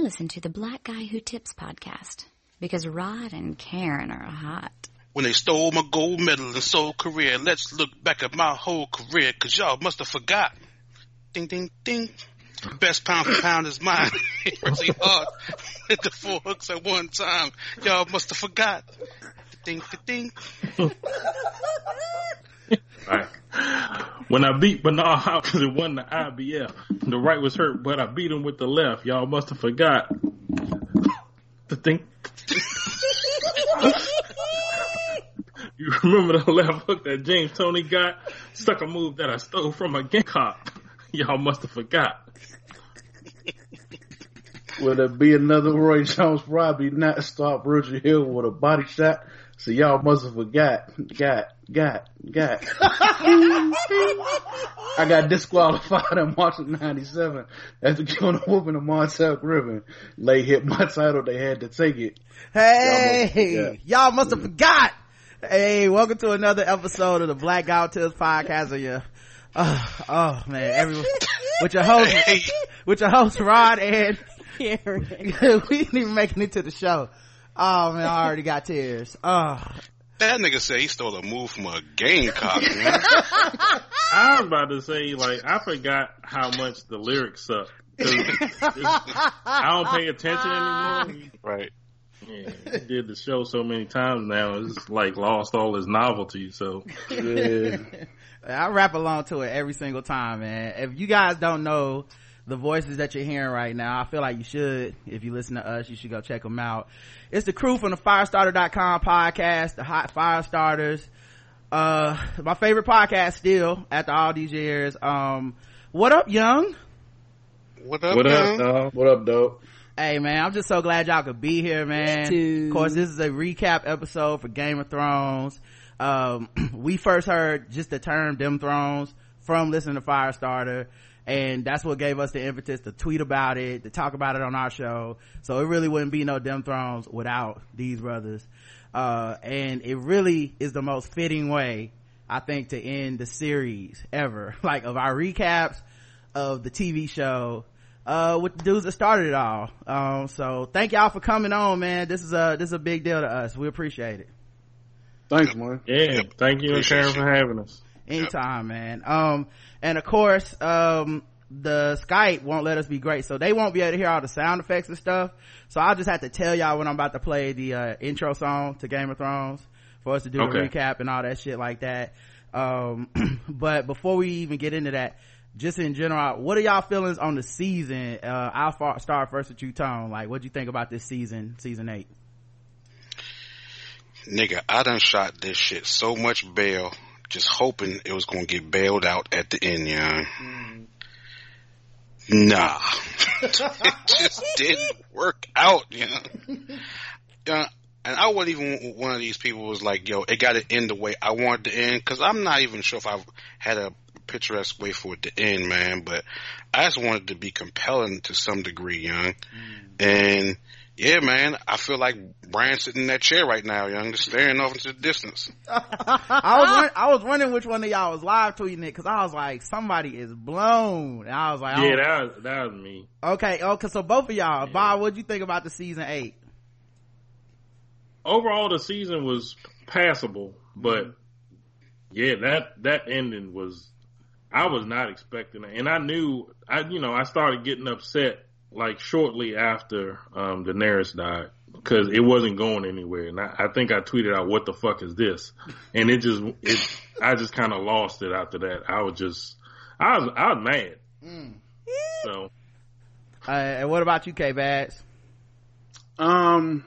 I listen to the Black Guy Who Tips podcast because Rod and Karen are hot. When they stole my gold medal in Seoul, Korea, let's look back at my whole career, cause y'all must have forgot. Ding, ding, ding. Best pound for pound is mine. really hard. Hit the four hooks at one time. Y'all must have forgot. Ding, ding, ding. Right. When I beat Bernard Hopkins and won the IBF, the right was hurt, but I beat him with the left. Y'all must have forgot. The thing. you remember the left hook that James Toney got? Stuck a move that I stole from a Gamecock. Y'all must have forgot. Will there be another Roy Jones Robbie not stop Roger Hill with a body shot? So y'all must have forgot. Got, got, got. I got disqualified in March of 97 after killing a whooping of Montel Griffin. They hit my title, they had to take it. Hey, y'all must have forgot. Hey, welcome to another episode of the Black Out Tips podcast. Of your, oh, oh man, everyone with your host, with your host Rod and Karen. we didn't even make it into the show. Oh man, I already got tears. Oh. That nigga said he stole a move from a gamecock, man. I was about to say, like, I forgot how much the lyrics suck. I don't pay attention anymore. right. Yeah, he did the show so many times now, it's like lost all its novelty. So Yeah. I rap along to it every single time, man. If you guys don't know the voices that you're hearing right now, I feel like you should. If you listen to us, you should go check them out. It's the crew from the Fiyastarter.com podcast, the Hot Fire Starters. Uh, my favorite podcast still after all these years. Um, what up, young? What up, what man? up, dog? What up, dope? Hey man, I'm just so glad y'all could be here, man. too. Of course, this is a recap episode for Game of Thrones. Um, we first heard just the term "Dem Thrones" from listening to Fiyastarter, and that's what gave us the impetus to tweet about it, to talk about it on our show. So it really wouldn't be no Dem Thrones without these brothers. Uh, and it really is the most fitting way, I think, to end the series ever. Like of our recaps of the TV show uh with the dudes that started it all um so thank y'all for coming on man this is a this is a big deal to us we appreciate it Thanks, man. Yeah, thank you and Appreciate Karen for having us. Anytime man. Um and of course um the skype won't let us be great so they won't be able to hear all the sound effects and stuff. So i'll just have to tell y'all when i'm about to play the uh intro song to game of thrones for us to do Okay. a recap and all that shit like that. Um but before we even get into that just in general what are y'all feelings on the season uh i'll start first with you tone. Like what do you think about this season season eight? Nigga, I done shot this shit so much bail, just hoping it was gonna get bailed out at the end, young. Mm. Nah. it just didn't work out, you know. Yeah, and I wasn't even one of these people who was like, yo, it gotta end the way I want it to end, cause I'm not even sure if I've had a picturesque way for it to end, man, but I just wanted to be compelling to some degree, young. Mm. And yeah, man, I feel like Bran's sitting in that chair right now, young, just staring off into the distance. I was I was wondering which one of y'all was live tweeting it because I was like somebody is blown and I was like Yeah, oh, that was that was me. okay oh, okay so both of y'all Bob what'd you think about the season eight Overall, the season was passable, but mm-hmm. yeah, that that ending was. I was not expecting it, and I knew I you know I started getting upset like shortly after um Daenerys died because it wasn't going anywhere, and I, I think I tweeted out, "What the fuck is this?" And it just it I just kind of lost it after that. I was just I was I was mad. So uh, and what about you K Bads Um,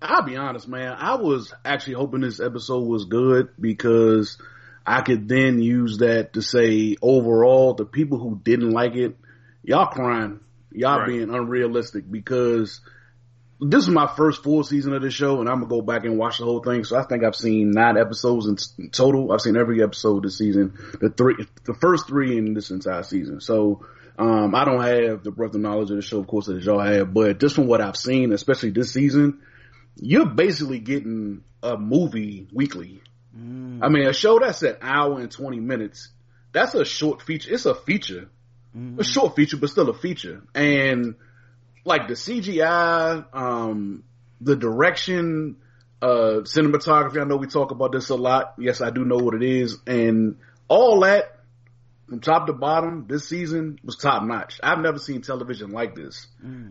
I'll be honest, man. I was actually hoping this episode was good because I could then use that to say overall, the people who didn't like it, y'all crying, y'all Right. being unrealistic because this is my first full season of the show and I'm gonna go back and watch the whole thing. So I think I've seen nine episodes in total. I've seen every episode this season, the three, the first three in this entire season. So, um, I don't have the breadth of knowledge of the show, of course, that y'all have, but just from what I've seen, especially this season, you're basically getting a movie weekly. I mean, a show that's an hour and 20 minutes, that's a short feature. It's a feature. A short feature, but still a feature. And like the CGI, um, the direction, uh, cinematography. I know we talk about this a lot. Yes, I do know what it is, and all that from top to bottom this season was top notch. I've never seen television like this,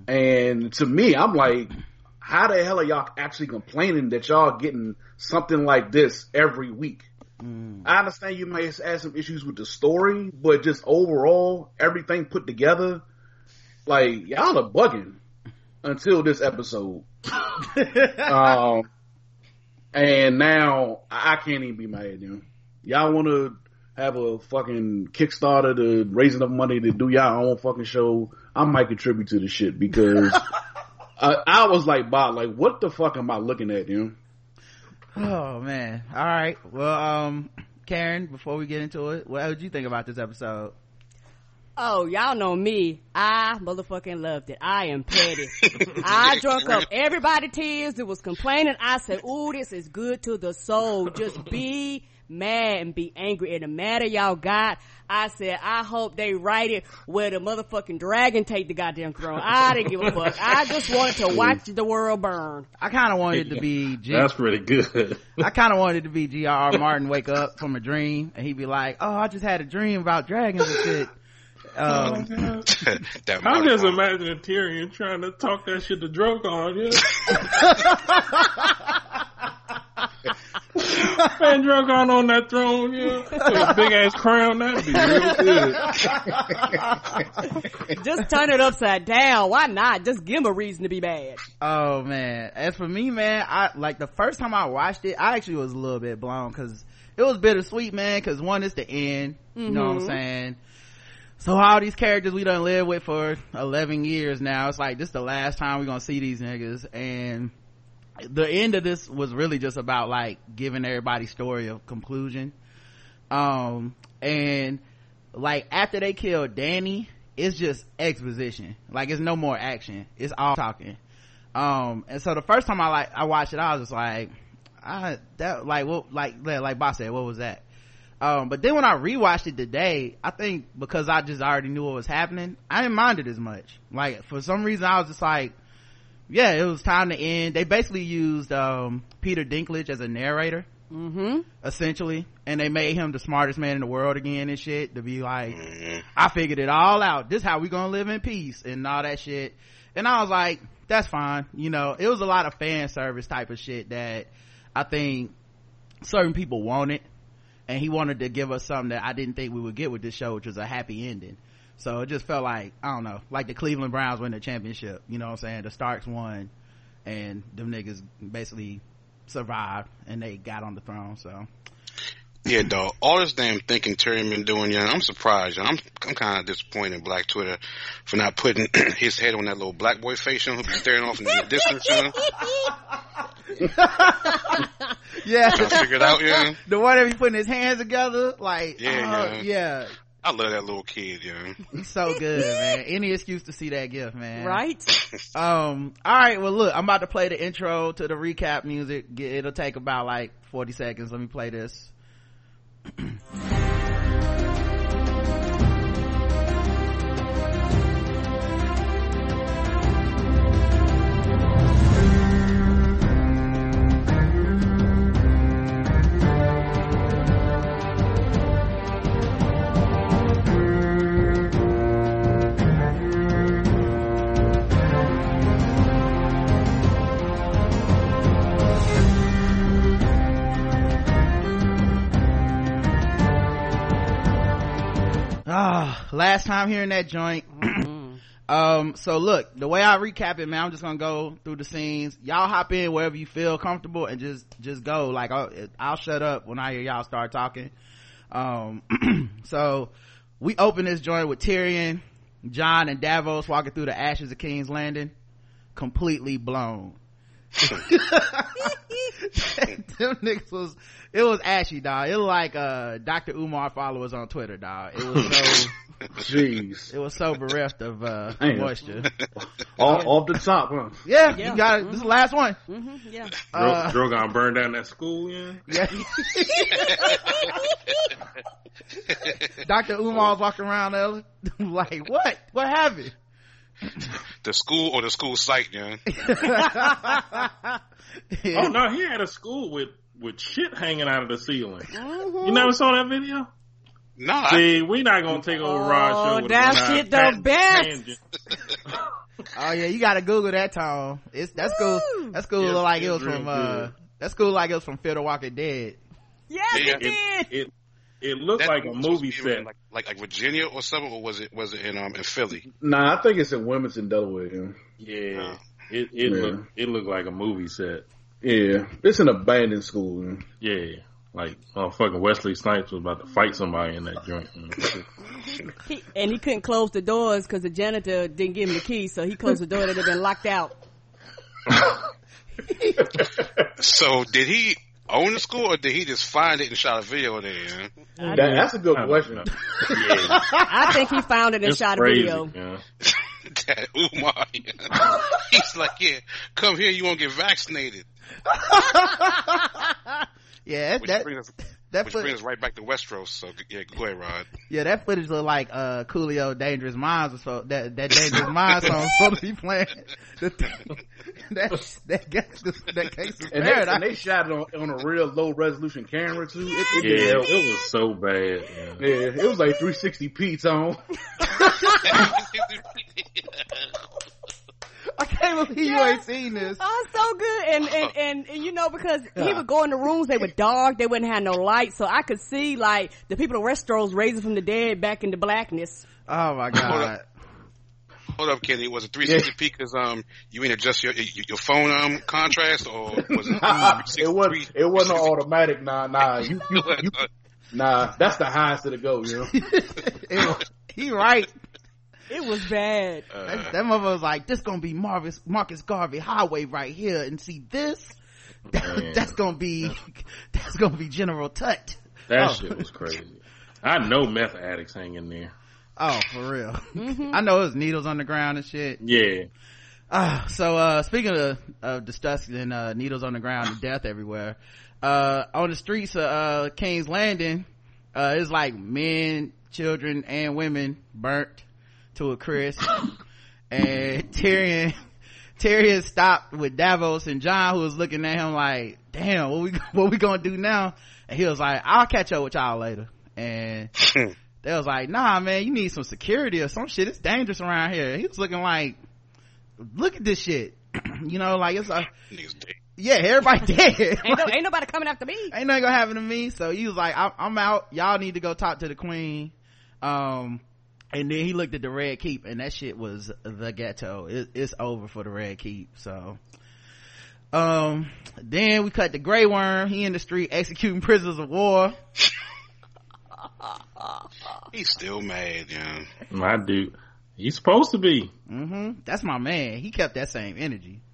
and to me, I'm like, how the hell are y'all actually complaining that y'all getting something like this every week? I understand you may have some issues with the story, but just overall, everything put together, like y'all are bugging until this episode. um, and now I I can't even be mad at them. Y'all want to have a fucking Kickstarter to raise enough money to do y'all own fucking show? I might contribute to the shit because I, I was like, Bob, like, what the fuck am I looking at, you? Oh man. All right. Well, um, Karen, before we get into it, what did you think about this episode? Oh, y'all know me. I motherfucking loved it. I am petty. I drunk up everybody tears that was complaining. I said, ooh, this is good to the soul. Just be mad and be angry. And the madder y'all got, I said, I hope they write it where the motherfucking dragon take the goddamn throne. I didn't give a fuck. I just wanted to watch the world burn. I kind of wanted it to be G- That's pretty good. I kind of wanted it to be G.R.R. Martin wake up from a dream and he'd be like, "Oh, I just had a dream about dragons and shit." Um, that I'm just motherfucker. imagining Tyrion trying to talk that shit to Drogon, yeah. Man, Drogon on that throne, yeah. With a big ass crown, that'd be real good. Just turn it upside down. Why not? Just give him a reason to be mad. oh man, as for me, man, I like the first time I watched it, I actually was a little bit blown because it was bittersweet, man. Because one, is the end. You know what I'm mm-hmm. saying? So all these characters we done lived with for 11 years now, it's like this is the last time we're gonna see these niggas and the end of this was really just about like giving everybody's story of conclusion. Um, and like after they killed Dany, it's just exposition. Like it's no more action. It's all talking. Um, and so the first time I like, I watched it, I was just like, I, that, like, what, like, like Boss said, what was that? Um, but then when I rewatched it today, I think because I just already knew what was happening, I didn't mind it as much. Like, for some reason, I was just like, yeah, it was time to end. They basically used, um, Peter Dinklage as a narrator. Mm-hmm. Essentially, and they made him the smartest man in the world again and shit to be like, Mhm. I figured it all out. This how we gonna live in peace and all that shit. And I was like, that's fine. You know, it was a lot of fan service type of shit that I think certain people wanted. And he wanted to give us something that I didn't think we would get with this show, which was a happy ending. So it just felt like, I don't know, like the Cleveland Browns win the championship. You know what I'm saying? The Starks won and them niggas basically survived and they got on the throne. So Yeah, dog. All this damn thinking Tyrion been doing, yeah, I'm surprised. I'm I'm kind of disappointed in Black Twitter for not putting his head on that little black boy face, you know, who be staring off in the distance, you know. yeah, I figured out, yeah. the one that be putting his hands together, like, Yeah, uh, yeah. Yeah, I love that little kid, yeah. he's so good, man. Any excuse to see that gift, man. Right? Um. All right. Well, look, I'm about to play the intro to the recap music. It'll take about like 40 seconds. Let me play this. last time hearing that joint. um, so look, the way I recap it, man, I'm just gonna go through the scenes. Y'all hop in wherever you feel comfortable and just, just go. Like, I'll, I'll shut up when I hear y'all start talking. Um, so we open this joint with Tyrion, Jon, and Davos walking through the ashes of King's Landing, completely blown. Them niggas was, it was ashy, dog. It was like, uh, Dr. Umar followers on Twitter, dog. It was so, Jeez. it was so bereft of, uh, moisture. Off, off the top, huh? Yeah, Yeah. you got it. This is the last one. hmm Yeah. Dro- Uh, Drogon burned down that school, yeah. Yeah. Dr. Umar's walking around there like, what? What happened? the school or the school site, yeah. Oh no, he had a school with with shit hanging out of the ceiling. Mhm. You never saw that video? Nah, See, we not gonna take over Rod's show. Oh, that shit the tan- best. Oh yeah, you gotta Google that Tom. It's that's cool. Woo! That's cool. Yes, look like it it's was from real uh. That's cool. Like it was from Fear the Walking Dead. Yes, Yeah, it did. It it looked that like a movie to be in, set. like, like like Virginia or something, or was it was it in um in Philly? Nah, I think it's in Wilmington, Delaware. Yeah, Yeah, it it Yeah. looked it looked like a movie set. yeah. it's an abandoned school. yeah. Yeah, like motherfucking Wesley Snipes was about to fight somebody in that joint. He, and he couldn't close the doors because the janitor didn't give him the key, so he closed the door that had been locked out. So did he own the school, or did he just find it and shot a video there? Yeah? That, that's a good question. Yeah, I think he found it and it's shot a video. Yeah. that Umar, yeah. he's like, yeah, come here, you won't get vaccinated. Yeah, Which that brings us, that which foot, brings us right back to Westeros. So yeah, go ahead, Rod. yeah that footage looked like uh Coolio Dangerous Minds or so that that Dangerous Minds song supposed to be playing. The, that that gangster that gangster And they, and they shot it on, on a real low resolution camera too. It, it Yeah, did- it was so bad. Yeah. yeah, it was like 360p tone. I can't believe you ain't seen this. Oh, so good. And, and, and, and, you know, because he would go in the rooms, they were dark, they wouldn't have no light, so I could see, like, the people in Westeros raising from the dead back into blackness. Oh my god. Hold up, Kenny. Was it 360p because um you ain't adjust your your, your phone um contrast or was it? Nah, it wasn't. It wasn't automatic. Nah, nah. You, you, you, nah. That's the highest to the go. You know. He right. It was bad. Uh, That, that mother was like, this gonna be Marcus, Marcus Garvey Highway right here. And see this? Man. that's gonna be, that's gonna be General Tut. That Oh. shit was crazy. I know meth addicts hang in there. Oh, for real. I know it was needles on the ground and shit. Yeah. Ah, so, uh, speaking of, of disgusting, uh, needles on the ground and death everywhere, uh, on the streets of, uh, King's Landing, uh, it's like men, children, and women burnt to a crisp. and Tyrion, Tyrion stopped with Davos and Jon who was looking at him like, damn, what we, what we gonna do now? And he was like, I'll catch up with y'all later. And they was like, nah, man, you need some security or some shit. It's dangerous around here. He was looking like, look at this shit. you know, like it's like, niggas dead. yeah, everybody dead. Ain't, no, ain't nobody coming after me. ain't nothing gonna happen to me. So he was like, I'm, I'm out. Y'all need to go talk to the queen. Um, and then he looked at the red keep and that shit was the ghetto. It, it's over for the red keep. So, um, then we cut the gray worm. He in the street executing prisoners of war. He's still mad, yeah. My dude. He's supposed to be. hmm That's my man. He kept that same energy.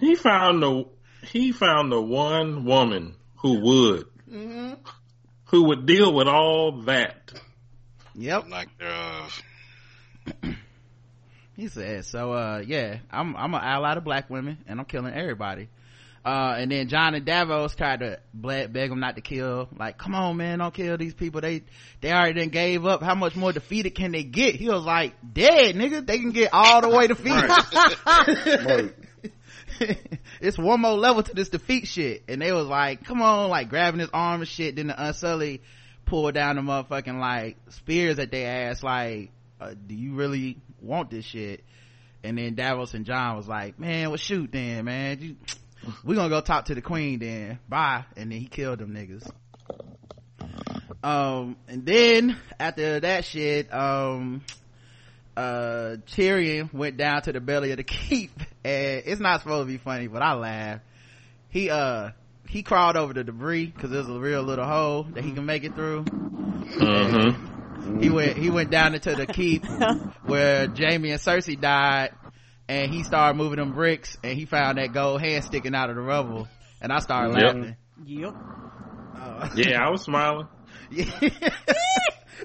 He found the he found the one woman who would Mm-hmm. who would deal with all that. Yep. Like thereof. He said, so, uh, yeah, I'm, I'm an ally to black women and I'm killing everybody. Uh, and then Jon and Davos tried to beg, beg him not to kill. Like, come on, man, don't kill these people. They, they already done gave up. How much more defeated can they get? He was like, dead, nigga. They can get all the way defeated. Right. it's one more level to this defeat shit. And they was like, come on, like grabbing his arm and shit. Then the Unsullied pulled down the motherfucking like spears at their ass like, uh, do you really want this shit? And then Davos and Jon was like, man, well shoot then, man. You, we gonna go talk to the queen then. Bye. And then he killed them niggas. Um, and then after that shit, um, uh, Tyrion went down to the belly of the keep and it's not supposed to be funny, but I laughed. He, uh, he crawled over the debris cause there's a real little hole that he can make it through. Mm-hmm. He went, he went down into the keep where Jaime and Cersei died and he started moving them bricks and he found that gold hand sticking out of the rubble and I started Yep. laughing. Yep. Uh, Yeah, I was smiling.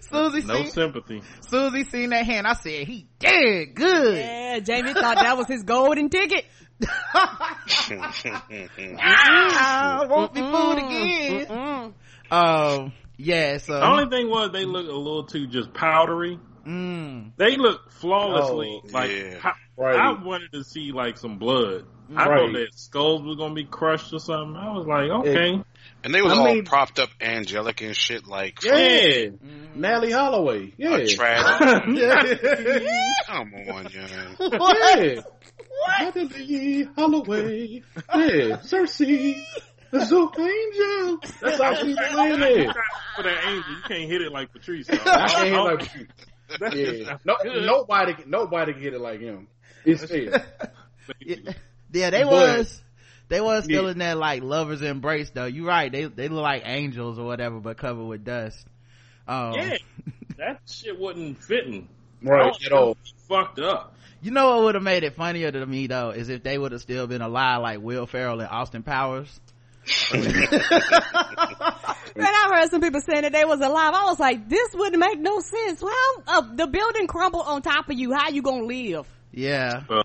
Susie No seen, sympathy. Susie seen that hand. I said, he dead good. Yeah, Jaime thought that was his golden ticket. Ah, won't be fooled again. Mm-mm. Um, yeah, so The only thing was they look a little too just powdery. Mm. They look flawlessly. Oh, like yeah. how- Right. I wanted to see like some blood. I Right. thought that skulls was gonna be crushed or something. I was like, okay, And they was I all mean- propped up angelic and shit like yeah. Natalee Holloway. Yeah. a trap. yeah. Come on, young. yeah. Natalee Holloway. Yeah. Cersei. The Zook Angel. That's how she's playing it. For that angel, you can't hit it like Patrice. dog. I can't hear like That's yeah. not No, nobody, nobody can hit it like him. It's fair. Yeah, yeah, they But- was they was still Yeah. in that like lovers embrace though. You right, they they look like angels or whatever, but covered with dust. Um, Yeah, that shit wasn't fitting. Right I at all. Fucked up. You know what would have made it funnier to me though is if they would have still been alive like Will Ferrell and Austin Powers. Man, I heard some people saying that they was alive. I was like, this wouldn't make no sense. Well, uh, the building crumbled on top of you. How you gonna live? Yeah, Man.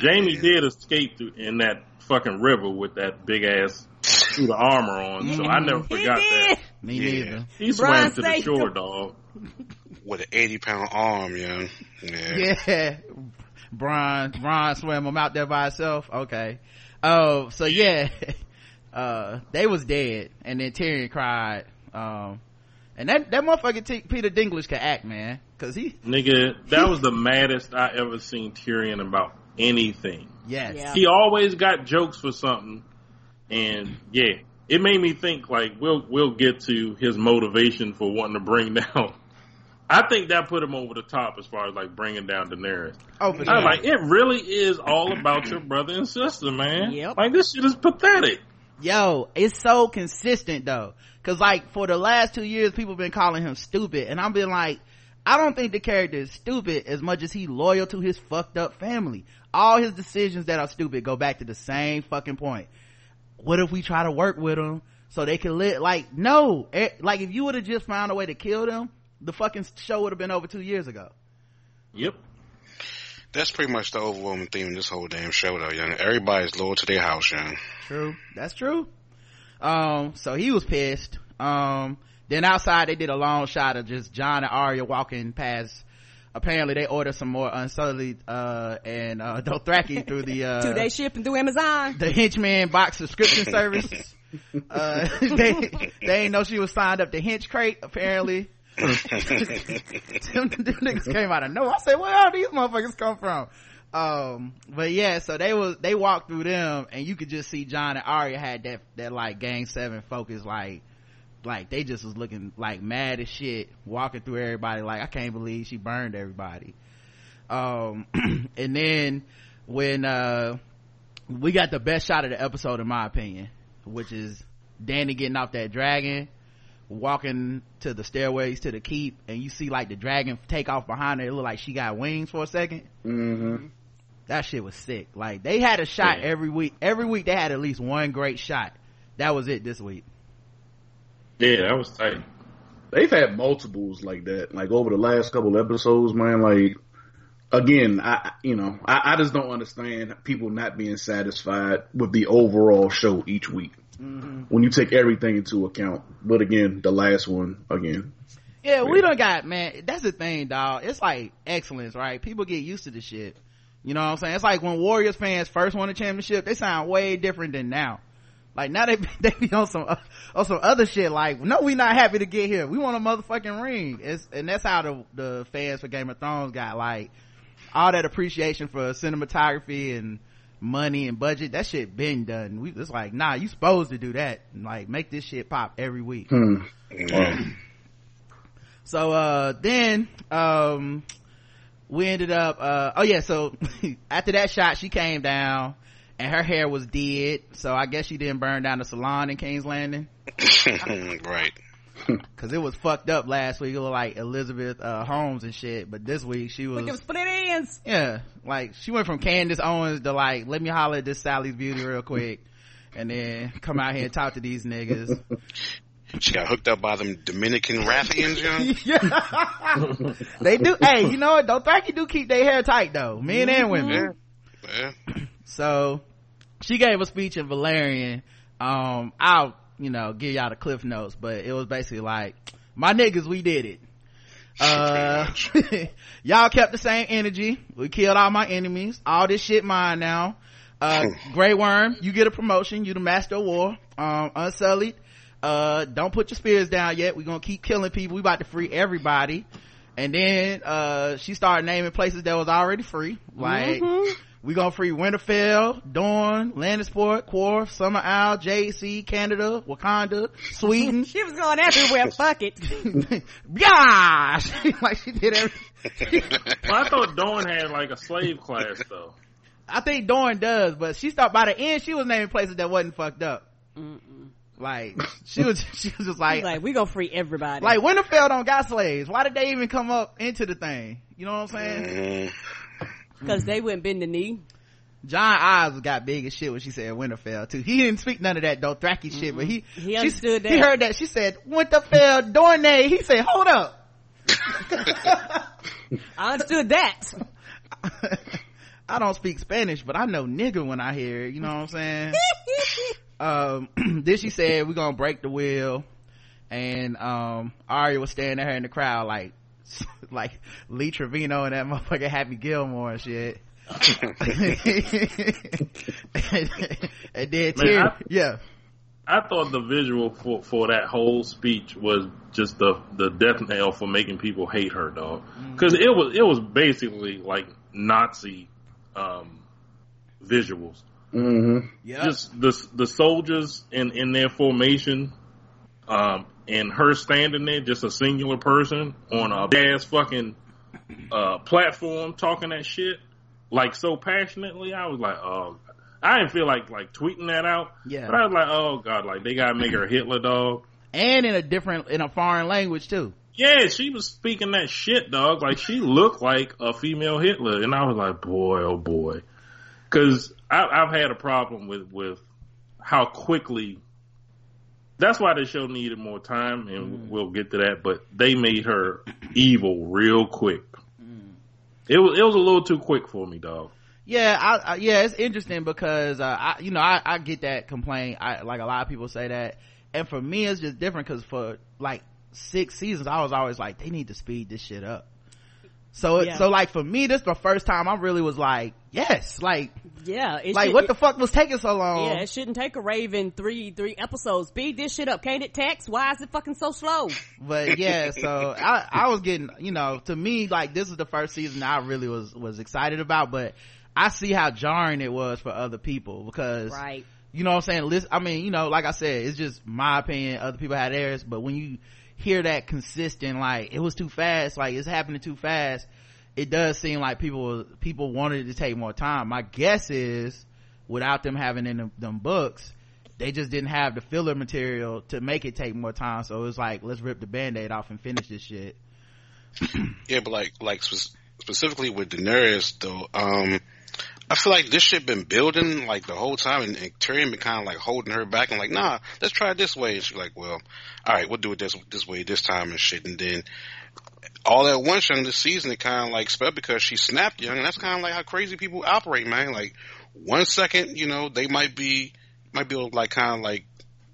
Jaime did escape through, in that fucking river with that big ass suit of armor on, so I never forgot that. me Yeah. neither. He Bronn swam to the shore, him. dog. with an eighty pound arm, young. Yeah. Yeah, Bronn Bronn swam him out there by himself. Okay, oh, so yeah, uh, they was dead, and then Tyrion cried. Um, and that that motherfucker T- Peter Dinklage can act, man, cause he Nigga, that was the maddest I ever seen Tyrion about anything. yes. Yeah. He always got jokes for something, and yeah, it made me think like we'll we'll get to his motivation for wanting to bring down. I think that put him over the top as far as like bringing down Daenerys. Oh, for sure. like, it really is all about your brother and sister, man. Yep. Like this shit is pathetic. Yo, it's so consistent though. Cause like for the last two years, people been calling him stupid, and I've been like, I don't think the character is stupid as much as he loyal to his fucked up family. All his decisions that are stupid go back to the same fucking point. What if we try to work with them so they can live? Like, no. Eh, Like if you would have just found a way to kill them, the fucking show would have been over two years ago. Yep. That's pretty much the overwhelming theme of this whole damn show, though, young. Everybody's loyal to their house, young. True. That's true. Um, so he was pissed. Um, then outside they did a long shot of just Jon and Arya walking past. Apparently they ordered some more unsullied, uh, and, uh, Dothraki through the, uh, Two day shipping through Amazon. the henchman box subscription service. Uh, they, they ain't know she was signed up to Hinch Crate, apparently. Them, them niggas came out of nowhere. I said, where all these motherfuckers come from? Um, but yeah, so they was, they walked through them and you could just see Jon and Arya had that, that like gang seven focus, like, like they just was looking like mad as shit, walking through everybody like, I can't believe she burned everybody. Um, and then when, uh, we got the best shot of the episode in my opinion, which is Dany getting off that dragon, walking to the stairways to the keep, and you see like the dragon take off behind her. It looked like she got wings for a 2nd Mm-hmm. That shit was sick. Like they had a shot Yeah. every week. Every week they had at least one great shot. That was it this week. Yeah, that was tight. They've had multiples like that, like over the last couple episodes, man. Like, again, I, you know, I, I just don't understand people not being satisfied with the overall show each week. Mm-hmm. When you take everything into account. But again, the last one, again. Yeah, we don't got man. That's the thing, dog. It's like excellence, right? People get used to the shit. You know what I'm saying? It's like when Warriors fans first won a championship, they sound way different than now. Like now they they be on some on some other shit. Like no, we not happy to get here. We want a motherfucking ring. It's and that's how the the fans for Game of Thrones got like all that appreciation for cinematography and money and budget. That shit been done. We it's like nah, you supposed to do that. Like make this shit pop every week. Hmm. Yeah. So, uh, then, um, we ended up, uh, oh yeah, so after that shot, she came down and her hair was dead. So I guess she didn't burn down the salon in King's Landing. right. Cause it was fucked up last week. It was like Elizabeth, uh, Holmes and shit. But this week she With them was, split ends. yeah, like she went from Candace Owens to like, let me holler at this Sally's Beauty real quick. And then come out here and talk to these niggas. She got hooked up by them Dominican Raffians, young. yeah. they do, hey, you know what? Don't think you do keep their hair tight though. Men and women. Yeah. Yeah. So she gave a speech in Valyrian. Um, I'll, you know, give y'all the cliff notes, but it was basically like, my niggas, we did it. Uh, y'all kept the same energy. We killed all my enemies. All this shit mine now. Uh, Grey Worm, you get a promotion. You the master of war. Um, Unsullied, uh, don't put your spears down yet. We're gonna keep killing people. We about to free everybody. And then, uh, she started naming places that was already free. Like, we gonna free Winterfell, Dorne, Lannisport, Qarth, Summer Isle, JC, Canada, Wakanda, Sweden. She was going everywhere. Fuck it. Gosh! like she did everything. Well, I thought Dorne had like a slave class though. I think Dorne does, but she stopped by the end. She was naming places that wasn't fucked up. Like she was, she was just like, He's like, we gonna free everybody. like Winterfell don't got slaves. Why did they even come up into the thing? You know what I'm saying? Mm-hmm. Mm, Cause they wouldn't bend the knee. Jon eyes got big as shit when she said Winterfell too. He didn't speak none of that Dothraki shit, but he He she- understood He heard that she said Winterfell Dorne. He said, "Hold up." I understood that. I don't speak Spanish, but I know nigga when I hear it. You know what I'm saying? um, then she said, we're gonna break the wheel. And, um, Arya was standing there in the crowd like, like Lee Trevino and that motherfucker Happy Gilmore and shit. and, and then Man, I- yeah. I thought the visual for for that whole speech was just the the death knell for making people hate her, dog. Because it was it was basically like Nazi um, visuals. Mm-hmm. Yeah. Just the the soldiers in in their formation, um, and her standing there, just a singular person on a ass fucking uh, platform talking that shit like so passionately. I was like, oh. I didn't feel like like tweeting that out, Yeah. but I was like, oh god, like they gotta make her Hitler dog. and in a different, in a foreign language too. Yeah, she was speaking that shit, dog. Like she looked like a female Hitler, and I was like, boy, oh boy, because I've had a problem with with how quickly. That's why the show needed more time, and we'll get to that. But they made her evil real quick. It was it was a little too quick for me, dog. yeah I, I yeah it's interesting because uh i you know i i get that complaint i like a lot of people say that and for me it's just different because for like six seasons i was always like they need to speed this shit up so Yeah. so like for me this is the first time i really was like yes like Yeah. Like should- what the fuck was taking so long Yeah, it shouldn't take a Raven three three episodes. Speed this shit up. Can't it text? Why is it fucking so slow? but yeah so i i was getting you know to me like this is the first season i really was was excited about but i see how jarring it was for other people because Right. you know what i'm saying listen i mean you know like i said it's just my opinion other people had theirs but when you hear that consistent like it was too fast like it's happening too fast it does seem like people people wanted to take more time my guess is without them having in them, them books they just didn't have the filler material to make it take more time so it was like let's rip the band-aid off and finish this shit Yeah, but like like spe- specifically with Daenerys though, um, I feel like this shit been building like the whole time, and, and Tyrion been kind of like holding her back and like, nah, let's try it this way. And she's like, well, all right, we'll do it this this way this time and shit. And then all at once, young, this season it kind of like sped because she snapped, young, and that's kind of like how crazy people operate, man. Like one second, you know, they might be might be able to like kind of like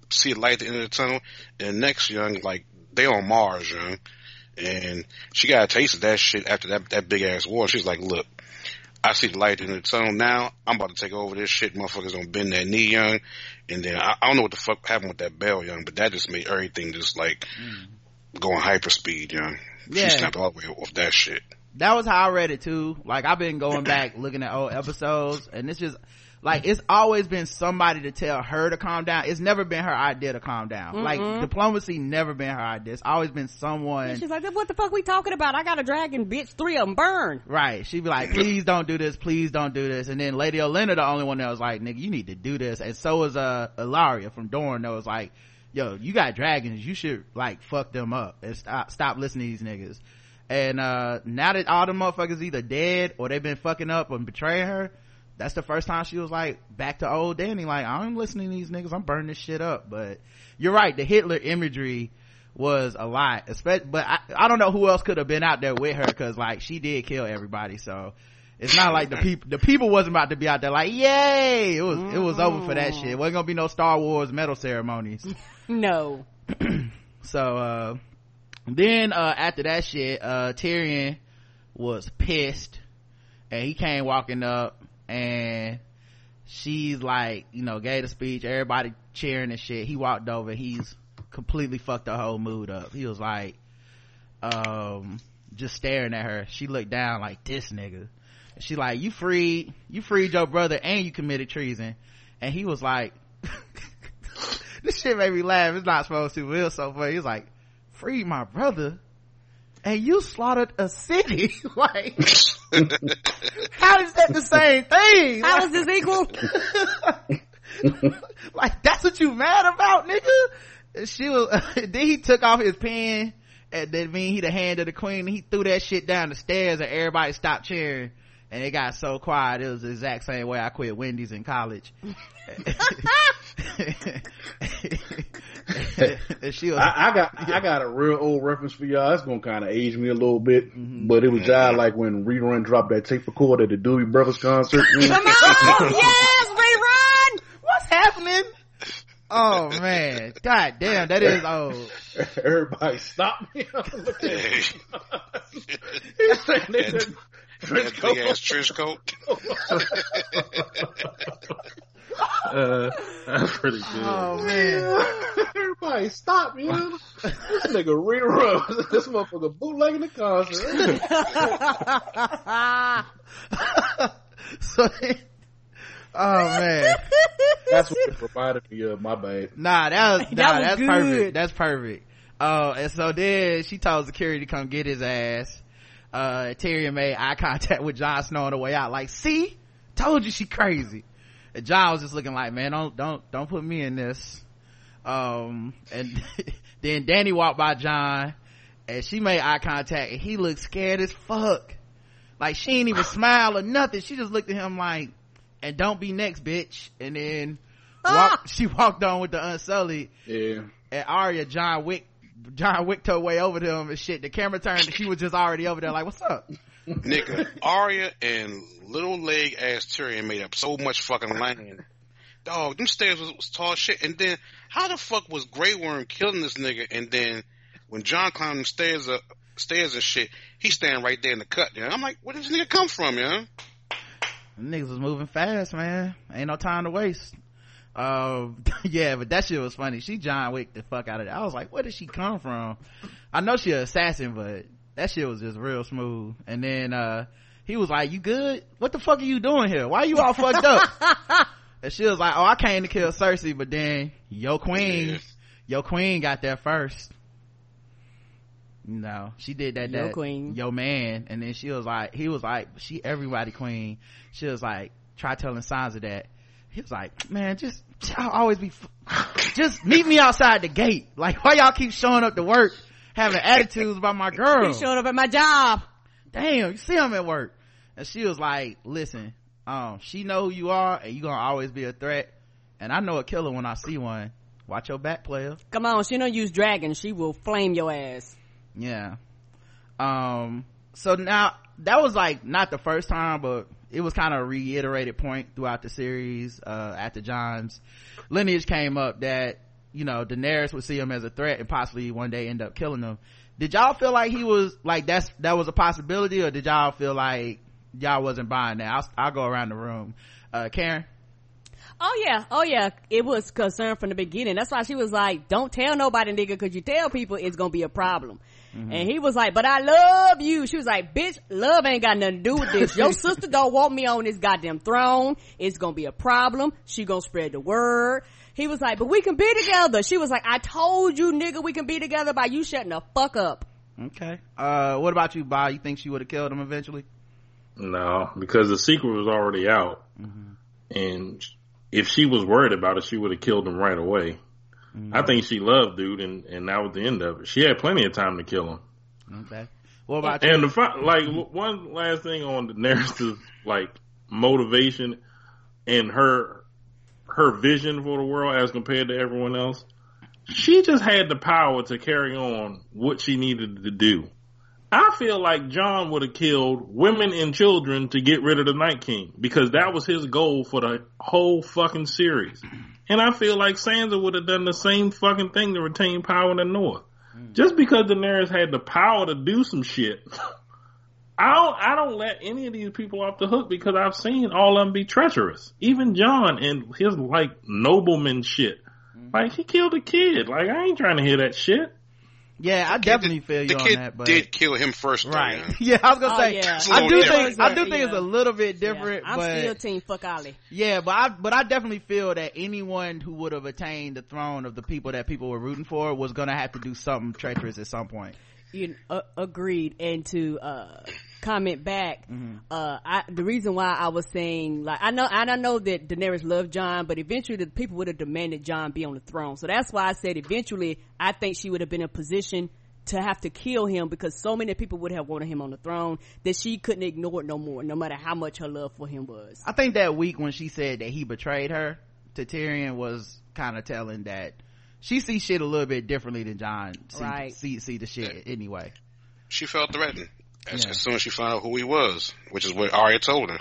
see a light at the end of the tunnel, and next, young, like they on Mars, young and she got a taste of that shit after that that big ass war. She's like, "Look, I see the light in the tunnel now. I'm about to take over this shit. Motherfuckers don't bend that knee, young." And then I, I don't know what the fuck happened with that bell, young, but that just made everything just like mm. going hyperspeed, young. Yeah. She snapped all the way off that shit. that was how I read it too. Like I've been going back looking at old episodes and it's just like it's always been somebody to tell her to calm down. It's never been her idea to calm down. Like diplomacy never been her idea. It's always been someone She's like, what the fuck we talking about? I got a dragon, bitch. Three of them burn. Right. She'd be like, please don't do this, please don't do this. And then Lady Olenna, the only one that was like, nigga, you need to do this. And so was, uh, Ellaria from Dorne that was like, yo, you got dragons, you should, like, fuck them up and stop, stop listening to these niggas. And, uh, now that all the motherfuckers either dead or they've been fucking up and betraying her, that's the first time she was like, back to old Dany, like, I'm listening to these niggas, I'm burning this shit up. But you're right, the Hitler imagery, was a lot. Especially but I, I don't know who else could have been out there with her because like she did kill everybody. So it's not like the people the people wasn't about to be out there like yay! It was it was over for that shit. It wasn't gonna be no star wars medal ceremonies No. so uh then uh after that shit uh tyrion was pissed and he came walking up and she's like you know gave the speech everybody cheering and shit. He walked over. He's completely fucked the whole mood up. He was like um just staring at her. She looked down like this nigga. She like you freed you freed your brother and you committed treason. And he was like this shit made me laugh. It's not supposed to. But it was so funny. He was like freed my brother. And you slaughtered a city. Like how is that the same thing? How is this equal? like that's what you mad about nigga? And she was then he took off his pen and then mean he the hand of the queen and he threw that shit down the stairs and everybody stopped cheering. And it got so quiet. It was the exact same way i quit wendy's in college she was I, I got I got a real old reference for y'all. It's gonna kind of age me a little bit, mm-hmm. but it was y'all like when Rerun dropped that tape recorder at the Doobie Brothers concert. Come on, yes, rerun. what's happening oh man god damn that is old Everybody stop me! Look at it. that, that big ass trench coat. Uh, that's pretty good. oh man Everybody stop me! This nigga rerun. This motherfucker bootlegging the concert. so oh man That's what it provided me. Uh, my bad. Nah, that was, That nah, was that's good. perfect. That's perfect. Uh, and so then she told security to come get his ass. Uh, Tyrion made eye contact with Jon Snow on the way out, like, see? Told you she crazy. And Jon was just looking like, man, don't, don't, don't put me in this. Um, and then Dany walked by Jon and she made eye contact and he looked scared as fuck. Like she ain't even smile or nothing. She just looked at him like, and don't be next bitch. And then walk, she walked on with the unsullied Yeah. and Arya, John Wick, John Wick her way over to him and shit. The camera turned and she was just already over there like, what's up? Nigga, Arya and little leg ass Tyrion made up so much fucking land. Dog, them stairs was, was tall shit. And then, how the fuck was Grey Worm killing this nigga? And then, when Jon climbed the stairs up, stairs and shit, he standing right there in the cut. You know? I'm like, where did this nigga come from? Them niggas was moving fast, man. Ain't no time to waste. Um, yeah, but that shit was funny. She John Wick the fuck out of it. I was like, where did she come from? I know she an assassin, but that shit was just real smooth. And then, uh, he was like, you good? What the fuck are you doing here? Why are you all fucked up? and she was like, oh, I came to kill Cersei, but then your queen, Yeah. your queen got there first. No, she did that. Yo that queen. yo man, and then she was like, he was like, she everybody queen. She was like, try telling Sansa that. He was like, man, just I'll always be, f- just meet me outside the gate. Like, why y'all keep showing up to work, having attitudes about my girl? He showed up at my job. Damn, you see him at work. And she was like, listen, um, she know who you are, and you gonna always be a threat. And I know a killer when I see one. Watch your back, player. Come on, she don't use dragons. She will flame your ass. Yeah. Um, so now that was like not the first time, but it was kind of a reiterated point throughout the series, uh, after Jon's lineage came up that, you know, Daenerys would see him as a threat and possibly one day end up killing him. Did y'all feel like he was, like that's, that was a possibility or did y'all feel like y'all wasn't buying that? I'll, I'll go around the room. Uh, Karen? Oh yeah, oh yeah. It was concerned from the beginning. That's why she was like, "Don't tell nobody, nigga, because you tell people it's gonna be a problem." And he was like, "But I love you." She was like, "Bitch, love ain't got nothing to do with this. Your sister don't want me on this goddamn throne. It's gonna be a problem. She gonna spread the word." He was like, "But we can be together." She was like, "I told you, nigga, we can be together by you shutting the fuck up." Okay. Uh, what about you, Bob? You think she would have killed him eventually? No, because the secret was already out, and if she was worried about it, she would have killed him right away. I think she loved dude, and and that was the end of it. She had plenty of time to kill him. Okay. What about you? And the fi- like one last thing on the Daenerys' like motivation and her her vision for the world as compared to everyone else. She just had the power to carry on what she needed to do. I feel like Jon would have killed women and children to get rid of the Night King because that was his goal for the whole fucking series. And I feel like Sansa would have done the same fucking thing to retain power in the North. Mm. Just because Daenerys had the power to do some shit, I don't I don't let any of these people off the hook because I've seen all of them be treacherous. Even Jon and his like nobleman shit. Mm-hmm. Like he killed a kid. Like I ain't trying to hear that shit. Yeah, I definitely feel you the on kid that, but did kill him first, though, right. yeah. Yeah, I was gonna Oh, say yeah. I do Yeah. think I do think Yeah. it's a little bit different, Yeah, I'm but still team fuck Ollie. yeah, but I but I definitely feel that anyone who would have attained the throne of the people that people were rooting for was gonna have to do something treacherous at some point. You uh, agreed and to uh comment back uh I the reason why I was saying like I know I know that Daenerys loved Jon but eventually the people would have demanded Jon be on the throne. So that's why I said eventually I think she would have been in a position to have to kill him because so many people would have wanted him on the throne that she couldn't ignore it no more no matter how much her love for him was. I think that week when she said that he betrayed her to Tyrion was kind of telling that she sees shit a little bit differently than Jon see, Right. see see the shit anyway. She felt threatened as, Yeah. as soon as she found out who he was, which is what Arya told her.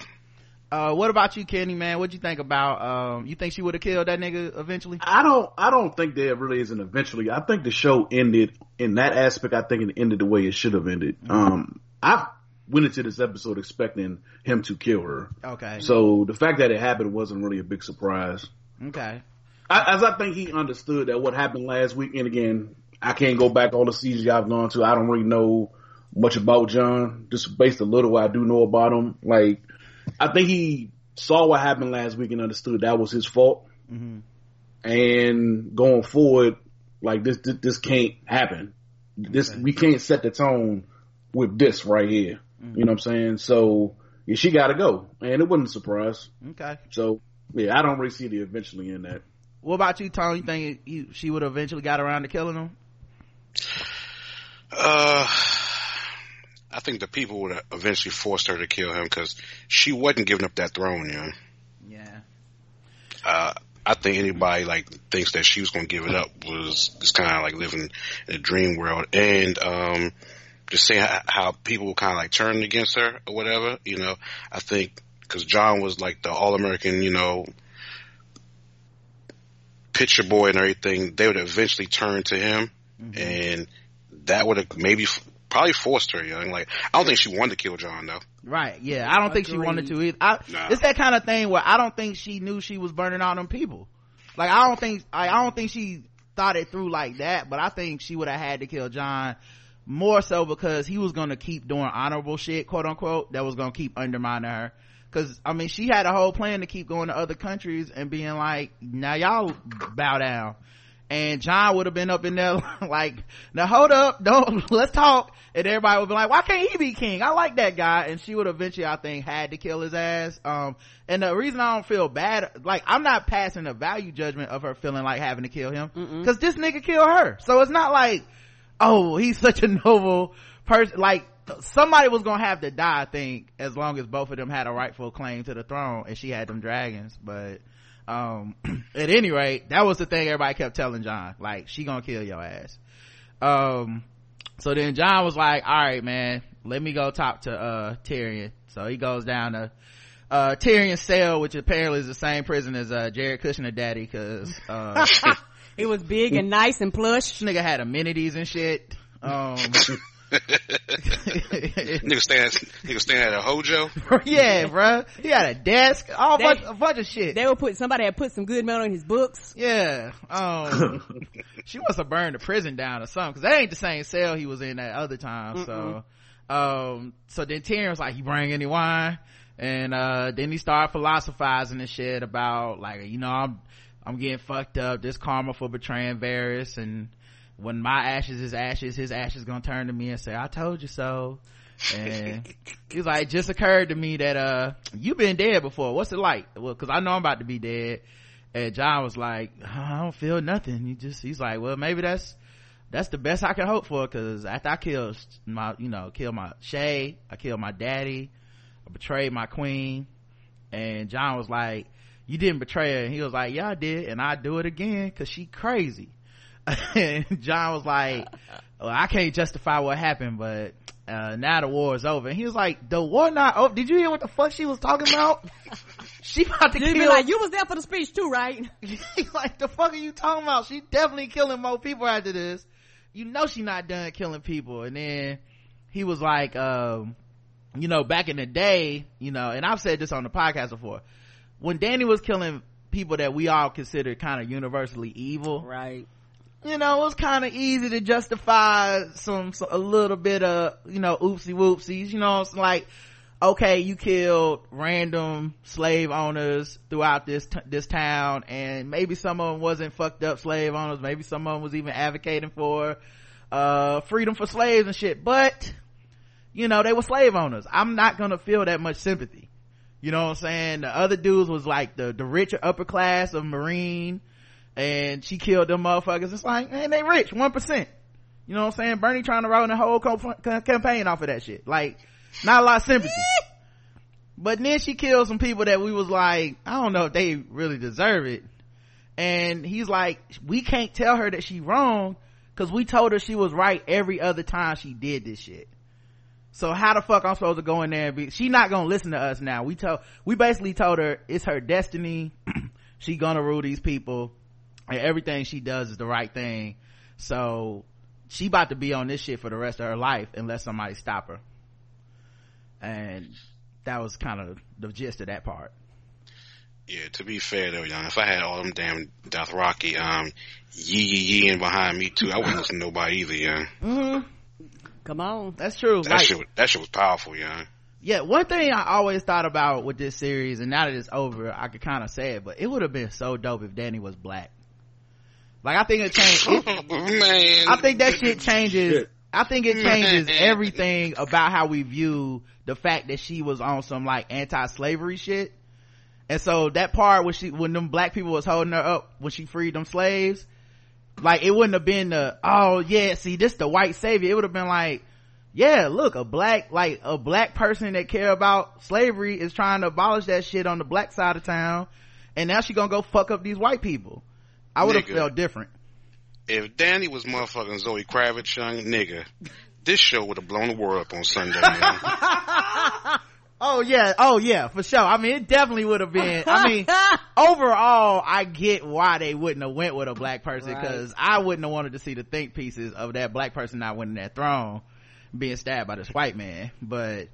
Uh, what about you, Kenny? Man, what you think about? Um, you think she would have killed that nigga eventually? I don't. I don't think there really is an eventually. I think the show ended in that aspect. I think it ended the way it should have ended. Um, I went into this episode expecting him to kill her. Okay, So the fact that it happened wasn't really a big surprise. okay, I, as I think he understood that what happened last week, and again, I can't go back all the seasons I've gone to. I don't really know much about Jon, just based a little I do know about him. Like, I think he saw what happened last week and understood that was his fault. hmm And going forward, like this, this, this can't happen. This Okay. we can't set the tone with this right here. You know what I'm saying? So yeah, she got to go, and it wasn't a surprise. okay. So yeah, I don't really see the eventually in that. What about you, Tony? You think he, she would have eventually got around to killing him? Uh, I think the people would have eventually forced her to kill him because she wasn't giving up that throne, you know. Yeah. Uh, I think anybody like thinks that she was going to give it up was just kind of like living in a dream world, and um, just seeing how, how people kind of like turned against her or whatever. You know, I think because Jon was like the all American, you know, picture boy and everything, they would eventually turn to him, mm-hmm. and that would have maybe probably forced her. You know, like I don't think she wanted to kill Jon though. Right. Yeah. I don't think she wanted to either. I, Nah. It's that kind of thing where I don't think she knew she was burning all them people. Like I don't think I, I don't think she thought it through like that. But I think she would have had to kill Jon more so because he was going to keep doing honorable shit, quote unquote, that was going to keep undermining her. Cause I mean, she had a whole plan to keep going to other countries and being like, now y'all bow down. And Jon would have been up in there like, now hold up, don't, let's talk. And everybody would be like, why can't he be king? I like that guy. And she would eventually, I think, had to kill his ass. Um, and the reason I don't feel bad, like, I'm not passing a value judgment of her feeling like having to kill him. Cause this nigga killed her. So it's not like, oh, he's such a noble person. Like, somebody was gonna have to die, I think, as long as both of them had a rightful claim to the throne and she had them dragons. But, um, at any rate, that was the thing everybody kept telling Jon. Like, she gonna kill your ass. Um, so then Jon was like, all right, man, let me go talk to, uh, Tyrion. So he goes down to, uh, Tyrion's cell, which apparently is the same prison as, uh, Jared Kushner daddy, cause, uh, it was big and nice and plush this nigga had amenities and shit. Um, nigga stand, nigga stand at a hojo. yeah, bro. He had a desk, all They- bunch, a bunch of shit. they would put somebody had put some good metal in his books yeah. Um, she must have burned the prison down or something, cause that ain't the same cell he was in that other time. So, um, so then Tyrion was like, he bring any wine? And, uh, then he started philosophizing and shit about like, you know, I'm, I'm getting fucked up. This karma for betraying Varys and when my ashes is ashes, his ashes gonna turn to me and say, I told you so. And he was like, it just occurred to me that, uh, you've been dead before. What's it like? Well, cause I know I'm about to be dead. And Jon was like, I don't feel nothing. He just, he's like, well, maybe that's, that's the best I can hope for. Cause after I killed my, you know, killed my Shay, I killed my daddy, I betrayed my queen. And Jon was like, you didn't betray her. And he was like, yeah, I did. And I do it again cause she crazy. And Jon was like, well, I can't justify what happened, but, uh, now the war is over. And he was like, the war not over. Did you hear what the fuck she was talking about? she about to You'd be kill like, you was there for the speech too, right? Like, the fuck are you talking about? She definitely killing more people after this. you know she not done killing people. And then he was like, um, you know, back in the day, you know, and I've said this on the podcast before, when Dany was killing people that we all consider kind of universally evil, Right. You know, it was kind of easy to justify some, some, a little bit of, you know, oopsie whoopsies, you know, it's like, okay, you killed random slave owners throughout this, t- this town, and maybe some of them wasn't fucked up slave owners, maybe some of them was even advocating for, uh, freedom for slaves and shit, but, you know, they were slave owners. I'm not gonna feel that much sympathy. You know what I'm saying? The other dudes was like the, the richer upper class of Meereen, and she killed them motherfuckers. It's like, man, they rich, 1%. You know what I'm saying? Bernie trying to run the whole co- co- campaign off of that shit. Like, not a lot of sympathy. but then she killed some people that we was like, I don't know if they really deserve it. And he's like, we can't tell her that she wrong cause we told her she was right every other time she did this shit. So how the fuck I'm supposed to go in there and be, she not gonna listen to us now. We told, we basically told her it's her destiny. she gonna rule these people and everything she does is the right thing. So she about to be on this shit for the rest of her life unless somebody stop her. And that was kind of the gist of that part. Yeah, to be fair though, young, if I had all them damn Dothraki, um, yee yee yeeing behind me too, I wouldn't listen to nobody either, young. Mm-hmm. Come on. That's true. That Like, shit, was- that shit was powerful, young. yeah, one thing I always thought about with this series, and now that it's over, I could kind of say it, but it would have been so dope if Dany was black. Like, I think it changed. Man, I think that shit changes. Shit. I think it changes everything about how we view the fact that she was on some like anti-slavery shit. And so that part when she, when them black people was holding her up when she freed them slaves, like it wouldn't have been the, oh yeah, see this the white savior. It would have been like, yeah, look, a black, like a black person that care about slavery is trying to abolish that shit on the black side of town. And now she gonna go fuck up these white people. I would have felt different. if Dany was motherfucking Zoe Kravitz, young nigga, this show would have blown the world up on Sunday, man. Oh yeah, oh yeah, for sure. I mean, it definitely would have been. I mean, overall, I get why they wouldn't have went with a black person Right. because I wouldn't have wanted to see the think pieces of that black person not winning that throne, being stabbed by this white man. But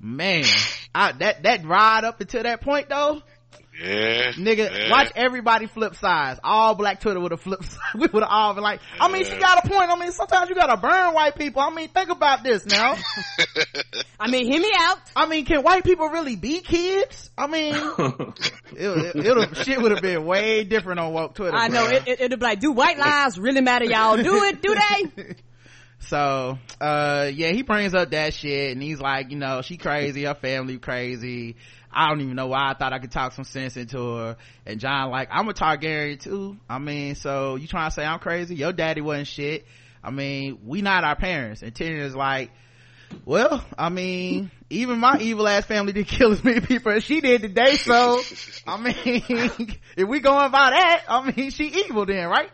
man, I, that that ride up until that point though, Yeah, nigga, yeah. watch everybody flip sides. All black Twitter would have flipped. We would have all been like, I mean, she got a point. I mean, sometimes you gotta burn white people. I mean, think about this now. I mean, hear me out. I mean, can white people really be kids? I mean, it, it, it'll, shit would have been way different on woke Twitter. I know it, it, it'll be like, do white lives really matter? Y'all do it? Do they? So, uh, yeah, he brings up that shit and he's like, you know, she crazy, her family crazy. I don't even know why I thought I could talk some sense into her. And Jon like, I'm a Targaryen too. I mean, so you trying to say I'm crazy? Your daddy wasn't shit. I mean, we not our parents. And Tyrion's like, well, I mean, even my evil ass family did kill as many people as she did today. So, I mean, if we going by that, I mean, she evil then, right?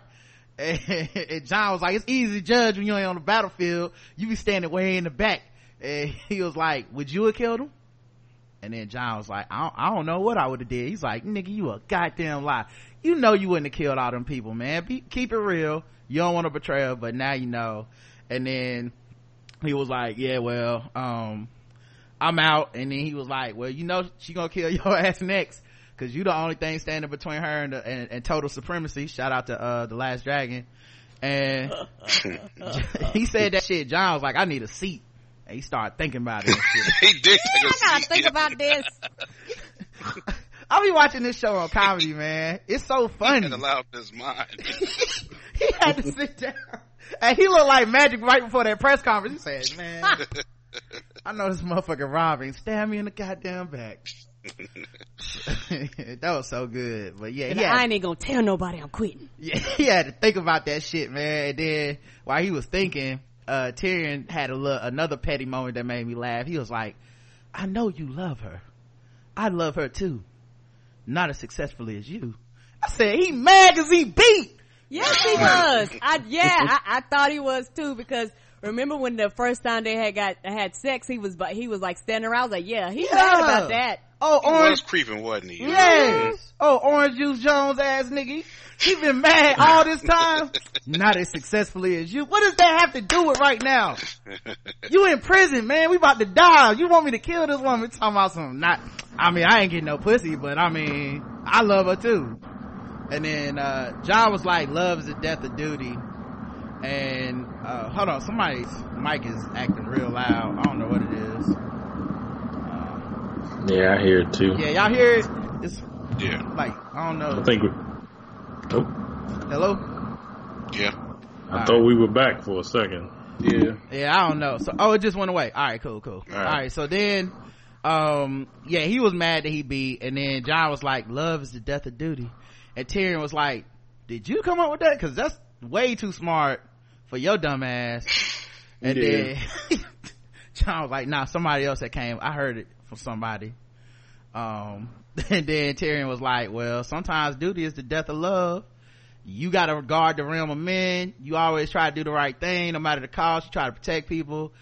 And, and Jon was like, it's easy to judge when you ain't on the battlefield. You be standing way in the back. And he was like, would you have killed him? And then Jon was like, I don't, I don't know what I would have did. He's like, nigga, you a goddamn lie. You know you wouldn't have killed all them people, man. Be, keep it real. You don't want to betray her, but now you know. And then he was like, yeah, well, um, I'm out. And then he was like, well, you know, she gonna kill your ass next. Cause you the only thing standing between her and, the, and, and total supremacy. Shout out to, uh, the last dragon. And he said that shit. Jon was like, I need a seat. And he started thinking about it. and he did take a I gotta seat. think about this. I'll be watching this show on comedy, man. It's so funny. And allowed his mind. he had to sit down. And he looked like magic right before that press conference. He said, man, I know this motherfucker robbing. Stab me in the goddamn back. that was so good. But yeah, And he had, I ain't gonna tell nobody I'm quitting. yeah, he had to think about that shit, man. And then while he was thinking, uh, Tyrion had a little, another petty moment that made me laugh. He was like, I know you love her. I love her too. Not as successfully as you. I said, he mad cause he beat. Yes, he was. I yeah, I, I thought he was too because remember when the first time they had got had sex, he was but he was like standing around. I was like, yeah, he's mad Yeah. about that. Oh, He was Orange. creeping, wasn't he? Yes. Oh, Orange Juice Jones ass nigga. He been mad all this time. Not as successfully as you. What does that have to do with right now? You in prison, man. We about to die. You want me to kill this woman? Talking about some not, I mean, I ain't getting no pussy, but I mean, I love her too. And then, uh, John was like, love is the death of duty. And, uh, hold on, somebody's mic is acting real loud. I don't know what it is. Yeah, I hear it too. Yeah, y'all hear it? It's Yeah. like, I don't know. I know. think we. Oh, Hello? Yeah. I thought we were back for a second. Yeah. Yeah, I don't know. So, oh, it just went away. All right, cool, cool. All right. right. so then, um, yeah, he was mad that he beat, and then Jon was like, "Love is the death of duty," and Tyrion was like, "Did you come up with that? Because that's way too smart for your dumb ass." And Yeah. then Jon was like, "Nah, somebody else that came. I heard it from somebody." Um, and then Tyrion was like, "Well, sometimes duty is the death of love." you gotta guard the realm of men. You always try to do the right thing, no matter the cost. You try to protect people.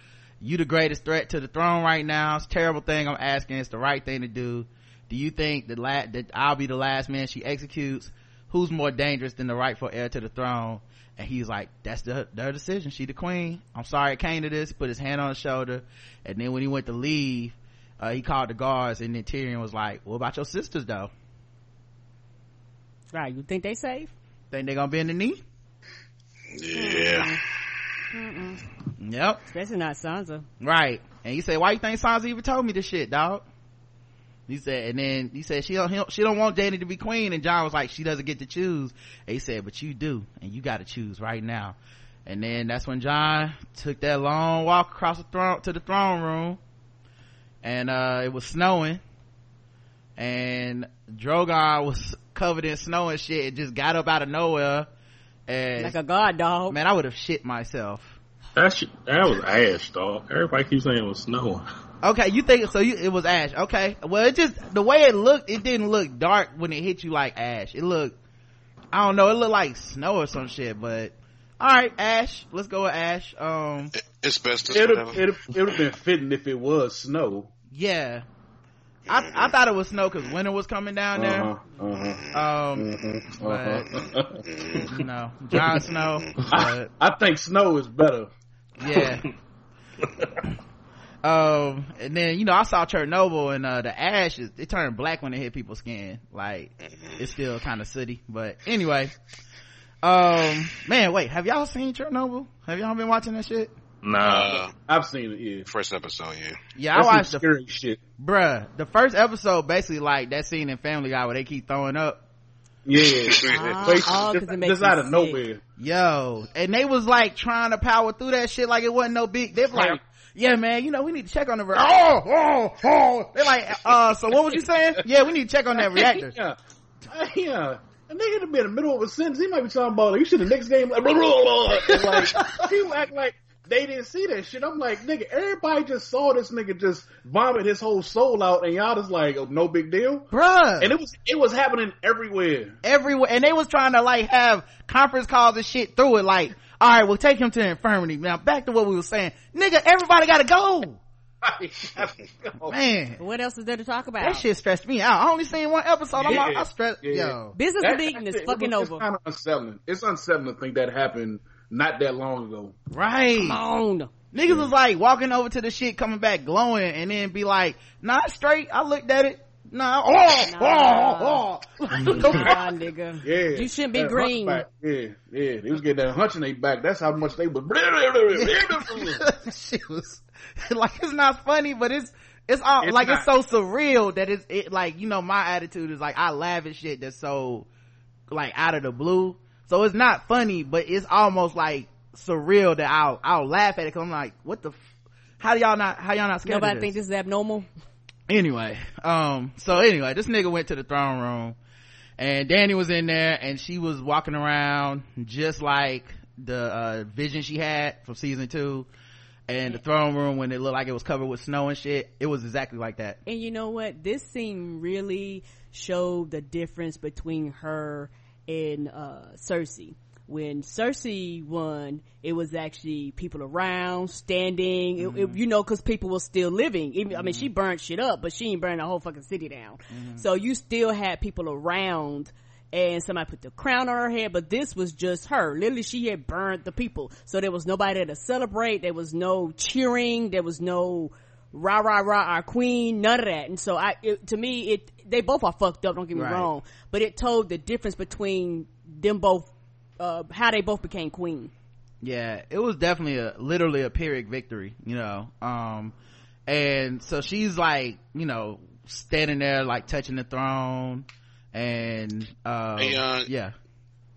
You the greatest threat to the throne right now. It's a terrible thing I'm asking. It's the right thing to do. Do you think that la- that I'll be the last man she executes? Who's more dangerous than the rightful heir to the throne? And he's like, that's the, their decision. She the queen. I'm sorry it came to this. Put his hand on his shoulder. And then when he went to leave, uh, he called the guards and then Tyrion was like, what about your sisters though? Right, you think they safe? Think they gonna be in the knee? Yeah. Yep. Especially not Sansa. Right. And he said, why you think Sansa even told me this shit, dog? He said, and then he said, she don't, she don't want Dany to be queen. And Jon was like, she doesn't get to choose. And he said, but you do. And you gotta choose right now. And then that's when Jon took that long walk across the throne, to the throne room. And, uh, it was snowing. And Drogon was covered in snow and shit. It just got up out of nowhere. And, Like a god dog. man, I would have shit myself. That shit, that was ash, dog. Everybody keeps saying it was snowing. Okay, you think so? You it was ash. Okay, well, it just the way it looked, it didn't look dark when it hit you like ash. It looked, I don't know, it looked like snow or some shit. But all right, ash. Let's go with ash. Um, It's best It'd it'd it'd have been fitting if it was snow. yeah, I I thought it was snow because winter was coming down there. Uh-huh, uh-huh, Um, mhm, but- uh-huh. you know, Jon Snow. I, I think snow is better. yeah. um, and then you know I saw Chernobyl and uh the ash is it turned black when it hit people's skin. Like it's still kind of sooty, but anyway. Um, man, wait, have y'all seen Chernobyl? Have y'all been watching that shit? Nah, I've seen it. Yeah, first episode, yeah. Yeah, I That's some watched the scary shit. bruh. The first episode basically like that scene in Family Guy where they keep throwing up. Yeah, Ah, Basically, oh, 'cause just, it makes just out of sick. nowhere. Yo, and they was like trying to power through that shit like it wasn't no big. They're like, yeah, man, you know we need to check on the. Re- oh, oh, oh. They're like, uh, so what was you saying? Yeah, we need to check on that reactor. yeah, yeah. A nigga to be in the middle of a sentence, he might be talking about like, you should the next game like, blah, blah, blah. And, like people act like they didn't see that shit. I'm like, nigga, everybody just saw this nigga just vomit his whole soul out, and y'all just like, oh, no big deal. Bruh. And it was it was happening everywhere. everywhere and they was trying to like have conference calls and shit through it like all right we'll take him to the infirmary now back to what we were saying nigga everybody gotta go man What else is there to talk about? that shit stressed me out i only seen one episode i'm Yeah. I stressed Yeah. yo Business That- meeting is it- fucking it was- over. It's kind of unsettling. It's unsettling to think that happened not that long ago. right Come on. niggas was like walking over to the shit coming back glowing and then be like nah it's straight i looked at it nah oh, oh Nah. oh oh Nah, nigga. Yeah, You shouldn't be That green. Yeah, yeah. They was getting that hunch in their back. That's how much they was. shit was like it's not funny, but it's it's all It's like it's so surreal that it's it like you know my attitude is like I laugh at shit that's so like out of the blue. So it's not funny, but it's almost like surreal that I'll I'll laugh at it because I'm like, what the. F- how do y'all not? How y'all not scared Nobody of think this? this is abnormal. Anyway, um, so anyway, this nigga went to the throne room, and Dany was in there, and she was walking around just like the uh, vision she had from season two, and the throne room when it looked like it was covered with snow and shit. It was exactly like that. And you know what? This scene really showed the difference between her and uh, Cersei. When Cersei won, it was actually people around, standing, it, it, mm-hmm. you know, cause people were still living. Even, I mean, she mm-hmm. burned shit up, but she ain't burned the whole fucking city down. Mm-hmm. So you still had people around and somebody put the crown on her head, but this was just her. Literally, she had burned the people. So there was nobody there to celebrate. There was no cheering. There was no rah rah rah our queen. None of that. And so I, it, to me, it they both are fucked up. Don't get me Right. wrong, but it told the difference between them both, uh, how they both became queen. yeah it was definitely a literally a pyrrhic victory you know um and so she's like you know standing there like touching the throne and uh Hey, uh, yeah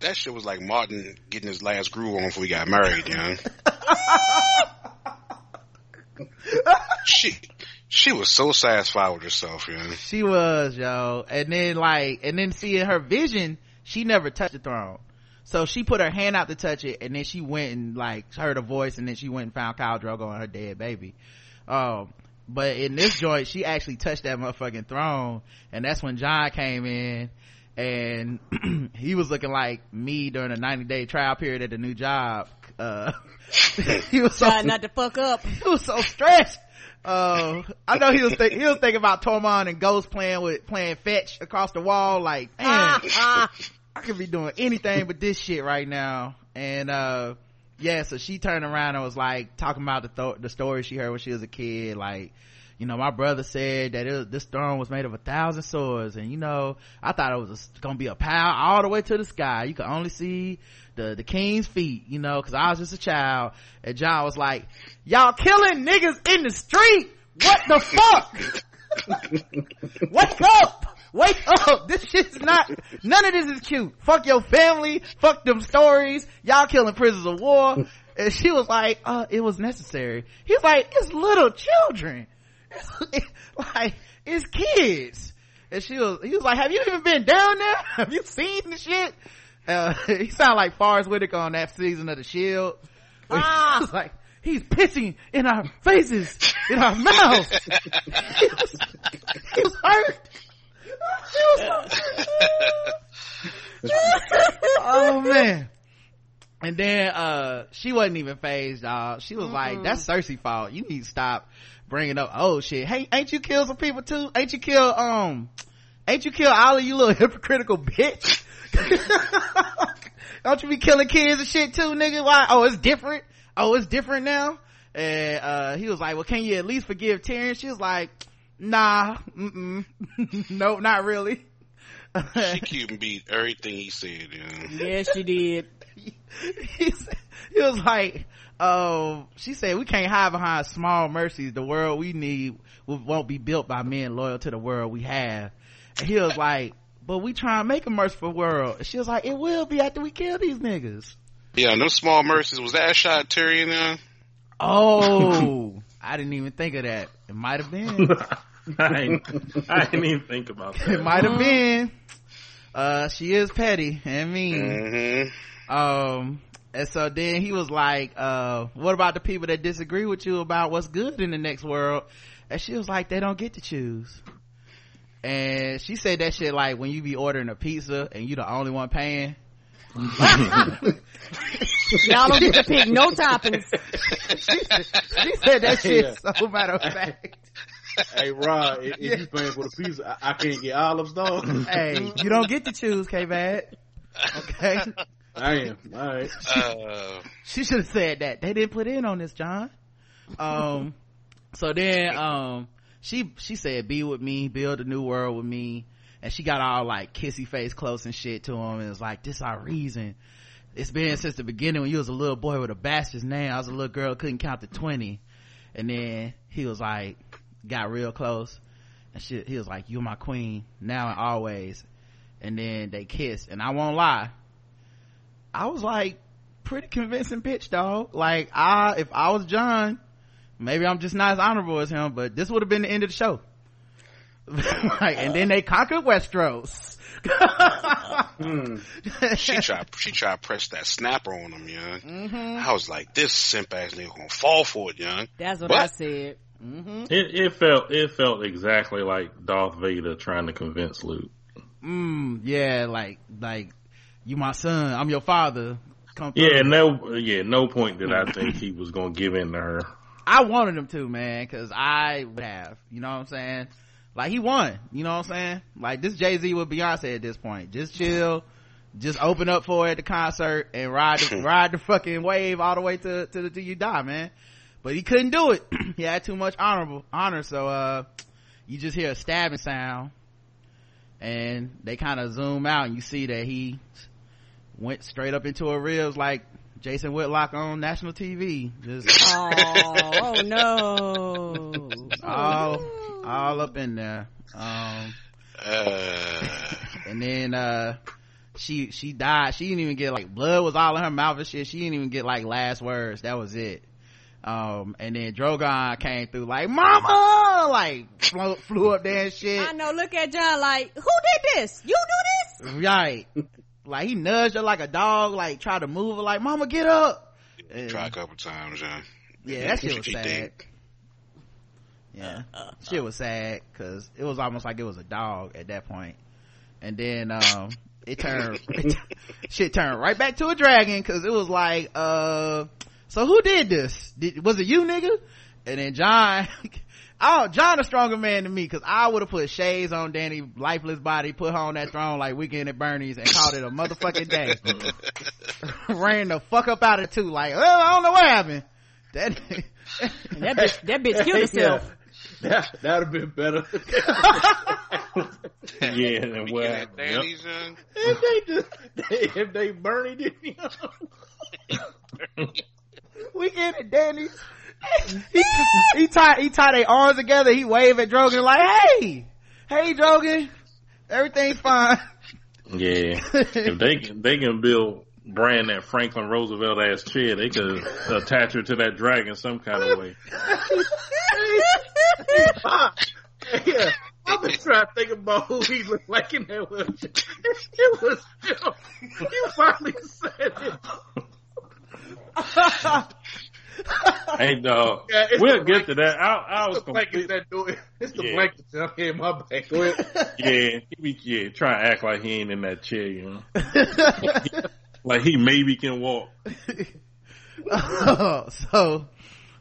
That shit was like Martin getting his last groove on before he got married, you know. she she was so satisfied with herself, you know. she was yo and then like and then seeing her vision she never touched the throne so she put her hand out to touch it and then she went and like heard a voice and then she went and found Khal Drogo and her dead baby um but in this joint she actually touched that motherfucking throne and that's when Jon came in and he was looking like me during a 90 day trial period at the new job uh he was so Tried not to fuck up. he was so stressed. Uh, I know he was think- he was thinking about Tormund and Ghost playing with playing fetch across the wall. Like, man, I could be doing anything but this shit right now. And uh, yeah, so she turned around and was like talking about the th- the story she heard when she was a kid. Like, you know, my brother said that it this throne was made of a thousand swords, and you know, I thought it was a, gonna be a pile all the way to the sky. You could only see the the king's feet, you know, because I was just a child. And Jon was like, "Y'all killing niggas in the street? What the fuck? Wake up!" Wake up! This shit's not, none of this is cute. Fuck your family, fuck them stories, y'all killing prisoners of war. And she was like, uh, it was necessary. He was like, it's little children. like, it's kids. And she was, he was like, have you even been down there? Have you seen the shit? Uh, he sounded like Forest Whitaker on that season of The Shield. He was like, he's pissing in our faces, in our mouths. he, was, he was hurt. He was so oh man. And then, uh, she wasn't even phased, dog. She was like, that's Cersei fault. You need to stop bringing up, oh shit. Hey, ain't you killed some people too? Ain't you killed, um, ain't you killed all of you little hypocritical bitch? Don't you be killing kids and shit too, nigga? Why? Oh, it's different. Oh, it's different now. And, uh, he was like, well, can you at least forgive Tyrion? She was like, nah, mm-mm. no, not really. She cute and beat everything he said, you know. Yes, she did. he, said- he was like, oh, she said, we can't hide behind small mercies. The world we need will- won't be built by men loyal to the world we have. And he was like, but we try and make a merciful world. And she was like, it will be after we kill these niggas. Yeah, no small mercies. Was that shot at Tyrion now? Uh? Oh, I didn't even think of that. It might have been. I ain't, I didn't even think about It that. might have been. Uh, she is petty and mean. Mm-hmm. um and so then he was like uh what about the people that disagree with you about what's good in the next world and she was like they don't get to choose and she said that shit like when you be ordering a pizza and you the only one paying Y'all don't get to pick no toppings. she said that shit so matter of fact hey, Rod, if, if Yeah. you paying for the pizza, I, I can't get olives, though. hey you don't get to choose k-bad okay I am. All right. Uh, she should have said that they didn't put in on this jon um so then um she she said be with me build a new world with me and she got all like kissy face close and shit to him. And was like this our reason. It's been since the beginning when you was a little boy with a bastard's name. I was a little girl couldn't count to 20 and then he was like got real close and shit. He was like you're my queen now and always. And then they kissed. And i won't lie i was like pretty convincing bitch dog. Like i if i was jon maybe i'm just not as honorable as him but this would have been the end of the show like and then they conquered westeros Hmm. she tried. She tried to press that snapper on him, young. Mm-hmm. I was like, this simp ass nigga gonna fall for it, young. That's what But- I said. mm-hmm. It, it felt it felt exactly like Darth Vader trying to convince Luke. mm, yeah like like you my son i'm your father come through. Yeah, no, yeah, no point did I think he was gonna give in to her. I wanted him to, man, cause I would have, you know what I'm saying? Like he won, you know what I'm saying? Like this Jay-Z with Beyonce at this point. Just chill, just open up for it at the concert and ride the, ride the fucking wave all the way to, to the, till you die, man. But he couldn't do it. he had too much honorable, honor, so, uh, you just hear a stabbing sound and they kind of zoom out and you see that he went straight up into her ribs like Jason Whitlock on national TV. Just Oh, oh no. all, all up in there. Um, Uh, and then, uh, she, she died. She didn't even get like blood was all in her mouth and shit. She didn't even get like last words. That was it. Um, and then Drogon came through like, mama! Like, flew, flew up there and shit. I know. Look at Jon. Like, who did this? You do this? Right. Like he nudged her like a dog, like try to move her like, mama get up. And- try a couple times, yeah. yeah, that shit was She sad. did. Yeah, shit was sad because it was almost like it was a dog at that. And then, um, it turned, shit turned right back to a dragon because it was like, uh, so who did this? Did, was it you nigga? And then Jon, oh, Jon a stronger man than me because I would have put shades on Dany lifeless body, put her on that throne like Weekend at Bernie's and called it a motherfucking day. Ran the fuck up out of two like, well, I don't know what happened. That, That bitch, that bitch killed herself. That that'd have been better. Yeah, and what Yeah. Yep. Dany's, uh, if they just they, if they Bernie did you know? Weekend at Dany's. he, he tie he tie their arms together. He wave at Drogon like, "Hey, hey, Drogon, everything's fine." Yeah, if they can, they can build brand that Franklin Roosevelt ass chair, they could attach her to that dragon some kind of way. yeah, I've been trying to think about who he looked like in that wheelchair. It was him. You finally said it. Hey, dog, Yeah, we'll get to that. I, I was It's the blankets complete, that do it. It's the Yeah. blankets that I'm in my back. Go yeah, he be, yeah, try to act like he ain't in that chair, you know, like he maybe can walk. so,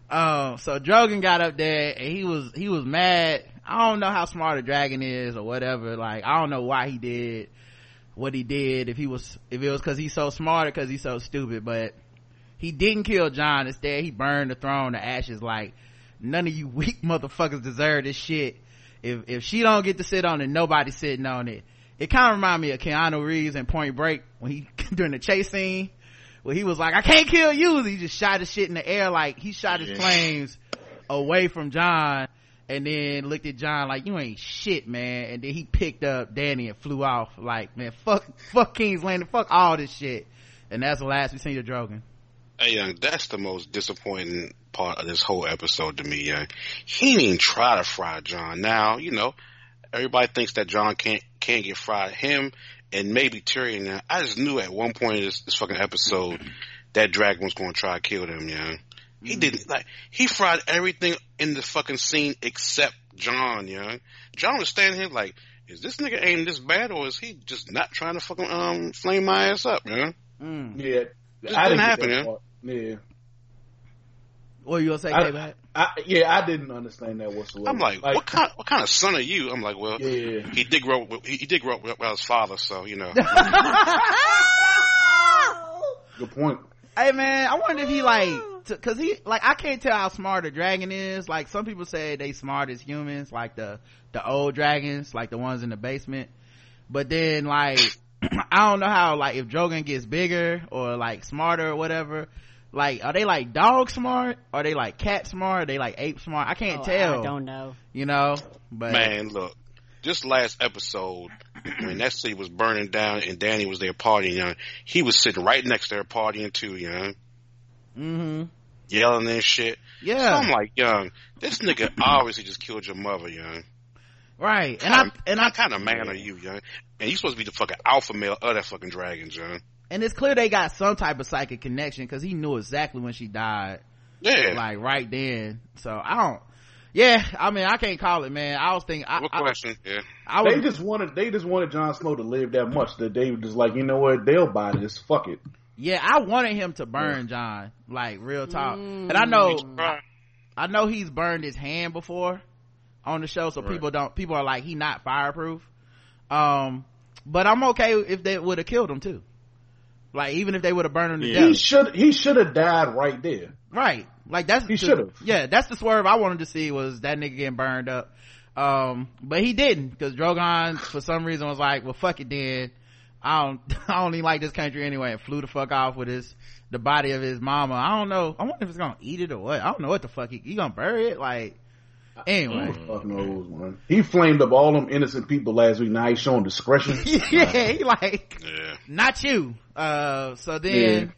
um, so Drogon got up there and he was he was mad. I don't know how smart a dragon is or whatever. Like I don't know why he did what he did. If he was if it was because he's so smart or because he's so stupid, but he didn't kill Jon. Instead, he burned the throne to ashes. Like none of you weak motherfuckers deserve this shit. If if she don't get to sit on it, nobody's sitting on it. It kind of remind me of Keanu Reeves in Point Break when he during the chase scene where he was like, "I can't kill you." He just shot his shit in the air like he shot his Yeah. flames away from Jon, and then looked at Jon like, "You ain't shit, man." And then he picked up Dany and flew off like, "Man, fuck, fuck King's Landing, fuck all this shit." And that's the last we seen of Drogon. Hey, young, that's the most disappointing part of this whole episode to me, young. He didn't even try to fry Jon. Now, you know, everybody thinks that Jon can't can't get fried. Him and maybe Tyrion. Now, I just knew at one point in this, this fucking episode that dragon was going to try to kill them, young. He didn't like he fried everything in the fucking scene except Jon, young. Jon was standing here like, is this nigga aiming this bad or is he just not trying to fucking um flame my ass up, young? Mm. Yeah, This I didn't didn't happen, that yeah. Yeah, What you gonna say, I- K-Bag? I, yeah, I didn't understand that whatsoever. I'm like, what kind what kind of son are you? I'm like, well, Yeah, he did grow up, he, he did grow up with, with his father, so you know. good point. Hey man, I wonder if he like, t- cause he, like, I can't tell how smart a dragon is. Like, some people say they smart as humans, like the, the old dragons, like the ones in the basement. But then, like, I don't know how, like, if Drogon gets bigger or like smarter or whatever, like, are they like dog smart? Are they like cat smart? Are they like ape smart? I can't Oh, tell. I don't know. You know? But, Man, look, just last episode when that city was burning down and Dany was there partying, you know, he was sitting right next to her partying too, you know, hmm yelling and shit. So Yeah. I'm like, young, this nigga obviously just killed your mother, young. right. And I, and I, What kind of man are you, young? And you supposed to be the fucking alpha male of that fucking dragon, young. And it's clear they got some type of psychic connection because he knew exactly when she died. Yeah. like right then. So I don't. Yeah, I mean I can't call it, man. I was thinking. I, what I, question? Yeah. I They just wanted they just wanted Jon Snow to live that much that they were just like, you know what, they'll buy this. Fuck it. Yeah, I wanted him to burn Jon, like real talk. And I know, I know he's burned his hand before on the show, so Right. people don't, people are like, he not fireproof. Um, but I'm okay if they would have killed him too. Like, even if they would have burned him to Yeah. He should he should have died right there. Right. Like that's He the- should've. Yeah, that's the swerve I wanted to see was that nigga getting burned up. Um, but he didn't because Drogon for some reason was like, well, fuck it then. I don't, I don't even like this country anyway and flew the fuck off with his, the body of his mama. I don't know. I wonder if it's gonna eat it or what. I don't know what the fuck he, he gonna bury it. Like, anyway. Fuck knows, man. He flamed up all them innocent people last week. Now he's showing discretion. yeah, he like, Yeah. not you. Uh, so then,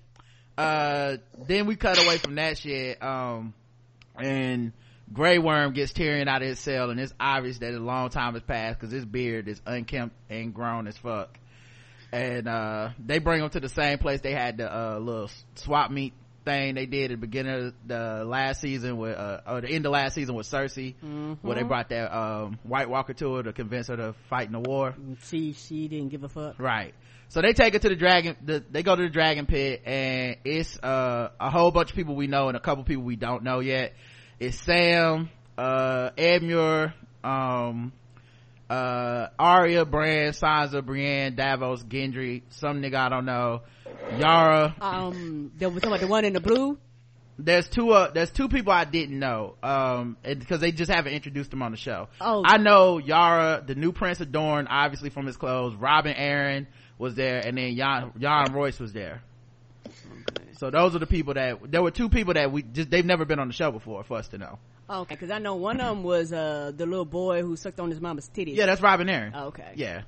uh, then we cut away from that shit. Um, and Grey Worm gets tearing out of his cell, and it's obvious that a long time has passed because his beard is unkempt and grown as fuck. And uh, they bring him to the same place they had the uh, little swap meet thing they did at the beginning of the last season with, uh, or the end of last season with Cersei, where they brought that um, White Walker to her to convince her to fight in the war. She she didn't give a fuck. Right. So they take it to the dragon, the, they go to the dragon pit and it's, uh, a whole bunch of people we know and a couple people we don't know yet. It's Sam, uh, Edmure, um, uh, Arya, Bran, Sansa, Brienne, Davos, Gendry, some nigga I don't know, Yara. Um, there was somebody the one in the blue. There's two, uh, there's two people I didn't know, um, because they just haven't introduced them on the show. Oh. I know Yara, the new Prince of Dorne, obviously from his clothes. Robin Arryn was there, and then Jan, Jan Royce was there. So those are the people that there were two people that we just they've never been on the show before for us to know. Okay, because I know one of them was uh the little boy who sucked on his mama's titties. Yeah, that's Robin Arryn. Okay. Yeah.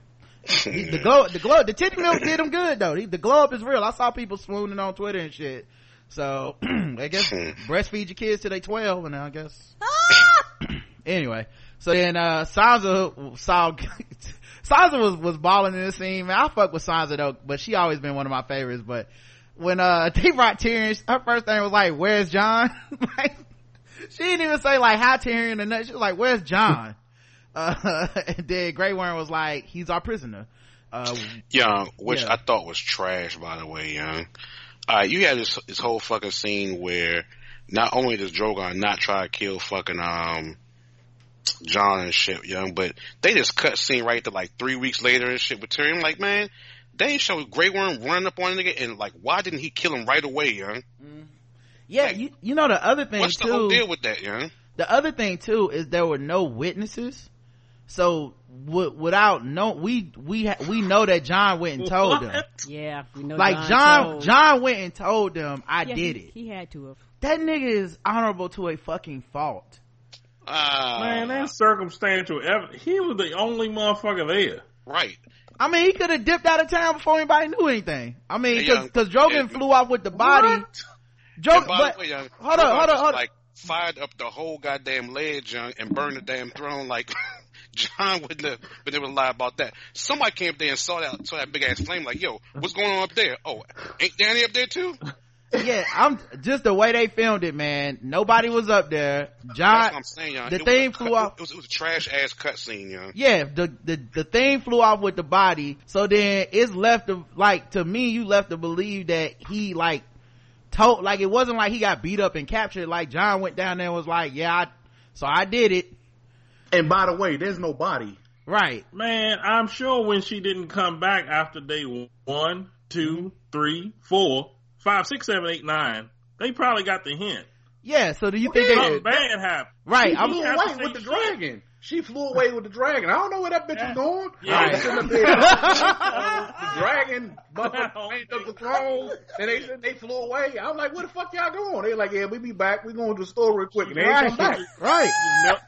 He- the glow, the glow, the titty milk did him good though. He, the glow up is real. I saw people swooning on Twitter and shit. So I guess breastfeed your kids till they twelve, and I guess anyway. So then uh Sansa saw Sansa was was balling in the scene. Man, I fuck with Sansa though, but she always been one of my favorites. But when uh they brought Tyrion, her first thing was like, "Where's Jon?" like she didn't even say like hi Tyrion and nothing. She was like, "Where's Jon?" Uh, and then Grey Worm was like, "He's our prisoner." Uh, Young, which Yeah. I thought was trash, by the way, young. Alright, you had this, this whole fucking scene where not only does Drogon not try to kill fucking, um, Jon and shit, young, but they just cut scene right to like three weeks later and shit with Tyrion. I'm like, man, they show Grey Worm running up on a nigga and like, why didn't he kill him right away, young? yeah, you you know the other thing What's the whole too. deal with that, young? the other thing too is there were no witnesses so w- without no we we ha- we know that jon went and told them Yeah, we know like Jon. jon told. jon went and told them i Yeah, did he, it He had to have. that nigga is honorable to a fucking fault Ah, Man, that's circumstantial evidence. He was the only motherfucker there. right. i mean he could have dipped out of town before anybody knew anything i mean Yeah, because drogon yeah. flew off with the body And Drogon, but way, young, hold on, hold on, hold on. Like fired up the whole goddamn ledge, young, and burned the damn throne. Like Jon wouldn't have been able to lie about that. Somebody came up there and saw that, saw that big ass flame. Like, yo, what's going on up there? Oh, ain't Dany up there too? yeah i'm just the way they filmed it man nobody was up there jon what I'm saying, the It thing flew cut- off It was, it was a trash ass cutscene, young. yeah the, the the thing flew off with the body so then it's left to like to me you left to believe that he like told like it wasn't like he got beat up and captured like jon went down there and was like yeah I, so i did it And by the way, there's no body. right Man, I'm sure when she didn't come back after day one, two, three, four, five, six, seven, eight, nine, they probably got the hint. yeah so do you think Something they bad happened. right She i'm flew away with the shit. dragon. She flew away with the dragon. I don't know where that bitch Yeah. is going. Yeah. I was sitting up the dragon motherfucker up the throne, and they said they flew away. I'm like, where the fuck y'all going? They like, yeah, we be back. We going to the store real quick. And they ain't come back. right Melt,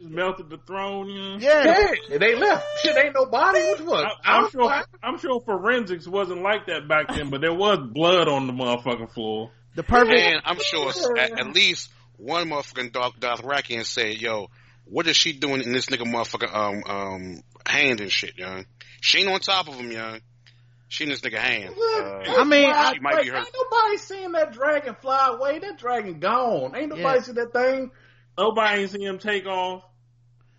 melted the throne. You know? yeah Yeah, and they left. Shit, ain't no body. Which one? I, I'm sure. I'm sure forensics wasn't like that back then, but there was blood on the motherfucking floor. the perfect And I'm sure at, at least one motherfucking Darth Dothraki and said, yo, what is she doing in this nigga motherfucking um um hand and shit, young? She ain't on top of him, young. She in this nigga hand. Uh, I mean, she might be hurt. Ain't nobody seen that dragon fly away. That dragon gone. Ain't nobody Yeah. seen that thing. Nobody ain't seen him take off.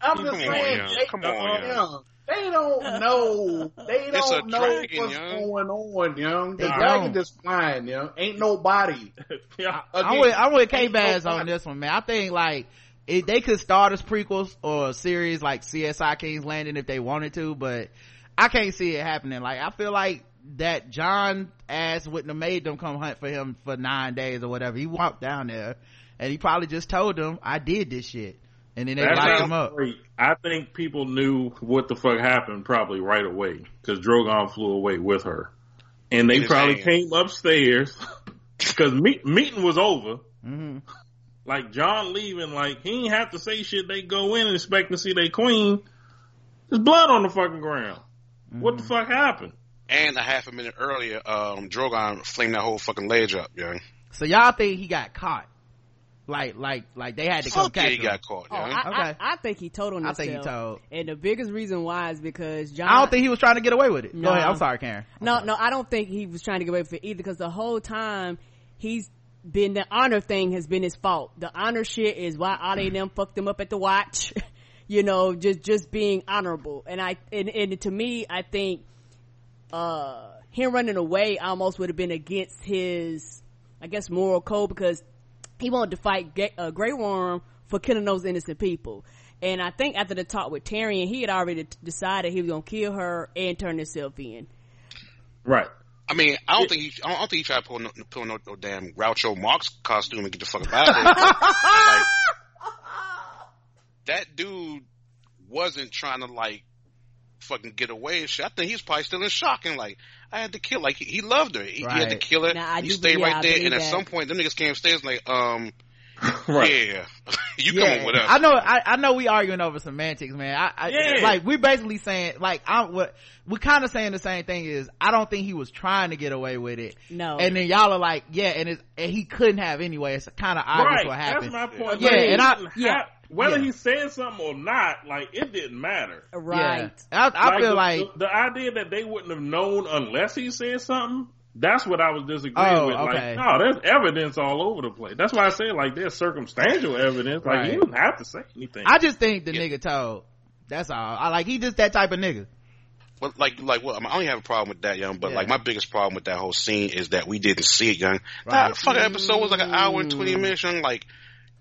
I'm just on, saying. young. they- Come on, young. They don't know. They don't know dragon, what's young. going on, young. The They dragon don't. is flying, young. Ain't nobody. yeah. I'm with I'm with K Baz on this one, man. I think like it, they could start as prequels or a series like CSI King's Landing if they wanted to, but I can't see it happening. Like I feel like that Jon ass wouldn't have made them come hunt for him for nine days or whatever. He walked down there and he probably just told them, "I did this shit," and then they That locked him up. great. I think people knew what the fuck happened probably right away because Drogon flew away with her, and they probably hand. came upstairs because meet, meeting was over. hmm Like Jon leaving, like he ain't have to say shit. They go in and expect to see their queen. There's blood on the fucking ground. What the Mm-hmm. fuck happened? And a half a minute earlier, um, Drogon flamed that whole fucking ledge up, young. So y'all think he got caught? Like, like, like they had to come Fuck yeah, catch he him. got caught, Oh. I, Okay. I, I think he told on I think he told. And the biggest reason why is because Jon. I don't think he was trying to get away with it. Go ahead. I'm sorry, Karen. I'm No, sorry. no, I don't think he was trying to get away with it either because the whole time he's been the honor thing has been his fault. The honor shit is why Olly and them fucked him up at the watch. you know, just just being honorable. And I and, and to me, I think uh him running away almost would have been against his, I guess, moral code because he wanted to fight Ga- uh, Grey Worm for killing those innocent people. And I think after the talk with Tyrion, he had already t- decided he was gonna kill her and turn himself in. Right. I mean, I don't think he, I don't, think he tried to pull no, pull no, no damn Groucho Marx costume and get the fuck out of there. like, that dude wasn't trying to like fucking get away and shit. I think he's probably still in shock and like, I had to kill. Like he, he loved her. He, he had to kill her. Nah, he stayed right there, believe and at some point, them niggas came upstairs and like, um, Right. yeah, you Yeah, coming with us? I know, I, I know we arguing over semantics, man. I, I Yeah. like we basically saying like I what we kind of saying the same thing is I don't think he was trying to get away with it. No. and then y'all are like, yeah, and it's and he couldn't have anyway. It's kind of obvious Right. what happened. That's my point. Yeah, Like, and I- didn't yeah. Hap- whether Yeah. he said something or not, like it didn't matter. Right. Yeah. I, I feel the, like the, the idea that they wouldn't have known unless he said something. That's what I was disagreeing Oh, with. okay. Like, no, there's evidence all over the place. That's why I say like there's circumstantial evidence. Like Right. he didn't have to say anything. I just think the Yeah. nigga told. That's all. I like he just that type of nigga. But like, like, well, I, mean, I don't have a problem with that, young. But Yeah. like, my biggest problem with that whole scene is that we didn't see it, young. Right. That fucking episode was like an hour and twenty minutes, young. Like,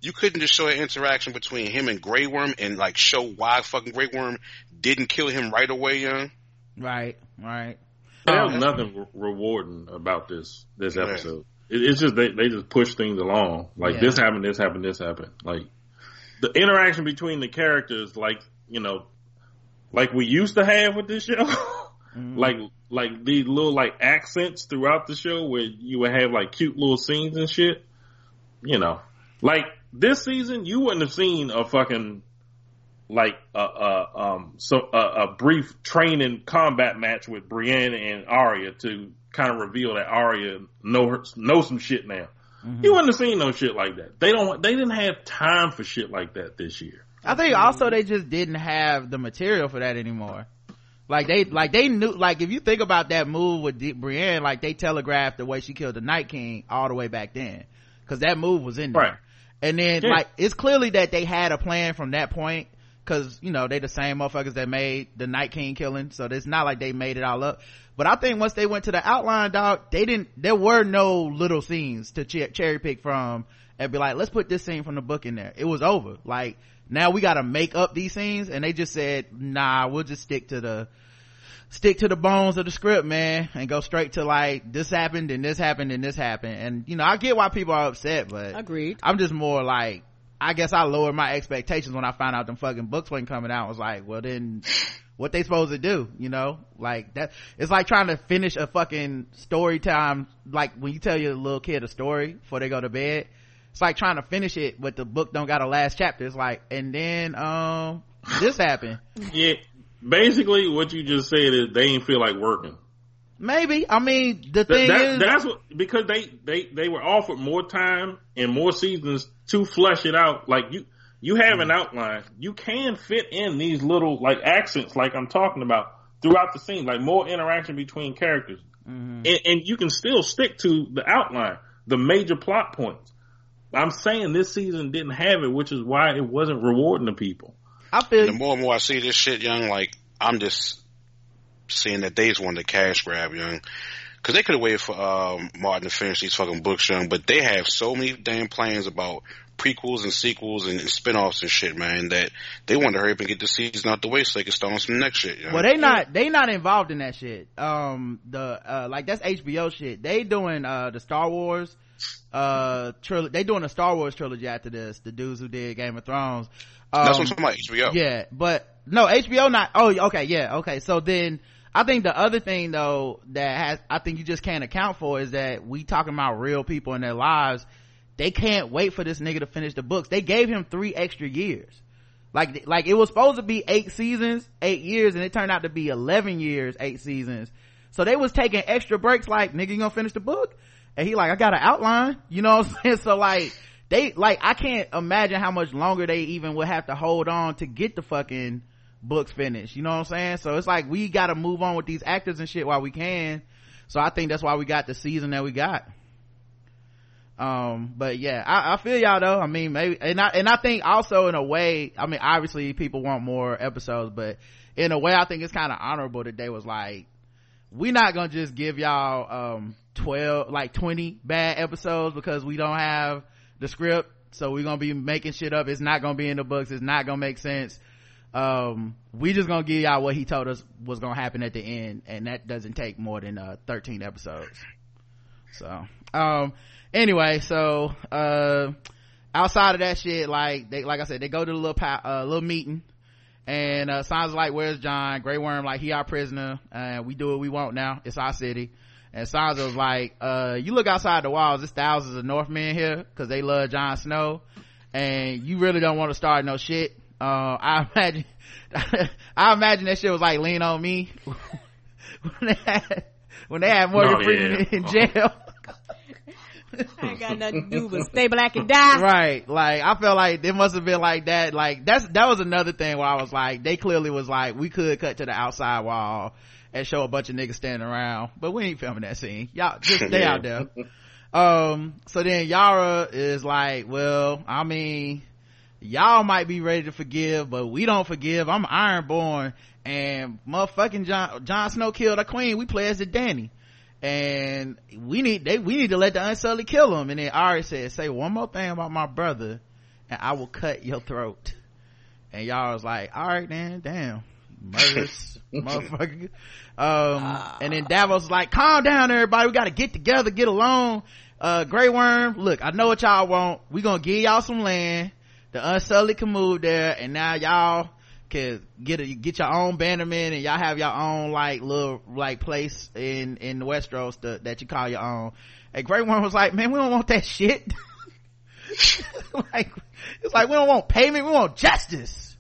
you couldn't just show an interaction between him and Grey Worm and like show why fucking Grey Worm didn't kill him right away, young. Right, right. there Um, nothing re- rewarding about this this Yeah. episode. It, it's just they they just push things along. Like Yeah. this happened, this happened, this happened. Like the interaction between the characters, like you know, like we used to have with this show. Mhm. like like these little like accents throughout the show where you would have like cute little scenes and shit. You know, like this season, you wouldn't have seen a fucking like a, a um so a, a brief training combat match with Brienne and Arya to kind of reveal that Arya know her, know some shit now. Mhm. You wouldn't have seen no shit like that. They don't. They didn't have time for shit like that this year. I think also they just didn't have the material for that anymore. Like they, like they knew, like if you think about that move with D- Brienne, like they telegraphed the way she killed the Night King all the way back then. Cause that move was in there. Right. And then like, it's clearly that they had a plan from that point. Cause, you know, they the same motherfuckers that made the Night King killing. So it's not like they made it all up. But I think once they went to the outline, dog, they didn't, there were no little scenes to ch- cherry pick from and be like, let's put this scene from the book in there. It was over. Like, now we gotta make up these scenes and they just said, nah, we'll just stick to the, stick to the bones of the script, man, and go straight to like, this happened and this happened and this happened. And, you know, I get why people are upset, but Agreed. I'm just more like, I guess I lowered my expectations when I found out them fucking books wasn't coming out. I was like, well then, what they supposed to do, you know? Like that, it's like trying to finish a fucking story time, like when you tell your little kid a story before they go to bed. It's like trying to finish it, but the book don't got a last chapter. It's like, and then, um, this happened. Yeah. Basically, what you just said is they ain't feel like working. Maybe. I mean, the thing that- is, that's what because they they they were offered more time and more seasons to flesh it out. Like you you have an outline, you can fit in these little like accents, like I'm talking about throughout the scene, like more interaction between characters, Mhm. and, and you can still stick to the outline, the major plot points. I'm saying this season didn't have it, which is why it wasn't rewarding to people. I feel The more and more I see this shit, young, like I'm just seeing that they just wanted to cash grab, young. Cause they could have waited for um, Martin to finish these fucking books, young. But they have so many damn plans about prequels and sequels and, and spin-offs and shit, man, that they want to hurry up and get the season out the way so they can start on some next shit. Young. Well, they not they not involved in that shit. Um, the uh, like that's HBO shit. They doing uh the Star Wars uh trilogy. They doing a Star Wars trilogy after this. The dudes who did Game of Thrones. Um, That's what I'm talking about. HBO. Yeah, but no HBO not. Oh, okay, yeah, okay. So then I think the other thing though that has I think you just can't account for is that we talking about real people in their lives. They can't wait for this nigga to finish the books. They gave him three extra years. Like, like it was supposed to be eight seasons, eight years, and it turned out to be 11 years, eight seasons. So they was taking extra breaks like, nigga, you gonna finish the book? And he like, I got an outline, you know what I'm saying? So like, they, like, I can't imagine how much longer they even would have to hold on to get the fucking books finished, you know what I'm saying? So it's like, we gotta move on with these actors and shit while we can. So I think that's why we got the season that we got um but yeah I, I, feel y'all though i mean maybe and i and i think also in a way i mean obviously people want more episodes but in a way i think it's kind of honorable that they was like we're not gonna just give y'all um 12 like 20 bad episodes because we don't have the script so we're gonna be making shit up. It's not gonna be in the books. It's not gonna make sense. Um we just gonna give y'all what he told us was gonna happen at the end and that doesn't take more than uh 13 episodes. So um anyway so uh outside of that shit like they like i said they go to the little pa- uh, little meeting and uh sounds like where's jon? Grey worm like he our prisoner and we do what we want now. It's our city and Sansa was like, uh, you look outside the walls, there's thousands of Northmen here because they love Jon Snow. And you really don't want to start no shit. Uh, I imagine, I imagine that shit was like lean on me when they had, when they had Morgan Oh, Freeman yeah. in jail. I ain't got nothing to do but stay black and die. right like i felt like it must have been like that like that's that was another thing where i was like they clearly was like we could cut to the outside wall and show a bunch of niggas standing around. But we ain't filming that scene. Y'all just stay out there. Um so then yara is like well i mean y'all might be ready to forgive but we don't forgive. I'm ironborn and motherfucking jon jon snow killed a queen. We play as the dany. And we need they we need to let the unsullied kill him. And then Arya said say one more thing about my brother and I will cut your throat. And y'all was like all right then damn. Murderous motherfucker um and then Davos like calm down everybody we gotta get together get along uh Grey Worm look I know what y'all want we gonna give y'all some land the unsullied can move there and now y'all can get a, get your own bannerman and y'all have your own like little like place in in Westeros to, that you call your own. And Grey Worm was like, man, we don't want that shit. like it's like we don't want payment, we want justice.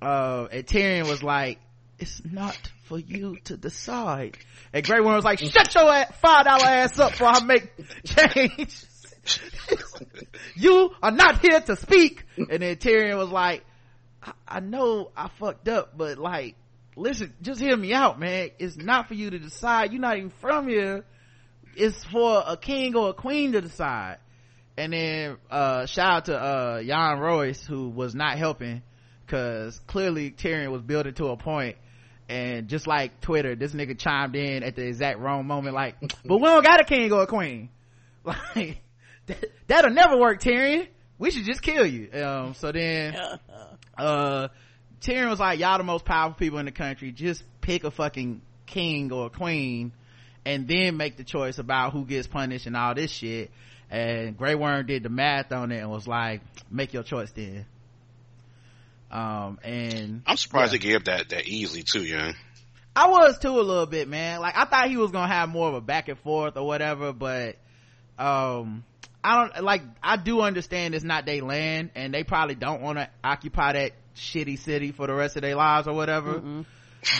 Uh, and Tyrion was like, it's not for you to decide. And Grey Worm was like, shut your five dollar ass up before I make change. you are not here to speak. And then Tyrion was like, I, I know I fucked up, but like, listen, just hear me out, man. It's not for you to decide. You're not even from here. It's for a king or a queen to decide. And then, uh, shout out to, uh, Yohn Royce, who was not helping, cause clearly Tyrion was building to a point, And just like Twitter, this nigga chimed in at the exact wrong moment, like, but we don't got a king or a queen. Like, that, that'll never work, Tyrion. We should just kill you. Um, so then, uh Tyrion was like, y'all the most powerful people in the country. Just pick a fucking king or a queen and then make the choice about who gets punished and all this shit. And Grey Worm did the math on it and was like, make your choice then. Um, and I'm surprised Yeah. they gave that that easily too, young. I was too a little bit, man. Like I thought he was gonna have more of a back and forth or whatever, but um I don't like I do understand it's not their land and they probably don't want to occupy that shitty city for the rest of their lives or whatever.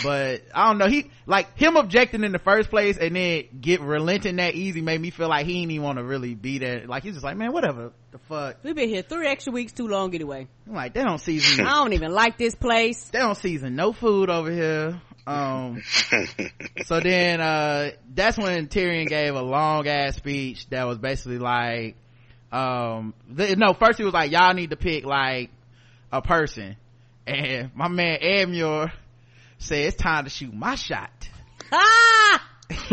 But I don't know. He like him objecting in the first place and then get relenting that easy made me feel like he didn't even want to really be there. Like he's just like, man, whatever the fuck. We've been here three extra weeks too long anyway. I'm like, they don't season I don't even like this place. they don't season no food over here. Um, so then, uh, that's when Tyrion gave a long ass speech that was basically like, um, th- no, first he was like, y'all need to pick like a person. And my man Edmure said it's time to shoot my shot. Ah!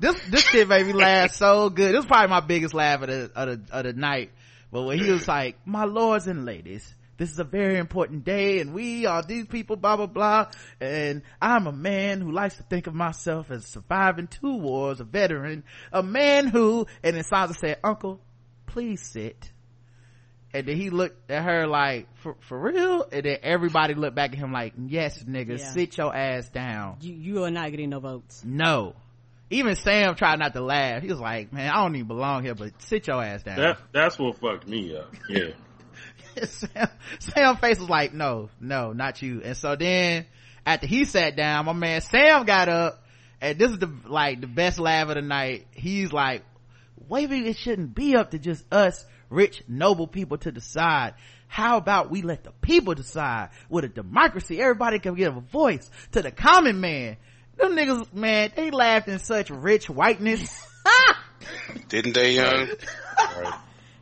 this this shit made me laugh so good. This was probably my biggest laugh of the of the, of the night. But when he was like, "My lords and ladies, this is a very important day, and we are these people, blah blah blah." And I'm a man who likes to think of myself as surviving two wars, a veteran, a man who. And then Sansa said, "Uncle, please sit." And then he looked at her like, for, for real? And then everybody looked back at him like, yes, nigga, Yeah. sit your ass down. You, you are not getting no votes. No. Even Sam tried not to laugh. He was like, man, I don't even belong here, but sit your ass down. That that's what fucked me up. Yeah. Sam, Sam face was like, no, no, not you. And so then after he sat down, my man Sam got up and this is the, like the best laugh of the night. He's like, maybe it shouldn't be up to just us rich, noble people to decide. How about we let the people decide? With a democracy, everybody can give a voice to the common man. Them niggas, man, they laughed in such rich whiteness. Didn't they, young?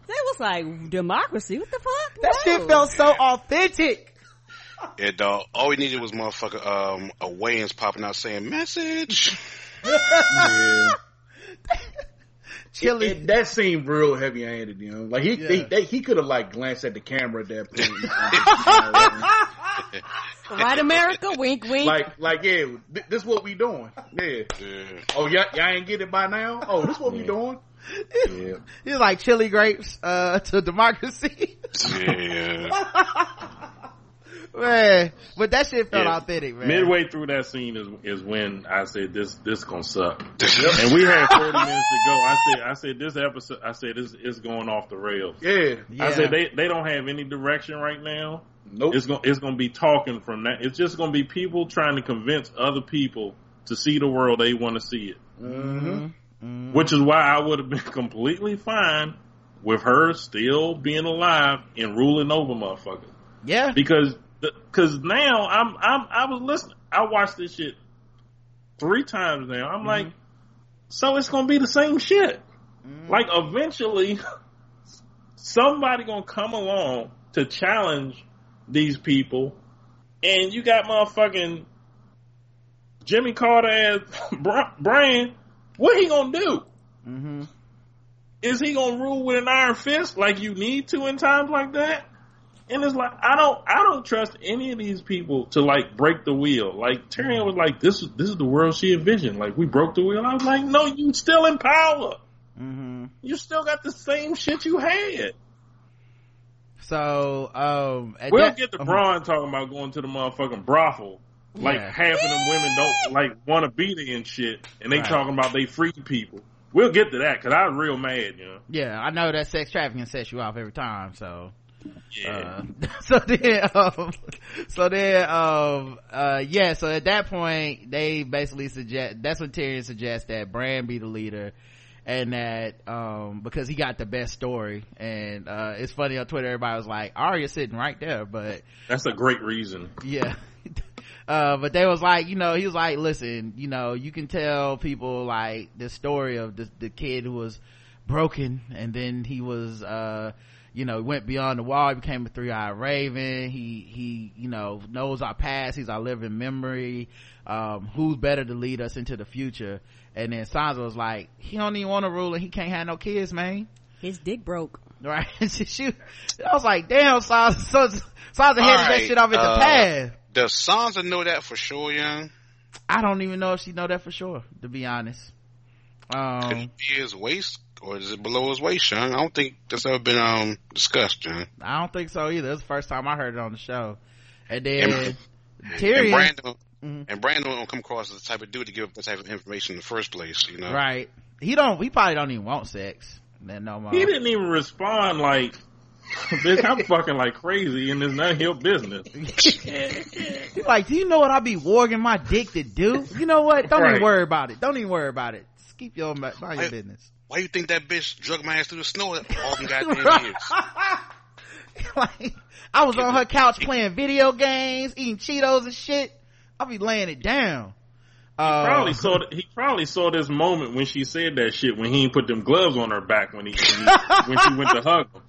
That was like democracy. What the fuck? That No. shit felt so authentic. Yeah, dog. All we needed was motherfucker um a Wayans popping out saying message. Yeah. Chili. It- that seemed real heavy handed, you know. Like he Yeah. he, they, he could have like glanced at the camera at that point. Right, America? wink, wink. like like yeah, th- this what we doing. Yeah. Yeah. Oh y'all, y'all ain't get it by now. Oh, this what we doing. Yeah. He's like chili grapes, uh, to democracy. Yeah. man. But that shit felt Yeah. authentic, man. Midway through that scene is is when I said this this gonna suck. and we had forty minutes to go. I said I said this episode I said this is going off the rails. Yeah. Yeah. I said they they don't have any direction right now. Nope. It's gonna it's gonna be talking from that. It's just gonna be people trying to convince other people to see the world they want to see it. mm-hmm. Which is why I would have been completely fine with her still being alive and ruling over motherfuckers. yeah. Because because now I'm I'm I was listening. I watched this shit three times now. I'm like, so it's gonna be the same shit. Like eventually, somebody gonna come along to challenge these people, and you got motherfucking Jimmy Carter as Bran. What he gonna do? Mm-hmm. is he gonna rule with an iron fist like you need to in times like that? And it's like I don't I don't trust any of these people to like break the wheel. Like Tyrion was like, This is this is the world she envisioned. Like we broke the wheel. I was like, No, you still in power. Mm-hmm. You still got the same shit you had. So, um, We'll that- get the um, Bronn talking about going to the motherfucking brothel. Like Yeah. half of them women don't like want to be there and shit, and they Right. talking about they free people. We'll get to that because I was real mad, you know. Yeah, I know that sex trafficking sets you off every time, so. Yeah. Uh, so then, um, so then, um, uh, yeah, so at that point, they basically suggest, that's when Tyrion suggests that Bran be the leader and that, um, because he got the best story. And, uh, it's funny on Twitter, everybody was like, Arya's sitting right there, but That's a great reason. yeah. Uh, but they was like, you know, he was like, listen, you know, you can tell people like the story of the, the kid who was broken and then he was, uh, you know, he went beyond the wall. He became a three-eyed raven. He, he, you know, knows our past. He's our living memory. Um, who's better to lead us into the future? And then Sansa was like, he don't even want to rule and he can't have no kids, man. His dick broke. Right? she, she, I was like, damn, Sansa, Sansa, Sansa headed that shit off at uh, the path. Does Sansa know that for sure, young? I don't even know if she know that for sure, to be honest. Could Um, it be his waist, or is it below his waist, young? I don't think that's ever been um discussed, young. I don't think so either. It's the first time I heard it on the show. And And, then and Tyrion, Brandon Mhm. and Brandon don't come across as the type of dude to give up that type of information in the first place, you know? right? He don't. He probably don't even want sex. Then no more. He didn't even respond like, bitch, I'm fucking like crazy and it's not your business. He's like, do you know what I be warging my dick to do? You know what? Don't even worry about it. Don't even worry about it. Just keep your mind your I- business. Why you think that bitch drug my ass through the snow all them goddamn years? like, I was on her couch playing video games, eating Cheetos and shit. I'll be laying it down. Uh, Probably saw th- he probably saw this moment when she said that shit when he put them gloves on her back when he when, he, when she went to hug him.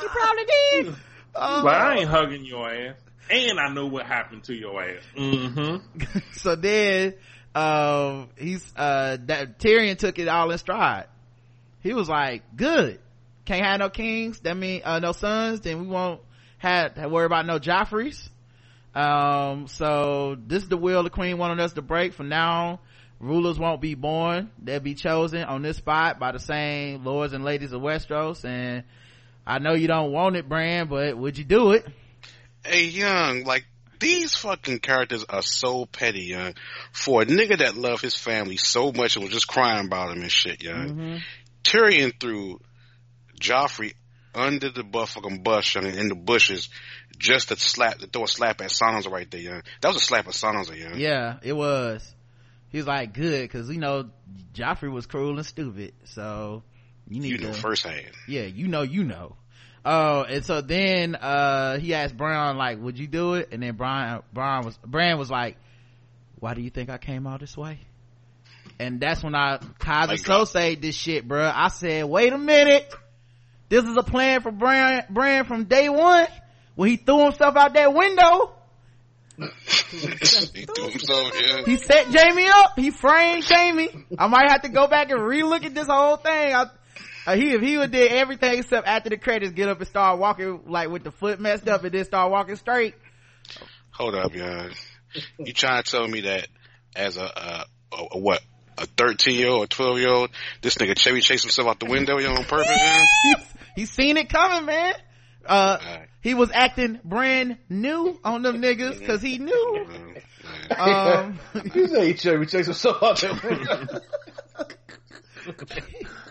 He probably did. uh, Like I ain't hugging your ass. and I know what happened to your ass. Mm-hmm. so then, um, he's, uh, that Tyrion took it all in stride. He was like, good. Can't have no kings. That mean, uh, no sons. Then we won't have to worry about no Joffreys. Um, so this is the will the queen wanted us to break from now. Rulers won't be born. They'll be chosen on this spot by the same lords and ladies of Westeros. And I know you don't want it, Bran, but would you do it? Hey, young, like these fucking characters are so petty, young. For a nigga that loved his family so much and was just crying about him and shit, young. Mm-hmm. Tyrion threw Joffrey under the fucking bush young, in the bushes just to slap, to throw a slap at Sansa right there, young. That was a slap at Sansa, young. Yeah, it was. He was like, good, cause you know, Joffrey was cruel and stupid, so you need to You to. know firsthand. Yeah, you know, you know. Oh, and so then, uh, he asked Bran, like, would you do it? And then Brian, Brian was, Bran was like, why do you think I came all this way? And that's when I, Keyser Like God. Söze this shit, bruh. I said, wait a minute. This is a plan for Bran, Bran from day one when he threw himself out that window. he threw himself, yeah. He set Jaime up. He framed Jaime. I might have to go back and relook at this whole thing. I, uh, he if he would did everything except after the credits get up and start walking like with the foot messed up and then start walking straight. Hold up, young. You trying to tell me that as a, a, a, a what? A 13 year old or 12 year old, this nigga Chevy chased himself out the window, yo, on purpose, young? He's, he's seen it coming, man. Uh, Alright. he was acting brand new on them niggas cause he knew. Um, Um, You say Chevy chase himself out there. window.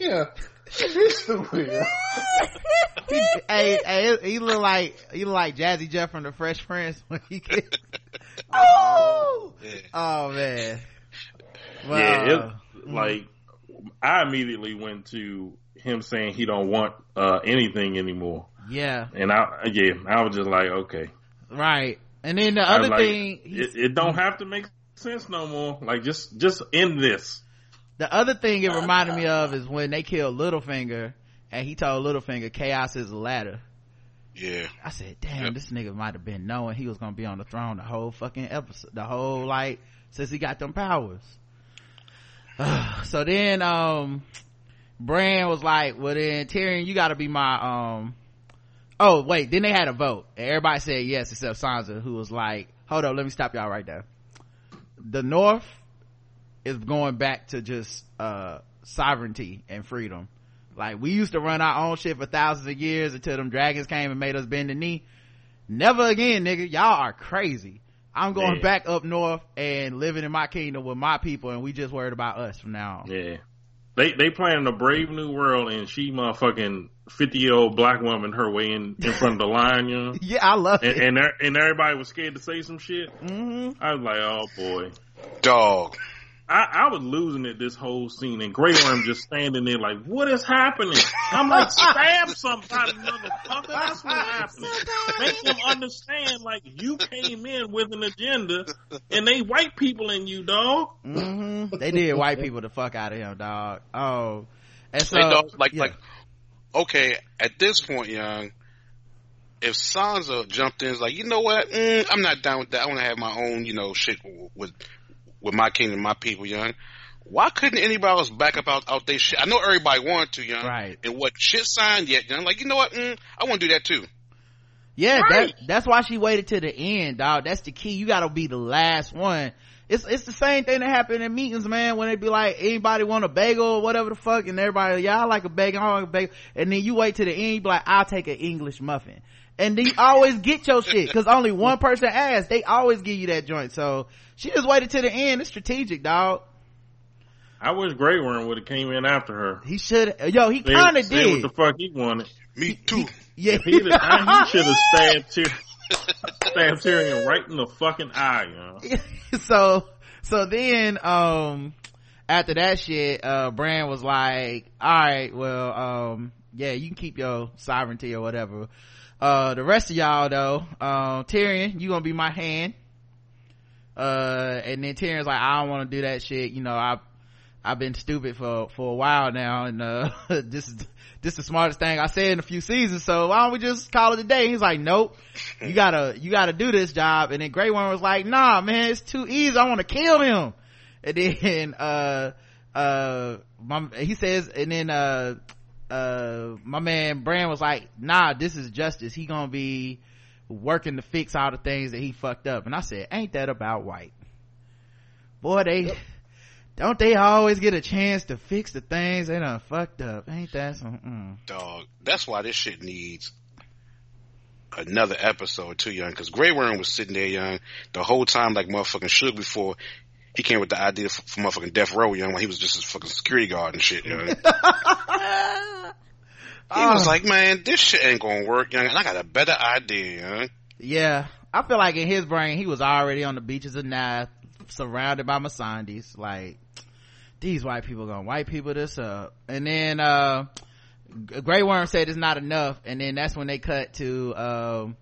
yeah. He's stupid. hey, hey, he look like, he look like Jazzy Jeff from the Fresh Prince when he get, oh, Yeah. oh man. yeah, it, like I immediately went to him saying he don't want uh, anything anymore, yeah, and I yeah I was just like okay. right. And then the other like, thing, it, it don't have to make sense no more. Like just just end this. the other thing it reminded me of is when they killed Littlefinger and he told Littlefinger chaos is a ladder. yeah. I said, damn, Yep. this nigga might have been knowing he was gonna be on the throne the whole fucking episode, the whole like, since he got them powers. so then, um, Bran was like, well then Tyrion, you gotta be my, um, oh wait, then they had a vote. And everybody said yes except Sansa who was like, hold up, let me stop y'all right there. The North is going back to just, uh, sovereignty and freedom. Like we used to run our own shit for thousands of years until them dragons came and made us bend the knee. Never again, nigga. Y'all are crazy. I'm going Yeah. back up north and living in my kingdom with my people and we just worried about us from now on. Yeah, they they planning a brave new world, and she motherfucking fifty year old black woman her way in in front of the line, you know. Yeah, I love And it. and, and everybody was scared to say some shit. hmm I was like, oh boy. Dog. I, I was losing it this whole scene, and Grey Worm just standing there like, "What is happening?" I'm like, "Stab somebody, motherfucker! That's what's happening. Make them understand, like you came in with an agenda, and they white people in you, dog." hmm They did white people the fuck out of him, dog. Oh. And so, Hey, dog, like, yeah. like, okay, at this point, young, if Sansa jumped in, is like, you know what? Mm, I'm not down with that. I want to have my own, you know, shit with with my kingdom, my people, young. Why couldn't anybody else back up out, out their shit? I know everybody wanted to, young. Right. And what shit signed yet, young? Like, you know what? Mm, I want to do that too. Yeah, Right. that, that's why she waited to the end, dog. That's the key. You gotta be the last one. It's, it's the same thing that happened in meetings, man, when they be like, anybody want a bagel or whatever the fuck, and everybody, yeah, I like a bagel, I like a bagel. And then you wait to the end, you be like, I'll take an English muffin. And then you always get your shit, cause only one person asked. They always give you that joint. So, she just waited to the end. It's strategic, dog. I wish Grey Worm would have came in after her. He should, yo, he kinda said did. what the fuck he wanted. Me too. yeah. If he'd he should have stayed Tyrion, Tyrion right in the fucking eye, you know. so so then um after that shit uh bran was like all right well um yeah you can keep your sovereignty or whatever uh the rest of y'all though um tyrion you gonna be my hand uh and then tyrion's like i don't want to do that shit you know i I've been stupid for for a while now, and uh, this is this is the smartest thing I said in a few seasons. So why don't we just call it a day? He's like, nope, you gotta you gotta do this job. And then Grey Worm was like, nah, man, it's too easy. I want to kill him. And then uh uh my, he says, and then uh uh my man Bran was like, nah, this is justice. He gonna be working to fix all the things that he fucked up. And I said, ain't that about white? Boy, they don't they always get a chance to fix the things they done fucked up? Ain't that something? Mm. Dog. That's why this shit needs another episode too, young. Because Grey Worm was sitting there, young, the whole time like motherfucking shook before he came with the idea for, for motherfucking Death Row, young, when he was just a fucking security guard and shit, young. he was ah. like, man, this shit ain't gonna work, young, and I got a better idea, young. Yeah, I feel like in his brain he was already on the beaches of Naath, surrounded by Missandei's. Like these white people gonna white people this up, and then uh, Grey Worm said it's not enough, and then that's when they cut to um,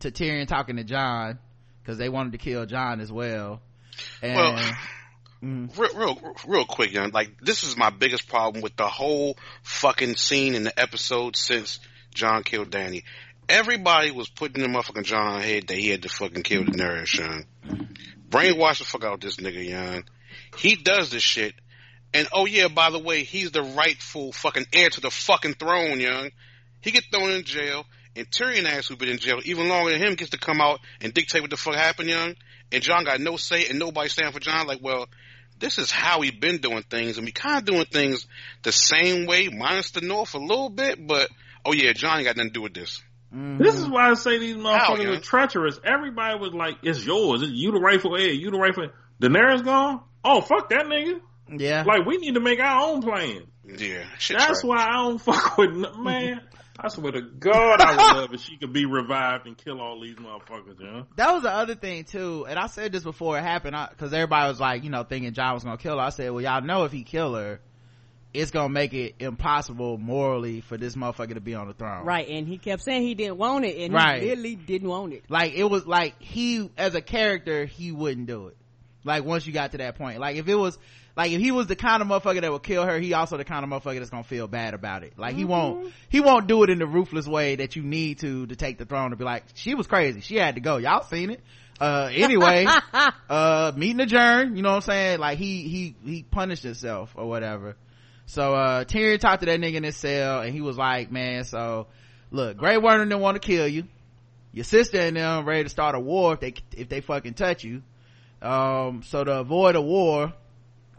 to Tyrion talking to Jon because they wanted to kill Jon as well. And, Well, real, real, real quick, young. Like this is my biggest problem with the whole fucking scene in the episode since Jon killed Dany. Everybody was putting the motherfucking Jon on head that he had to fucking kill the Daenerys, young. Brainwash the fuck out this nigga, young. He does this shit. And oh yeah, by the way, he's the rightful fucking heir to the fucking throne, young. He get thrown in jail, and Tyrion ass who been in jail even longer than him gets to come out and dictate what the fuck happened, young. And Jon got no say, and nobody stand for Jon. Like, well, this is how we been doing things, and we kind of doing things the same way, minus the North a little bit. But oh yeah, Jon ain't got nothing to do with this. Mm-hmm. This is why I say these motherfuckers yeah. are treacherous. Everybody was like, "It's yours. It's you the rightful heir. You the rightful." Daenerys gone. Oh fuck that nigga. Yeah, Like we need to make our own plan. Yeah. That's trash. why I don't fuck with man. I swear to God, I would love if she could be revived and kill all these motherfuckers. You know? that was the other thing too. And I said this before it happened because everybody was like, you know, thinking Jon was gonna kill her. I said, well, y'all know if he kill her, it's gonna make it impossible morally for this motherfucker to be on the throne. Right, and he kept saying he didn't want it, and Right. he literally didn't want it. like it was like he as a character he wouldn't do it like once you got to that point like if it was like if he was the kind of motherfucker that would kill her he also the kind of motherfucker that's gonna feel bad about it. Like he won't he won't do it in the ruthless way that you need to to take the throne to be like she was crazy. She had to go. Y'all seen it. Uh anyway uh meeting adjourned you know what i'm saying? Like he he he punished himself or whatever. So uh Tyrion talked to that nigga in his cell and he was like man so look Grey Worm didn't want to kill you. Your sister and them ready to start a war if they if they fucking touch you. Um so to avoid a war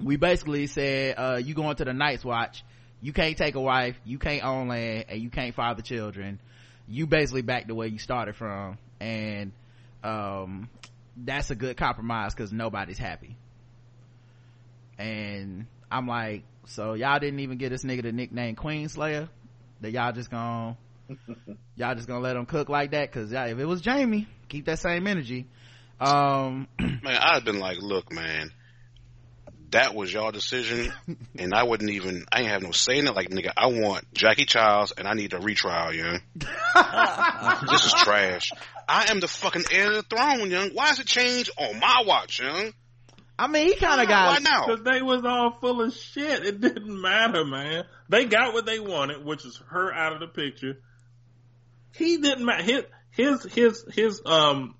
we basically said uh you going to the night's watch. You can't take a wife you can't own land and you can't father children. You basically back to where you started from. And um that's a good compromise because nobody's happy. And i'm like so y'all didn't even get this nigga the nickname queen slayer that y'all just gonna y'all just gonna let him cook like that? Because if it was jaime keep that same energy. Um Man, I'd have been like, look, man, that was your decision, and I wouldn't even, I ain't have no say in it. Like, nigga, I want Jackie Chiles, and I need a retrial, young. this is trash. I am the fucking heir to the throne, young. Why is it changed on my watch, young? i mean he kind of Why got now? Because they was all full of shit. It didn't matter, man. They got what they wanted, which is her out of the picture. He didn't matter. His his his his um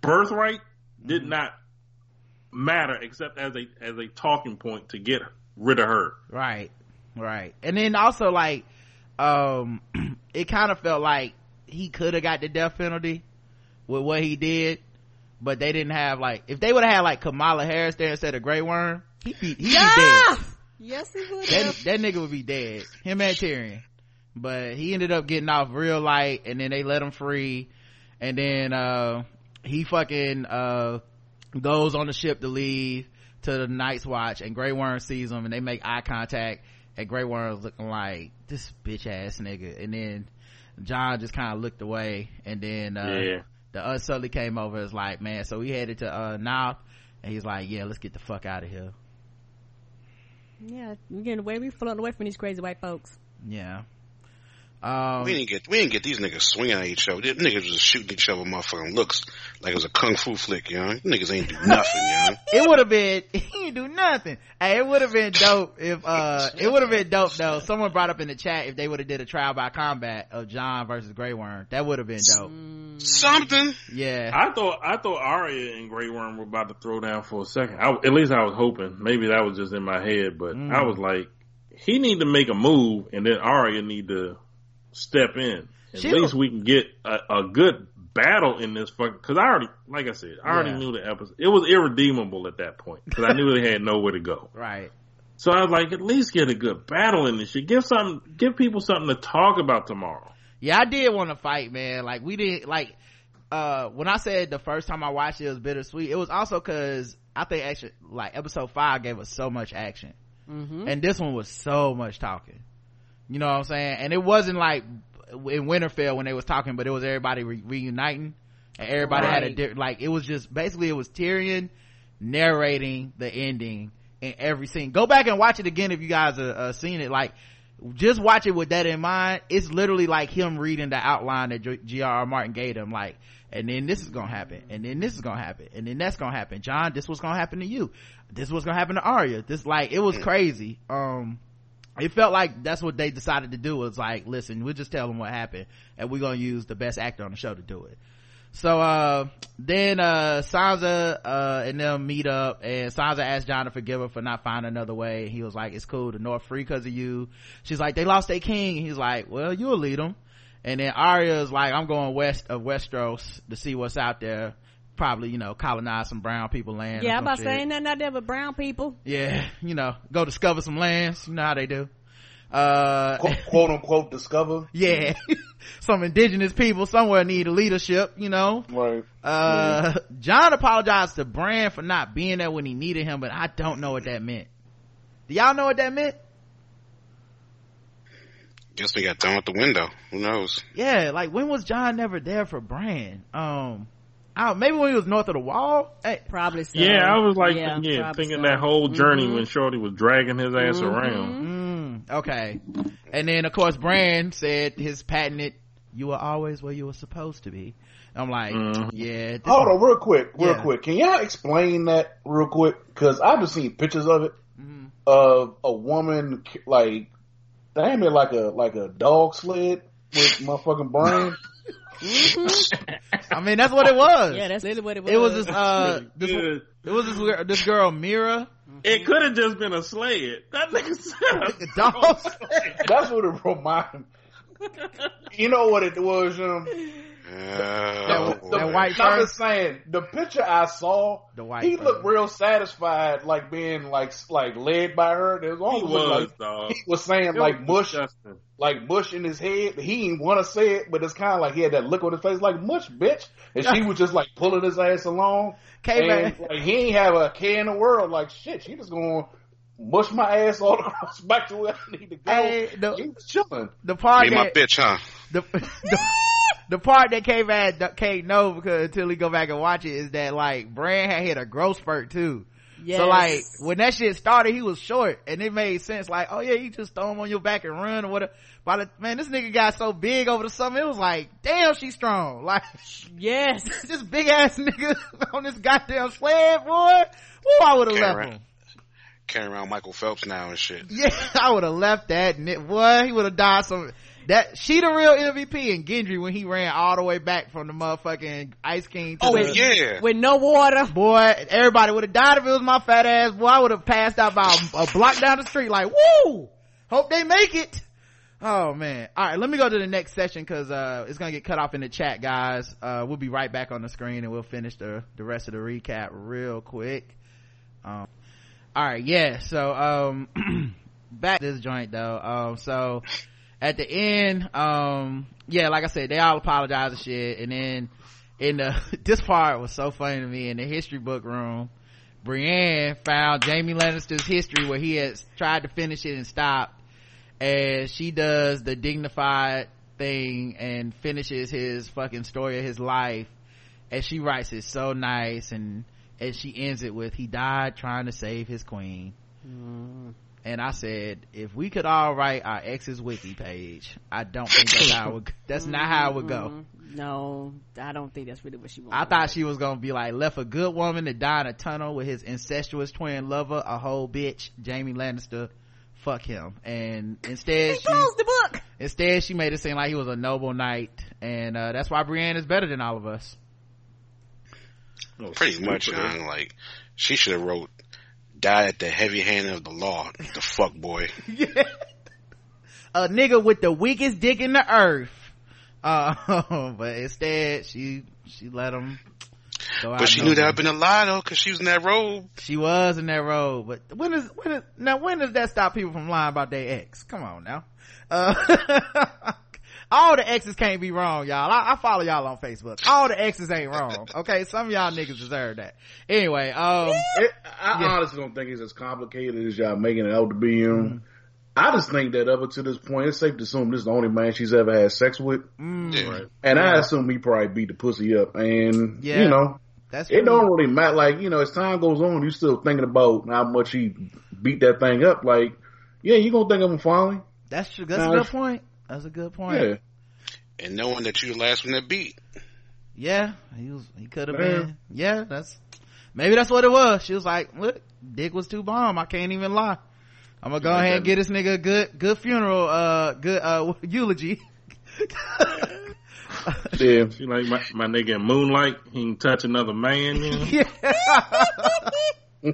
birthright did not matter except as a as a talking point to get rid of her. right right. And then also like um it kind of felt like he could have got the death penalty with what he did but they didn't have like if they would have had like kamala harris there instead of Grey worm he'd be he'd be dead. Yes, he would that, that nigga would be dead. Him and tyrion. But he ended up getting off real light and then they let him free. And then uh he fucking uh goes on the ship to leave to the night's watch and Grey Worm sees him and they make eye contact and Grey Worm's looking like this bitch ass nigga and then Jon just kind of looked away and then uh Yeah. the unsullied came over as like man so we headed to uh North and he's like yeah let's get the fuck out of here Yeah, we're getting away. we're floating away from these crazy white folks. yeah Um, we didn't get we didn't get these niggas swinging at each other. These niggas was just shooting each other motherfucking looks like it was a kung fu flick, you know. These niggas ain't do nothing, you know. it would have been he didn't do nothing. Hey, it would have been dope if uh it would have been dope though. Someone brought up in the chat if they would have did a trial by combat of Jon versus Grey Worm. That would have been dope. Something. Yeah. I thought I thought Arya and Grey Worm were about to throw down for a second. I, at least I was hoping. Maybe that was just in my head, but Mm. I was like, he need to make a move, and then Arya need to step in. At She least we can get a, a good battle in this fucking. Because I already, like I said, I already knew the episode. It was irredeemable at that point because I knew they had nowhere to go. Right. So I was like, at least get a good battle in this shit. Give something, give people something to talk about tomorrow. Yeah, I did want to fight, man. Like we didn't like uh when I said the first time I watched it, it was bittersweet. It was also cause I think actually like episode five gave us so much action. Mm-hmm. And this one was so much talking. You know what I'm saying? And it wasn't like in Winterfell when they was talking, but it was everybody re- reuniting and everybody had a Right. di- like it was just basically it was Tyrion narrating the ending in every scene. Go back and watch it again if you guys are uh, seen it. Like just watch it with that in mind. It's literally like him reading the outline that G.R.R. Martin gave him. Like, and then this is gonna happen, and then this is gonna happen, and then that's gonna happen. Jon, this was gonna happen to you. This was gonna happen to Arya. This like it was crazy. Um, it felt like that's what they decided to do was like, listen, we'll just tell them what happened, and we're gonna use the best actor on the show to do it. So, uh, then, uh, Sansa, uh, and them meet up and Sansa asked Jon to forgive her for not finding another way. He was like, it's cool. The North free cause of you. She's like, they lost their king. He's like, well, you'll lead them. And then Arya's like, I'm going west of Westeros to see what's out there. Probably, you know, colonize some brown people land. Yeah, I'm some about saying nothing out there but brown people. Yeah, you know, go discover some lands. You know how they do. Uh, quote, quote unquote discover. yeah, some indigenous people somewhere need a leadership, you know. Right. Uh, Jon apologized to bran for not being there when he needed him, but I don't know what that meant. Do y'all know what that meant? Guess we got thrown out the window. Who knows? Yeah, like when was Jon never there for bran Um, I maybe when he was north of the wall. Hey, Probably so. Yeah, I was like, Yeah, yeah, probably thinking so. that whole journey Mhm. when Shorty was dragging his ass Mhm. around. mm, okay. And then of course Bran said his patented, "You were always where you were supposed to be." I'm like, Mhm. yeah. this- Hold on, real quick, real Yeah. quick. Can y'all explain that real quick? Because I've just seen pictures of it Mhm. of a woman like damn it like a like a dog sled with my fucking brain. I mean, that's what it was. Yeah, that's literally what it was. it was this uh, this, it was this girl- this girl Meera, It could have just been a sled. That nigga said a dog. That's what it reminded. You know what it was, um, Oh, That- that boy. white I'm just saying, the picture I saw, The white he fur. looked real satisfied, like being like like led by her. It was He was, like dog. he was saying It like was mush, disgusting. like mush in his head. He didn't want to say it, but it's kind of like he had that look on his face, like mush, bitch. And she was just like pulling his ass along. K-Man. And like he ain't have a care in the world. Like shit, she just gonna mush my ass all across back to where I need to go. Hey, the- he was chilling. The part Be my bitch, huh? the, the the part that K Man can't know because until he go back and watch it is that like Bran had hit a growth spurt too. Yes. So like when that shit started, he was short, and it made sense. Like, oh yeah, you just throw him on your back and run or whatever. By the man, this nigga got so big over the summer, it was like, damn, she's strong. Like yes. this big ass nigga on this goddamn sled, boy. Woo, I would have Can't left run. him. Carrying around Michael Phelps now and shit. Yeah, I would have left that. ni- Boy, he would have died some. That she the real MVP and Gendry when he ran all the way back from the motherfucking Ice King. To Oh the, yeah. With no water. boy, everybody would have died if it was my fat ass. Boy, I would have passed out by a, a block down the street. Like, woo! Hope they make it. Oh man. All right, let me go to the next session because uh, it's gonna get cut off in the chat, guys. Uh, we'll be right back on the screen and we'll finish the the rest of the recap real quick. Um, all right, yeah. So um, back to this joint though. Um, so at the end, um, yeah, like I said, they all apologize and shit, and then in the this part was so funny to me in the history book room. Brienne found Jaime Lannister's history where he had tried to finish it and stopped. And she does the dignified thing and finishes his fucking story of his life. And she writes it so nice and and she ends it with he died trying to save his queen and I said, if we could all write our ex's wiki page, I don't think that's how it would, that's not how it would go. Mm-hmm. No, I don't think that's really what she wanted. I thought she was gonna be like, left a good woman to die in a tunnel with his incestuous twin lover, a whole bitch, Jaime Lannister. Fuck him. And instead, she, closed the book. instead she made it seem like he was a noble knight. And, uh, that's why Brienne is better than all of us. Pretty much, stupid. huh? Like she should have wrote, "Died at the heavy hand of the law." The fuck boy. yeah. a nigga with the weakest dick in the earth. Uh, but instead, she, she let him go out. But she knew that had been a lie though, because she was in that robe. She was in that road, but when is when is now when does that stop people from lying about their ex? Come on now. Uh, all the exes can't be wrong, y'all. I, I follow y'all on Facebook. All the exes ain't wrong. Okay, some of y'all niggas deserve that. Anyway, um, It, I honestly don't think it's as complicated as y'all making it out to be. Um, I just think that up until this point, it's safe to assume this is the only man she's ever had sex with, mm, Right. and I assume he probably beat the pussy up. And Yeah. you know, that's it true. don't really matter. Like you know, as time goes on, you're still thinking about how much he beat that thing up. Like, yeah, you gonna think of him finally? That's true. That's a good point. That's a good point. Yeah. And knowing that you the last one that beat. Yeah, he was. He could have been. Yeah, that's maybe that's what it was. She was like, "Look, dick was too bomb. I can't even lie. I'm gonna go ahead and get this nigga a good, good funeral, uh, good uh eulogy." Yeah. She like my, my nigga in Moonlight. He can touch another man. You know? yeah.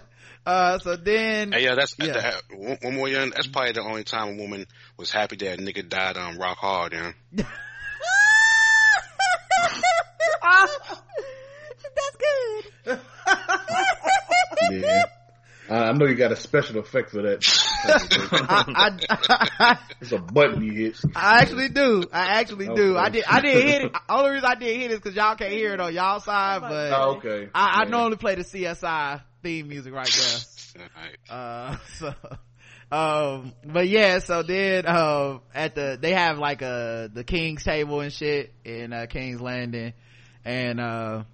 uh, so then, Hey, yeah, that's Yeah. that- one, one more young. That's probably the only time a woman was happy that a nigga died on Rock Hard. Yeah. That's good. Yeah. I I know you got a special effect for that. I, I, it's a button you hit. I actually do. I actually do. I did. I did hit it. Only reason I did hit it is because y'all can't hear it on y'all side, but Oh, okay. I, I Yeah. normally play the CSI theme music right there. Alright. uh so um but yeah so then um at the they have like a the king's table and shit in uh king's landing and uh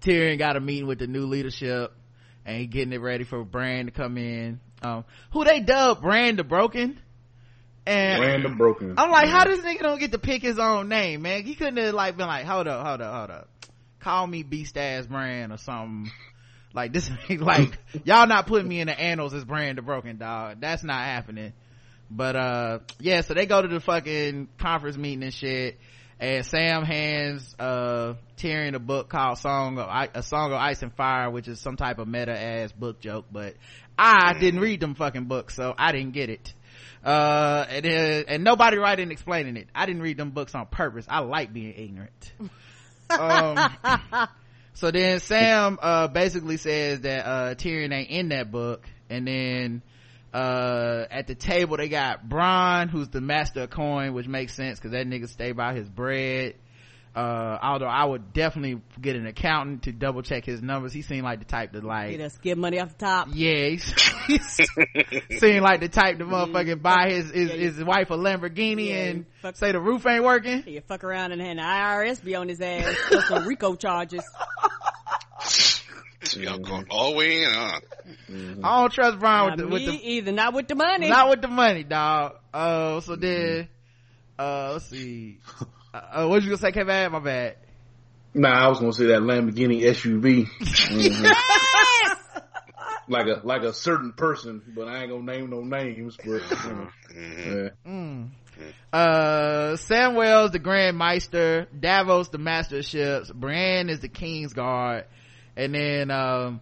Tyrion got a meeting with the new leadership and he getting it ready for Bran to come in um who they dubbed Bran the Broken and Random broken. I'm like, how this nigga don't get to pick his own name, man? He couldn't have like been like, hold up, hold up, hold up. Call me Beast Ass Bran or something. Like this, ain't like y'all not putting me in the annals as Bran of Broken Dog. That's not happening. But uh, yeah, so they go to the fucking conference meeting and shit. And Sam hands uh Tyrion a book called "Song of I- a Song of Ice and Fire," which is some type of meta ass book joke. But I didn't read them fucking books, so I didn't get it uh and, then- and nobody writing explaining it i didn't read them books on purpose i like being ignorant um so then sam uh basically says that uh tyrion ain't in that book. And then uh at the table they got Bronn, who's the master of coin which makes sense because that nigga stay by his bread uh although i would definitely get an accountant to double check his numbers he seemed like the type to like Get us get money off the top. yeah, he's, he's seemed like the type to motherfucking buy his his, Yeah, his wife a Lamborghini Yeah, and fuck- say the roof ain't working. You fuck around and, and the IRS be on his ass for some RICO charges. So Y'all going all the way in, huh? I don't trust Bronn with Not the, with me the either. Not with the money. not with the money, dog. Uh, so then, uh, let's see. Uh, uh, what you gonna say, Kevin? My bad. Nah, I was gonna say that Lamborghini SUV. Mhm. like a like a certain person, but I ain't gonna name no names. But you know, yeah. Mm. Uh, Samwell's the Grand Maester, Davos the Master of Ships, Bran is the King's Guard, and then, um,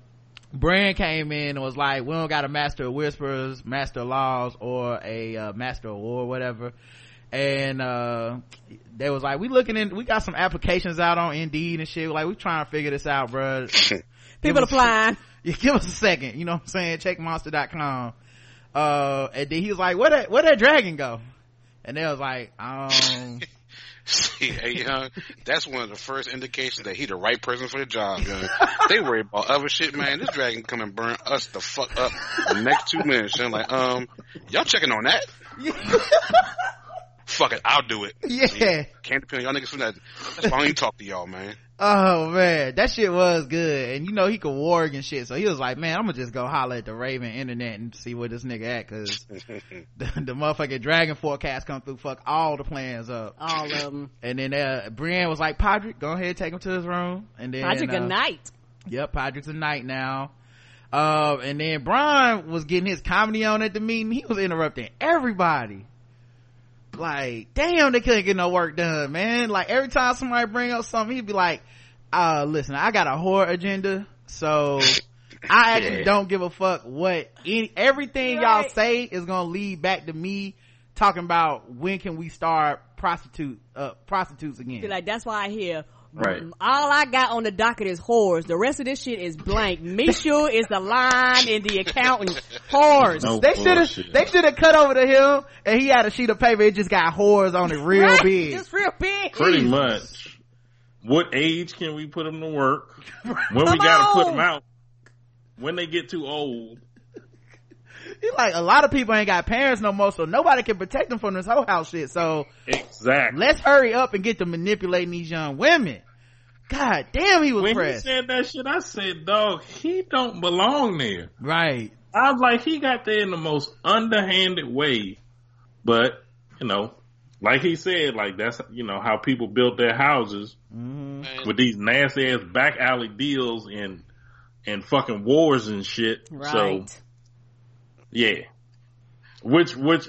Bran came in and was like, we don't got a Master of Whispers, Master of Laws, or a, uh, Master of War, whatever. And, uh, they was like, we looking in, we got some applications out on Indeed and shit, like, we trying to figure this out, bruh. People Give us- applying. Yeah, give us a second, you know what I'm saying? Check monster.com. Uh, and then he was like, where that, where that dragon go? And they was like, um, See, hey, young, that's one of the first indications that he the right person for the job, young. They worry about other shit, man. This dragon come and burn us the fuck up the next two minutes. And I'm like, um, y'all checking on that? Fuck it, I'll do it. Yeah. Can't depend on y'all niggas for that. That's why I don't talk to y'all, man. Oh man, that shit was good. And you know, he could warg and shit. So he was like, man, I'm gonna just go holler at the Raven internet and see where this nigga at. Cause the, the motherfucking dragon forecast come through, fuck all the plans up. All of them. And then, uh, Brienne was like, Podrick, go ahead, take him to his room. And then, Patrick, uh, good night. Yep, Podrick's a knight now. Uh, and then Bronn was getting his comedy on at the meeting. He was interrupting everybody. Like, damn, they couldn't get no work done, man. Like, every time somebody bring up something, he'd be like, uh, listen, I got a horror agenda, so I actually Yeah. don't give a fuck what any, everything y'all Right. say is gonna lead back to me talking about when can we start prostitute, uh, prostitutes again. Be like, that's why I hear. Right. "Mm, All I got on the docket is whores. The rest of this shit is blank. Misha is the line in the accountant. Whores. No they should have they should have cut over to him and he had a sheet of paper it just got whores on it real Right? big Just real big. Pretty much. What age can we put them to work? When we gotta put them out? When they get too old? He's like a lot of people ain't got parents no more so nobody can protect them from this whole house shit so Exactly. let's hurry up and get to manipulating these young women god damn he was when he said that shit, I said, dog, he don't belong there. right I was like, he got there in the most underhanded way. But, you know, like he said, like that's, you know, how people built their houses mm-hmm. With these nasty ass back alley deals and, and fucking wars and shit. Right. So, Right. Yeah. Which, which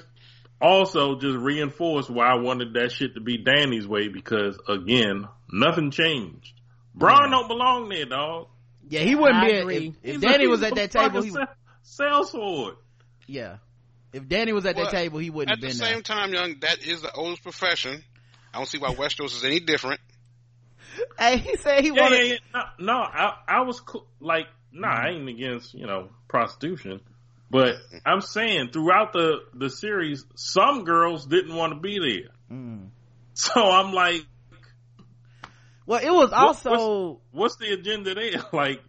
also just reinforced why I wanted that shit to be Dany's way because again, nothing changed. Bronn don't belong there, dog. yeah he wouldn't I be agree. if, if He's dany a- was at that table fucking he, se- sales sword. yeah if dany was at Well, that table he wouldn't At have the same there time, young, that is the oldest profession. I don't see why Westeros is any different. hey he said he Yeah, wanted yeah, yeah. No, no I, I was cool. like, nah, I ain't against, you know, prostitution. But I'm saying throughout the, the series, some girls didn't want to be there. Mm. So I'm like, well it was What- also what's the agenda there? Like,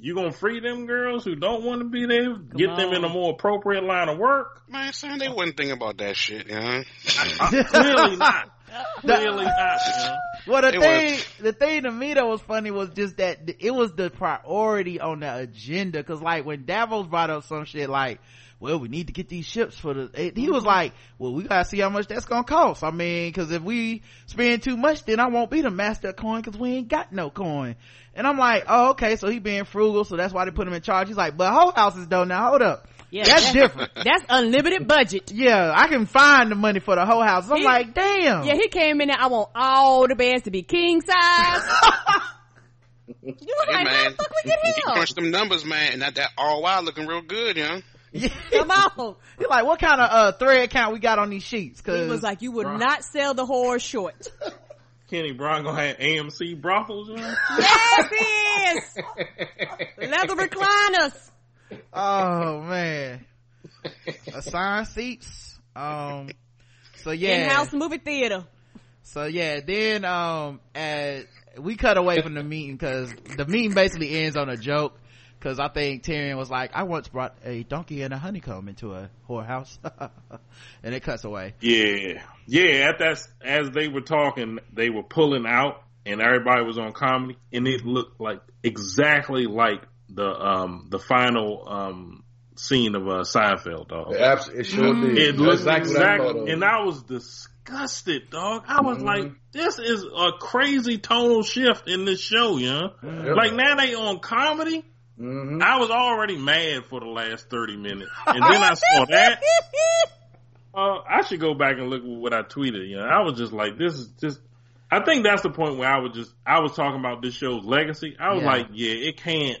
you gonna free them girls who don't want to be there? get them in a more appropriate line of work? Man, son, they wouldn't think about that shit, you know? Clearly not. Clearly not. You know? Well, the It thing, was- the thing to me that was funny was just that it was the priority on the agenda. Cause like when Davos brought up some shit like, well, we need to get these ships for the, it- he was like, well, we gotta see how much that's gonna cost. I mean, cause if we spend too much, then I won't be the master of coin cause we ain't got no coin. And I'm like, oh, okay, so he being frugal, so that's why they put him in charge. He's like, but whole houses though, now hold up. Yeah, that's different. That's unlimited budget. Yeah, I can find the money for the whole house. I'm He- like, damn. Yeah, he came in there. I want all the beds to be king size. you was Hey, like, man, how the fuck we get he here? crunched them numbers, man, and that, that ROI looking real good, you know? Yeah. Come on. You're like, what kind of uh thread count we got on these sheets? Cause He was like, you would Bruh. not sell the whore short. Kenny Bronco gonna AMC brothels, you know? yes, he is. Leather recliners. Oh man, assigned seats. Um, so yeah, In-house movie theater. so yeah. Then um, as we cut away from the meeting because the meeting basically ends on a joke. Cause I think Tyrion was like, I once brought a donkey and a honeycomb into a whorehouse. and it cuts away. Yeah, yeah. At that, as they were talking, they were pulling out, and everybody was on comedy, and it looked like exactly like the um the final um scene of uh, Seinfeld, dog. Absolutely, it sure did. It That's looked exactly exactly, what I and I was disgusted, dog. I was Mhm. like, this is a crazy tonal shift in this show, yeah. Yep. Like now they on comedy. Mhm. I was already mad for the last thirty minutes, and then I saw that. Uh, I should go back and look at what I tweeted. You know, I was just like, this is just. I think that's the point where I was just. I was talking about this show's legacy. I was Yeah. like, yeah, it can't.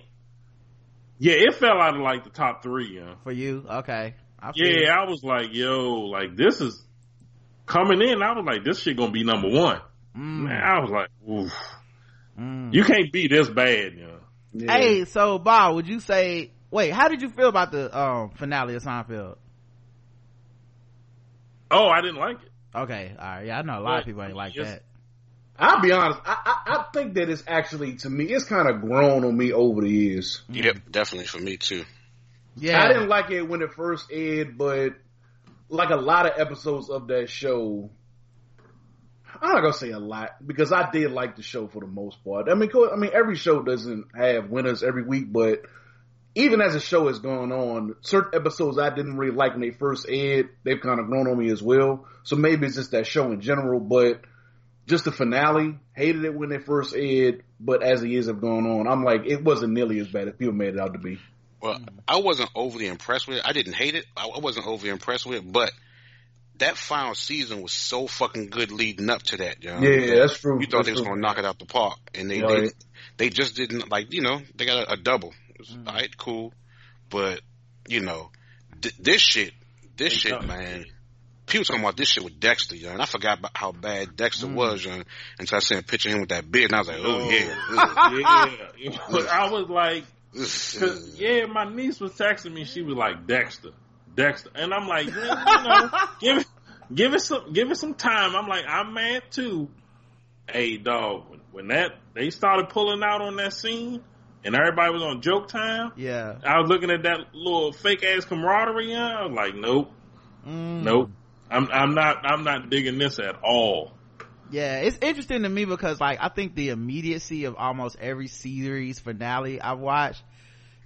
Yeah, it fell out of like the top three. You know? For you, okay. I feel Yeah, I was like, yo, like this is coming in. I was like, this shit gonna be number one. Mm, Man, I was like, oof, mm. you can't be this bad. You know? Yeah. Hey, so Bob, would you say? Wait, how did you feel about the um finale of Seinfeld? Oh, I didn't like it. Okay, all right. Yeah, I know a lot of But, people ain't like yes. that. I'll be honest. I, I, I think that it's actually to me, it's kind of grown on me over the years. Yep, mm-hmm. definitely for me too. Yeah, I didn't like it when it first aired, but like a lot of episodes of that show, I'm not gonna say a lot because I did like the show for the most part. I mean, co- I mean, every show doesn't have winners every week, but even as the show is going on, certain episodes I didn't really like when they first aired, they've kind of grown on me as well. So maybe it's just that show in general, but just the finale, hated it when it first aired, but as the years have gone on, I'm like, it wasn't nearly as bad as people made it out to be. Well, I wasn't overly impressed with it. I didn't hate it. I I wasn't overly impressed with it, but that final season was so fucking good leading up to that. You know? Yeah, that's true. You thought That's they was gonna knock it out the park, and they Right. they, they just didn't like. You know, they got a, a double. It was, Mm. All right, cool, but you know, th- this shit, this They shit, tough. man. People talking about this shit with Dexter, yo, and I forgot about how bad Dexter Mm. was, yo, until I seen a picture of him with that beard, and I was like, oh yeah. yeah. I was like, cause, yeah, my niece was texting me. She was like, Dexter, Dexter. And I'm like, yeah, you know, give it, give it some, give it some time. I'm like, I'm mad too. Hey, dog, when, when that, they started pulling out on that scene and everybody was on joke time, Yeah. I was looking at that little fake ass camaraderie. I was like, nope, Mm. nope. I'm, I'm not, I'm not digging this at all. Yeah, it's interesting to me because like I think the immediacy of almost every series finale I've watched,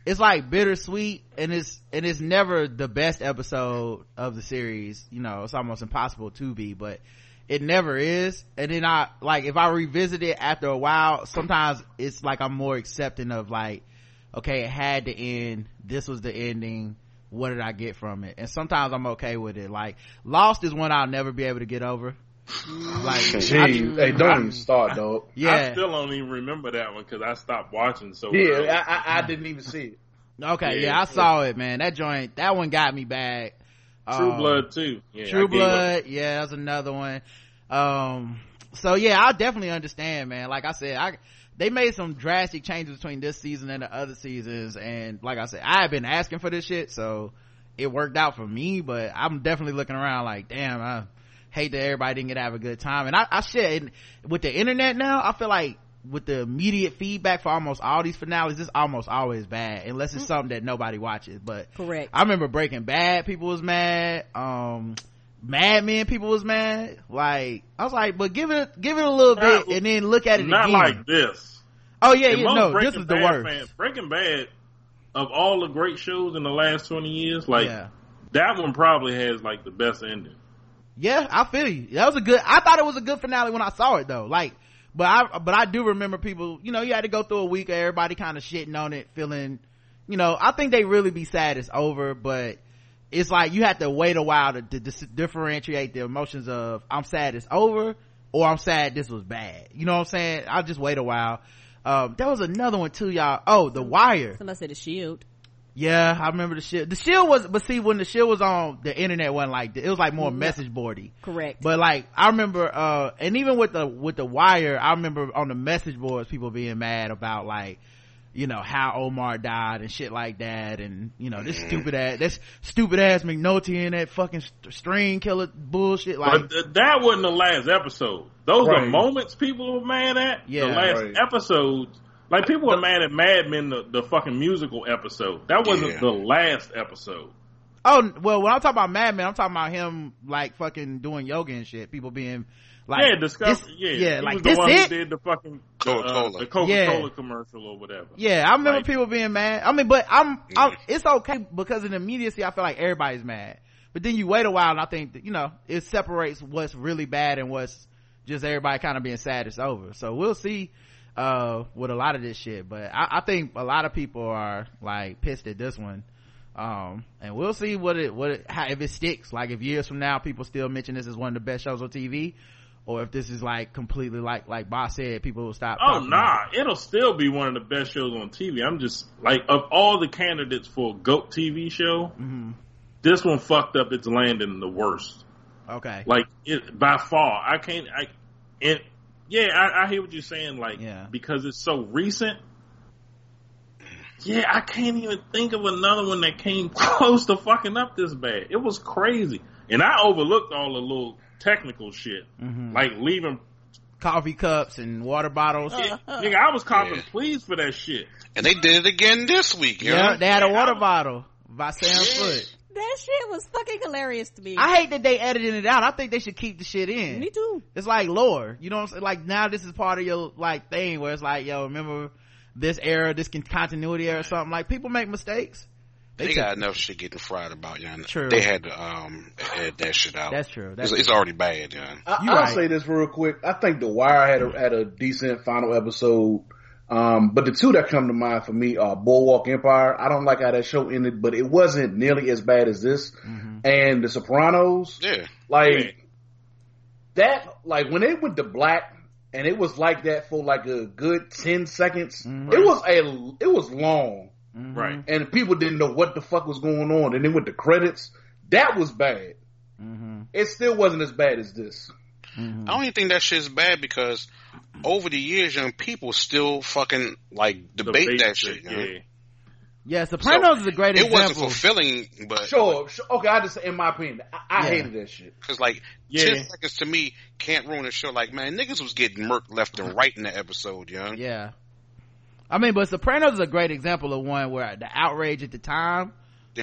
it's like bittersweet and it's and it's never the best episode of the series. You know, it's almost impossible to be, but it never is. And then I like if I revisit it after a while, sometimes it's like I'm more accepting of like, okay, it had to end. This was the ending. What did I get from it? And sometimes I'm okay with it. Like Lost is one I'll never be able to get over. Like, Gee, I- hey, don't even start, dog. Yeah, I still don't even remember that one because I stopped watching so Yeah, early. I, I, I didn't even see it. Okay, yeah, Yeah. I saw it, man. That joint, that one got me bad. True Um, Blood too. Yeah, True gave up. Blood, yeah, that's another one. Um, so yeah, I definitely understand, man. Like I said, I they made some drastic changes between this season and the other seasons, and like I said, I have been asking for this shit, so it worked out for me. But I'm definitely looking around like, damn, I hate that everybody didn't get to have a good time. And I, I shit with the internet now, I feel like with the immediate feedback for almost all these finales, it's almost always bad unless it's something that nobody watches. But Correct. I remember Breaking Bad, people was mad. Um, Mad Men, people was mad. Like, I was like, but give it, give it a little Not- bit and then look at it Not again. like this. oh yeah, yeah, no, Breaking this is the Bad worst. fans- Breaking Bad, of all the great shows in the last twenty years, like yeah. that one probably has like the best ending. Yeah, I feel you. That was a good, I thought it was a good finale when I saw it though. Like, but I, but I do remember people, you know, you had to go through a week of everybody kind of shitting on it, feeling, you know, I think they really be sad it's over, but it's like you have to wait a while to, to dis- differentiate the emotions of I'm sad it's over or I'm sad this was bad. You know what I'm saying? I'll just wait a while. Um, there was another one too, y'all. Oh, The Wire. Somebody said the shield. Yeah, I remember the shield. The shield was, but see, when the shield was on, the internet wasn't like, it was like more message boardy. Correct. But like, I remember, uh, and even with the, with the wire, I remember on the message boards, people being mad about like, you know, how Omar died and shit like that. And, you know, this mm-hmm. stupid ass, this stupid ass McNulty and that fucking st- string killer bullshit. Like, but th- that wasn't the last episode. Those are moments people were mad at. Yeah, the last right. episodes, like people were mad at Mad Men, the, the fucking musical episode. That wasn't Yeah. the last episode. oh, well, when I'm talking about Mad Men, I'm talking about him like fucking doing yoga and shit. People being like, yeah, discuss. this- yeah, yeah, he like was this the one it? who did the fucking uh, Coca-Cola. the Coca Cola Yeah. commercial or whatever. Yeah, I remember Like- people being mad. I mean, but I'm, I'm, it's okay because in immediacy, I feel like everybody's mad. But then you wait a while and I think that, you know, it separates what's really bad and what's just everybody kind of being sad it's over. So we'll see, uh, with a lot of this shit. But I, I think a lot of people are like pissed at this one. Um, and we'll see what it, what it, how, if it sticks. Like if years from now people still mention this as one of the best shows on TV. Or if this is like completely like, like Boss said, people will stop. Oh nah, it'll still be one of the best shows on TV. I'm just like of all the candidates for a GOAT TV show, it. Mhm. this one fucked up its landing the worst. Okay. Like it by far. I can't. I and yeah, I, I hear what you're saying. Like Yeah. because it's so recent. Yeah, I can't even think of another one that came close to fucking up this bad. It was crazy, and I overlooked all the little technical shit, Mhm. like leaving. coffee cups and water bottles. Yeah, nigga, I was copping Yeah. pleas for that shit. And they did it again this week, you yeah, know? they had a water bottle by Sam Foot. That shit was fucking hilarious to me. I hate that they edited it out. I think they should keep the shit in. Me too. It's like lore. You know what I'm saying? Like now this is part of your like thing where it's like, yo, remember this era, this continuity era or something. Like people make mistakes. They, took- got enough shit getting fried about, yeah. True. They had to um add that shit out. That's true. That's it's, it's already bad, yeah. I, You I'll right. say this real quick. I think The Wire had a, had a decent final episode. Um, but the two that come to mind for me are Boardwalk Empire. I don't like how that show ended, but it wasn't nearly as bad as this. Mm-hmm. And The Sopranos, Yeah. like Yeah. that, like when they went to black and it was like that for like a good 10 seconds, Mhm. it was a, it was long Mhm. Right. and people didn't know what the fuck was going on. And then with the credits, that was bad. Mhm. It still wasn't as bad as this. Mhm. I don't even think that shit's bad because over the years, young people still fucking like debate, that shit. Yeah. you know? Yeah, Sopranos is a great It wasn't fulfilling, but Sure, sure. Okay, I just, in my opinion, I, I Yeah. hated that shit. Because like Yeah. ten seconds to me can't ruin a show. Like man, niggas was getting murked left and right in the episode, young. Yeah. I mean, but Sopranos is a great example of one where the outrage at the time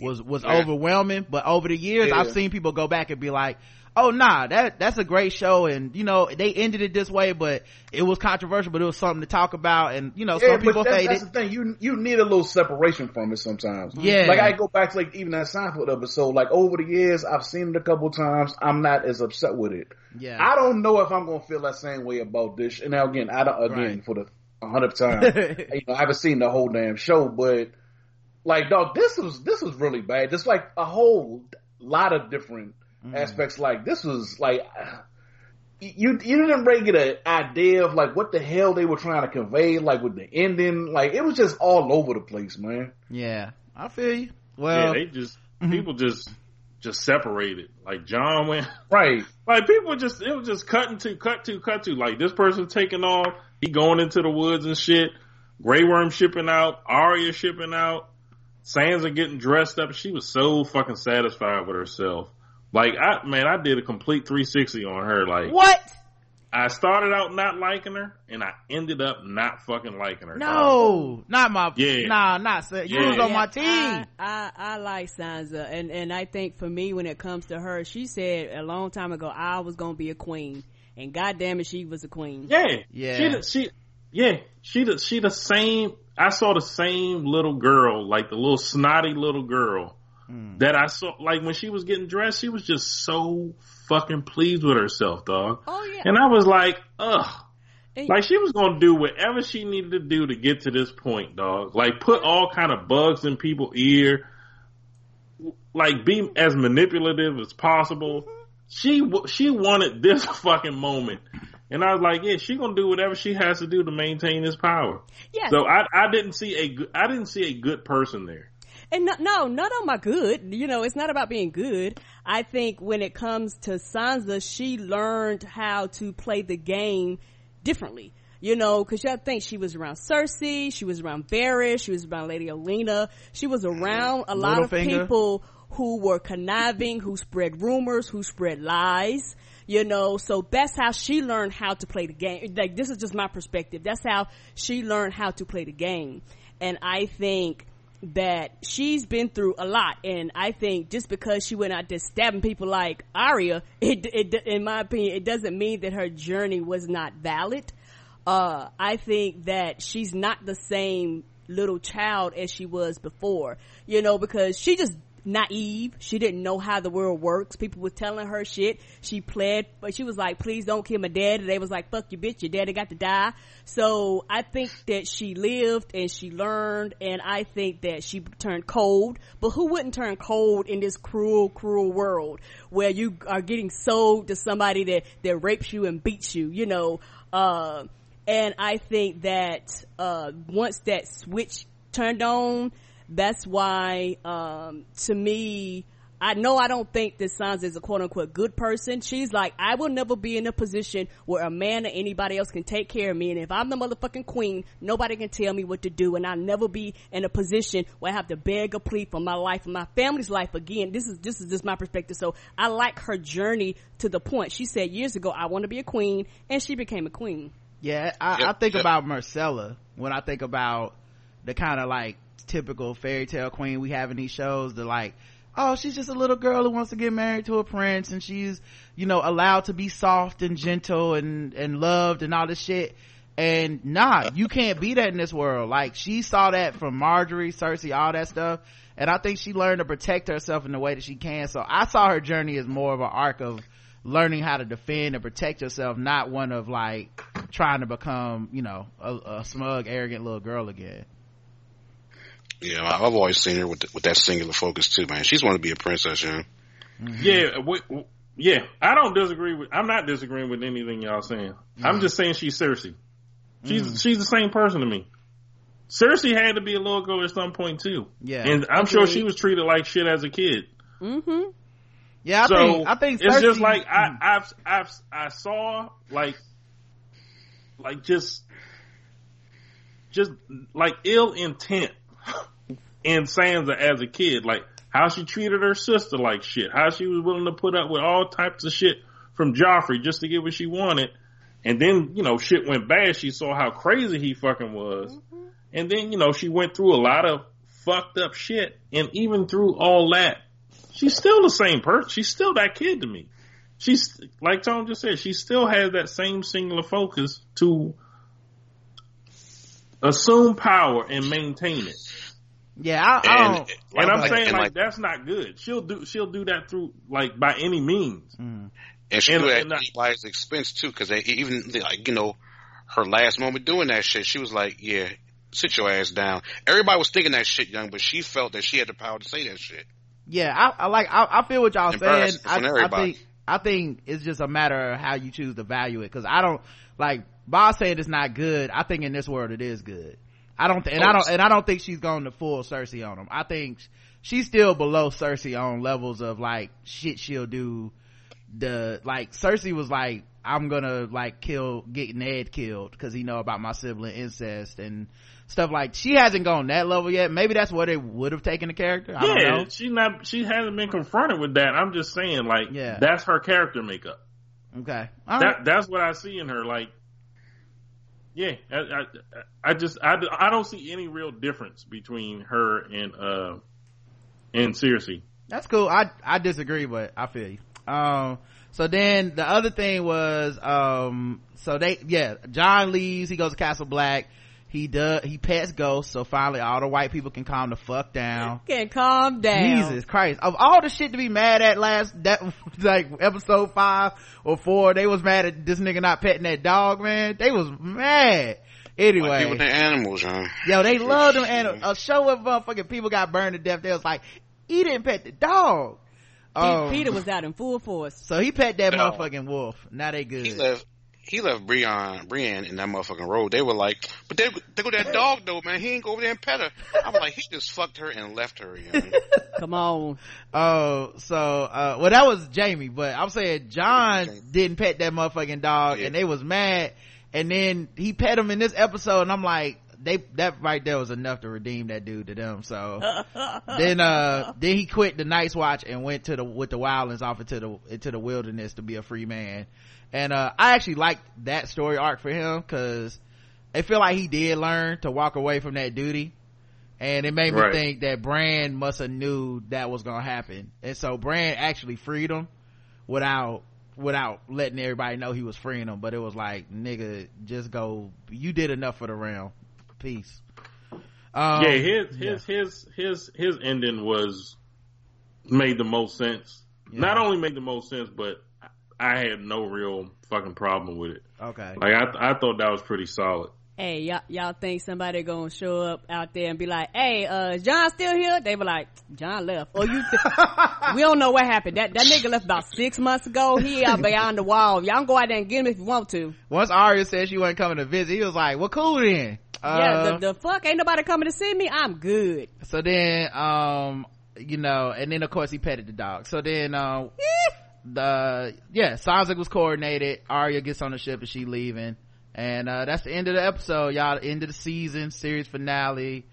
was, was Yeah. overwhelming, but over the years, Yeah. I've seen people go back and be like, oh nah, that, that's a great show and, you know, they ended it this way, but it was controversial, but it was something to talk about and, you know, Yeah, some people but that's, hate that's it. the thing. You you need a little separation from it sometimes. Yeah. Like I go back to like even that Seinfeld episode. Like over the years, I've seen it a couple times. I'm not as upset with it. Yeah. I don't know if I'm gonna feel that same way about this. And now again, I don't again Right. for the hundredth times. you know, I haven't seen the whole damn show, but like dog, this was this was really bad. Just like a whole lot of different Mm. aspects. Like this was like you you didn't really get an idea of like what the hell they were trying to convey. Like with the ending, like it was just all over the place, man. yeah. I feel you. Yeah, Well, they just Mhm. people just just separated. Like Jon went Right. like people just it was just cutting to cut to cut to like this person taking off, he going into the woods and shit. Grey Worm shipping out, Arya shipping out, Sansa getting dressed up. She was so fucking satisfied with herself. Like I man, I did a complete 360 on her. Like what? I started out not liking her, and I ended up not fucking liking her. dog. No, not my, Yeah. nah, not, Sa- you Yeah. was on Yeah, my team. I, I, I like Sansa, and and I think for me, when it comes to her, she said a long time ago I was gonna be a queen, and goddamn it, she was a queen. Yeah, Yeah. She, the- she, yeah, she the she the same. I saw the same little girl, like the little snotty little girl Mm. that I saw. Like when she was getting dressed, she was just so fucking pleased with herself, dog. Oh yeah, And I was like, ugh. And- Like she was gonna do whatever she needed to do to get to this point, dog. Like put all kind of bugs in people's ear, like be as manipulative as possible. She she wanted this fucking moment, and I was like, yeah, she gonna do whatever she has to do to maintain this power. yes. So I I didn't see a good didn't see a good person there. And no, no, none of them are good. You know, it's not about being good. I think when it comes to Sansa, she learned how to play the game differently. You know, cause I think she was around Cersei, she was around Varys, she was around Lady Olenna, she was around a lot of Littlefinger. people who were conniving, who spread rumors, who spread lies. You know, so that's how she learned how to play the game. Like, this is just my perspective. That's how she learned how to play the game. And I think that she's been through a lot and I think just because she went out there stabbing people like Arya, it, it, in my opinion, it doesn't mean that her journey was not valid. Uh, I think that she's not the same little child as she was before, you know, because she just naive. She didn't know how the world works. People were telling her shit. She pled, but she was like, please don't kill my dad. And they was like, fuck you bitch, your daddy got to die. So I think that she lived and she learned and I think that she turned cold. But who wouldn't turn cold in this cruel, cruel world where you are getting sold to somebody that, that rapes you and beats you, you know, uh, and I think that, uh, once that switch turned on, that's why, um, to me, I know I don't think that Sansa is a quote unquote good person. She's like, I will never be in a position where a man or anybody else can take care of me. And if I'm the motherfucking queen, nobody can tell me what to do. And I'll never be in a position where I have to beg or plead for my life and my family's life again. This is, this is just my perspective. So I like her journey to the point. She said years ago, I want to be a queen and she became a queen. Yeah, I, Yep, I think yep. about Marcella when I think about the kind of like typical fairy tale queen we have in these shows. The like, oh, she's just a little girl who wants to get married to a prince and she's, you know, allowed to be soft and gentle and, and loved and all this shit. And nah, you can't be that in this world. Like she saw that from Margaery Cersei, all that stuff. And I think she learned to protect herself in the way that she can. So I saw her journey as more of an arc of learning how to defend and protect yourself, not one of like trying to become, you know, a, a smug, arrogant little girl again. Yeah, I've always seen her with with that singular focus too, man. She's want to be a princess, you know. Mm-hmm. Yeah, we, yeah. I don't disagree with. I'm not disagreeing with anything y'all saying. Mm-hmm. I'm just saying she's Cersei. She's mm-hmm. she's the same person to me. Cersei had to be a little girl at some point too. Yeah, and I'm sure she was treated like shit as a kid. Mm-hmm. Yeah, I so think I think Cersei, it's just like I I've I've I saw like like just just like ill intent in Sansa as a kid, like how she treated her sister like shit, how she was willing to put up with all types of shit from Joffrey just to get what she wanted. And then, you know, shit went bad. She saw how crazy he fucking was. Mm-hmm. And then, you know, she went through a lot of fucked up shit. And even through all that, she's still the same person. She's still that kid to me. She's, like Tom just said, she still has that same singular focus to assume power and maintain it. Yeah, I, I and, don't. And I'm saying like, like, that's not good. She'll do she'll do that through like by any means. Mm. And she'll do that at anybody's expense too, because even like you know her last moment doing that shit, she was like, "Yeah, sit your ass down." Everybody was thinking that shit, young, but she felt that she had the power to say that shit. Yeah, I, I like I, I, feel what y'all saying. I, I think I think it's just a matter of how you choose to value it. Because I don't like Bob saying it's not good. I think in this world it is good. I don't, th- and I oh. don't, and I don't think she's going to full Cersei on him. I think she's still below Cersei on levels of like shit she'll do. The like Cersei was like, I'm gonna like kill, get Ned killed because he know about my sibling incest and stuff like. She hasn't gone that level yet. Maybe that's where they would have taken the character. I yeah, she not, she hasn't been confronted with that. I'm just saying, like, yeah. that's her character makeup. Okay, that that's what I see in her. Like, yeah, I, I, I just I, I don't see any real difference between her and uh and Cersei. That's cool. I I disagree, but I feel you. Um, so then the other thing was um, so they yeah, John leaves. He goes to Castle Black he does he pets ghosts so finally all the white people can calm the fuck down. Can calm down. Jesus christ. Of all the shit to be mad at last that like episode five or four they was mad at this nigga not petting that dog man. They was mad. Anyway. people the animals huh? Yo they love them animals a show of motherfucking people got burned to death. They was like he didn't pet the dog. Um, PETA was out in full force. So he pet that motherfucking wolf. Now they good. He left he left Brienne, Brienne in that motherfucking road. They were like, but they, they go that dog though, man. He ain't go over there and pet her. I'm like, he just fucked her and left her. You know? Come on. Oh, so, uh, well, that was Jaime, but I'm saying Jon didn't pet that motherfucking dog yeah. and they was mad. And then he pet him in this episode and I'm like, they, that right there was enough to redeem that dude to them. So then, uh, then he quit the Night's Watch and went to the, with the wildlings off into the, into the wilderness to be a free man and uh, i actually liked that story arc for him because I feel like he did learn to walk away from that duty. And it made me right. think that Bran must have knew that was gonna happen. And so Bran actually freed him without without letting everybody know he was freeing him. But it was like nigga just go. You did enough for the realm. Peace. Um, yeah his his yeah. his his his ending was made the most sense. Yeah. not only made the most sense but I had no real fucking problem with it. Okay. Like I, I thought that was pretty solid. Hey, y'all, y'all think somebody gonna show up out there and be like, "Hey, uh, Jon still here?" They were like, "Jon left." Or you, we don't know what happened. That that nigga left about six months ago. He out beyond the wall. Y'all can go out there and get him if you want to. Once Arya said she wasn't coming to visit, he was like, "Well, cool then." Uh, yeah, the, uh, the fuck ain't nobody coming to see me. I'm good. So then, um, you know, and then of course he petted the dog. So then, um the yeah Sansa was coordinated. Arya gets on the ship and she leaving. And uh, that's the end of the episode y'all. End of the season series finale.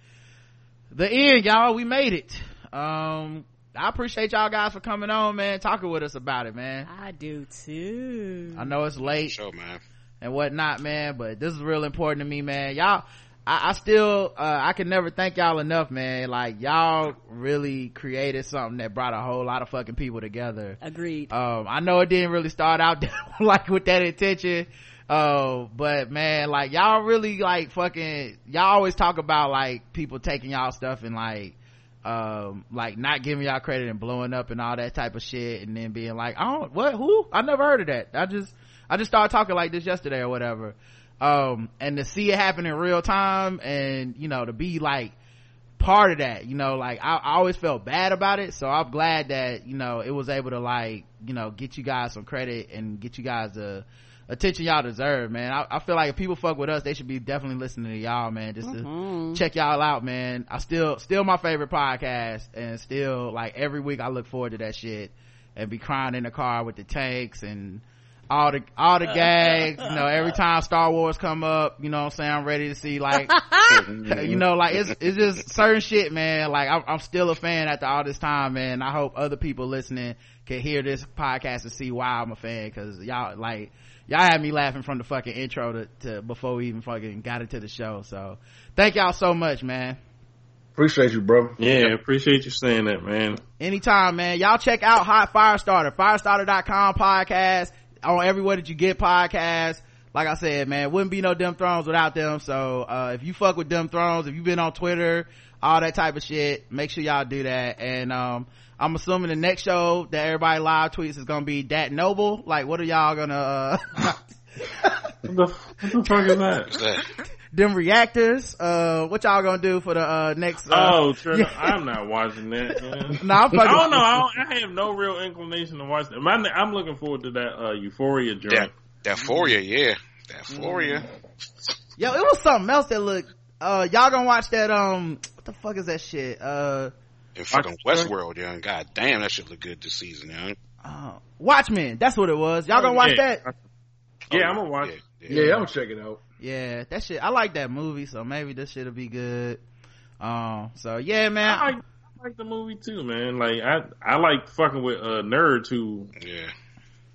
The end y'all. We made it. Um I appreciate y'all guys for coming on man talking with us about it man. I do too. I know it's late show man. and whatnot man but this is real important to me man. Y'all I, I still uh, I can never thank y'all enough, man. Like y'all really created something that brought a whole lot of fucking people together. Agreed. Um, I know it didn't really start out like with that intention. Uh, but man, like y'all really like fucking y'all always talk about like people taking y'all stuff and like um like not giving y'all credit and blowing up and all that type of shit and then being like, I don't what who? I never heard of that. I just I just started talking like this yesterday or whatever. Um and to see it happen in real time and you know to be like part of that you know like I, I always felt bad about it. So i'm glad that you know it was able to like you know get you guys some credit and get you guys the attention y'all deserve man. I, I feel like if people fuck with us they should be definitely listening to y'all man just to check y'all out man. I still still my favorite podcast and still like every week i look forward to that shit and be crying in the car with the tanks and all the all the uh. gags you know every time star wars come up you know what i'm saying? I'm ready to see like you know like it's it's just certain shit man. Like I'm, I'm still a fan after all this time man. I hope other people listening can hear this podcast and see why i'm a fan because y'all like y'all had me laughing from the fucking intro to, to before we even fucking got into the show. So thank y'all so much man. Appreciate you, bro. Yeah, appreciate you saying that, man. anytime man. Y'all check out hot Fiyastarter Fiyastarter.com podcast on everywhere that you get podcasts like i said man wouldn't be no them thrones without them. So uh, if you fuck with them thrones if you've been on twitter all that type of shit make sure y'all do that. And um i'm assuming the next show that everybody live tweets is gonna be that noble. Like what are y'all gonna uh What the, what the fuck is that? What's them reactors uh what y'all gonna do for the uh next uh, Oh, Trevor, I'm not watching that. No i'm fucking I don't know. I, don't, I have no real inclination to watch that. My, I'm looking forward to that uh, Euphoria That joint. that Euphoria, yeah, that Foria. Yo, it was something else that looked. Uh, y'all gonna watch that? Um, what the fuck is that shit? Uh, And fucking Watch- Westworld, young. God damn, that should look good this season, young. uh Watchmen. That's what it was. Y'all gonna watch yeah. that? Yeah, Oh, I'm gonna watch. Yeah, Yeah, I'm gonna check it out. Yeah, that shit. I like that movie, so maybe this shit'll be good. Um, so yeah, man. I like, I like the movie too, man. Like I, I like fucking with uh, nerds who yeah.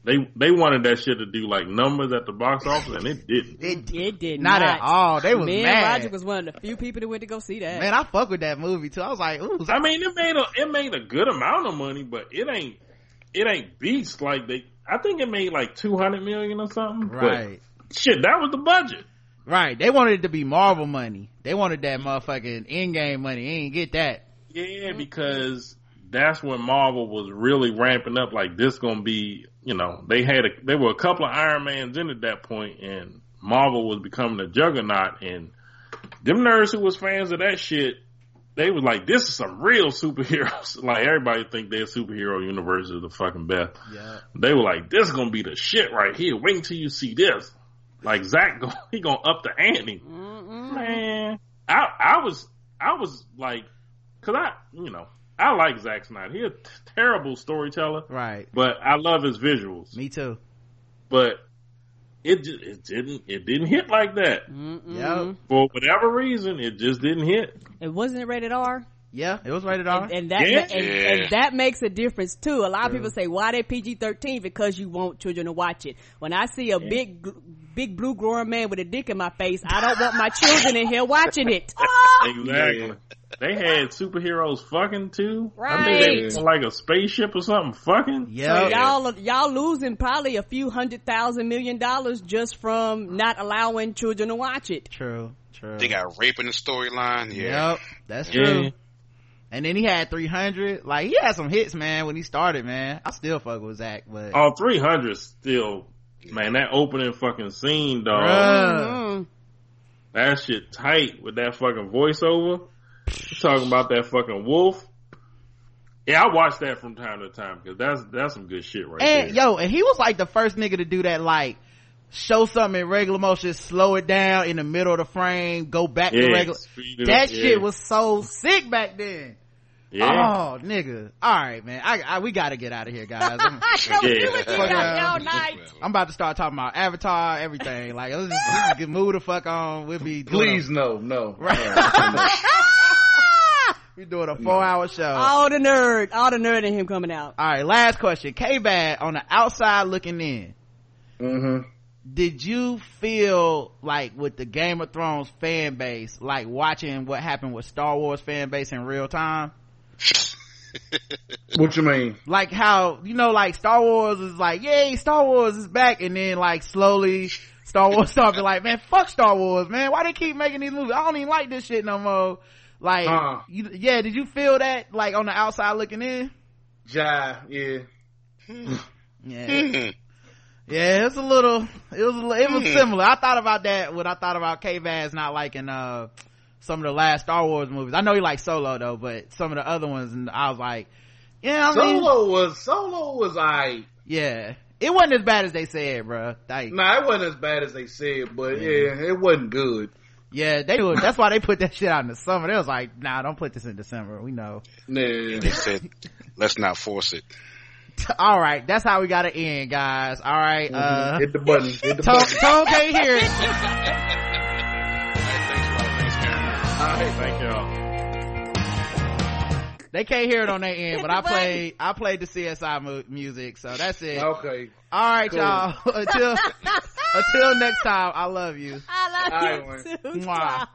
they they wanted that shit to do like numbers at the box office, and it didn't. it, It did not, not. at all. They was Me mad. and Roger was one of the few people that went to go see that. man, I fuck with that movie too. I was like, ooh, I mean, it made a it made a good amount of money, but it ain't it ain't beast like they. I think it made like two hundred million or something. But right, shit, that was the budget. Right. They wanted it to be Marvel money. They wanted that motherfucking Endgame money. They ain't get that. Yeah, because that's when Marvel was really ramping up. Like this gonna be, you know, they had a, there were a couple of Iron Mans in at that point, and Marvel was becoming a juggernaut. And them nerds who was fans of that shit, they was like, "This is some real superheroes." like everybody think their superhero universe is the fucking best. Yeah. They were like, "This is gonna be the shit right here." Wait until you see this. Like Zack, he gonna up the ante. Man, I I was I was like, cause I you know I like Zack Snyder. He's a t- terrible storyteller, Right. but I love his visuals. Me too. But it just, it didn't it didn't hit like that Mm-mm. Yep. for whatever reason. It just didn't hit. It wasn't rated R. Yeah, it was rated R. And, and that Yeah. and, and that makes a difference too. A lot of people say why they PG thirteen because you want children to watch it. When I see a big big blue growing man with a dick in my face, I don't want my children in here watching it. Exactly. They had superheroes fucking too. I think Right. they were like a spaceship or something fucking. So yeah. y'all y'all losing probably a few hundred thousand million dollars just from not allowing children to watch it. True. True. They got rape in the storyline. Yeah. Yep. That's true. Yeah. And then he had 300. Like, he had some hits, man, when he started, man. I still fuck with Zack, but. All 300 still, man, that opening fucking scene, dog. Bruh. Mm. That shit tight with that fucking voiceover. You talking about that fucking wolf. Yeah, I watch that from time to time because that's that's some good shit right and, there. yo, and he was like the first nigga to do that, like, show something in regular motion, slow it down in the middle of the frame, go back yeah, to regular. That up, shit yeah. was so sick back then. Yeah. Oh, nigga. Alright, man. I, I, we gotta get out of here, guys. I'm, Yeah. do it, you Fuck yeah. all night. I'm about to start talking about Avatar, everything. Like, let's just, let's just get move the fuck on. We'll be doing a- Please, no, no. Right. No. we doing a four hour show. All the nerd, all the nerd in him coming out. All right, last question. K Bad on the outside looking in. hmm did you feel like with the Game of Thrones fan base, like watching what happened with Star Wars fan base in real time? what you mean? Like how, you know, like Star Wars is like, yay, Star Wars is back. And then like slowly Star Wars started like, man, fuck Star Wars, man. Why they keep making these movies? I don't even like this shit no more. Like, Uh. you, yeah, did you feel that like on the outside looking in? Yeah. Yeah. Hmm. Yeah, it's a little, it was, a li- it was similar. I thought about that when I thought about K-Vaz not liking, uh, some of the last Star Wars movies. I know he likes Solo though, but some of the other ones, and I was like, yeah, I mean, Solo was Solo was I. yeah. It wasn't as bad as they said, bro. Like, Nah, it wasn't as bad as they said, but yeah, it wasn't good. yeah, they were, that's why they put that shit out in the summer. They was like, nah, don't put this in December. We know. Nah. They said, let's not force it. All right. That's how we got to end, guys. All right. Uh, hit the button. Hit the Tone, button. Tone can't hear it. Hey, thank y'all. They can't hear it on their end, but I played, I played the CSI mu- music. So that's it. Okay. All right, Cool. y'all. Until, until next time, I love you. I love All you right, too. Mwah.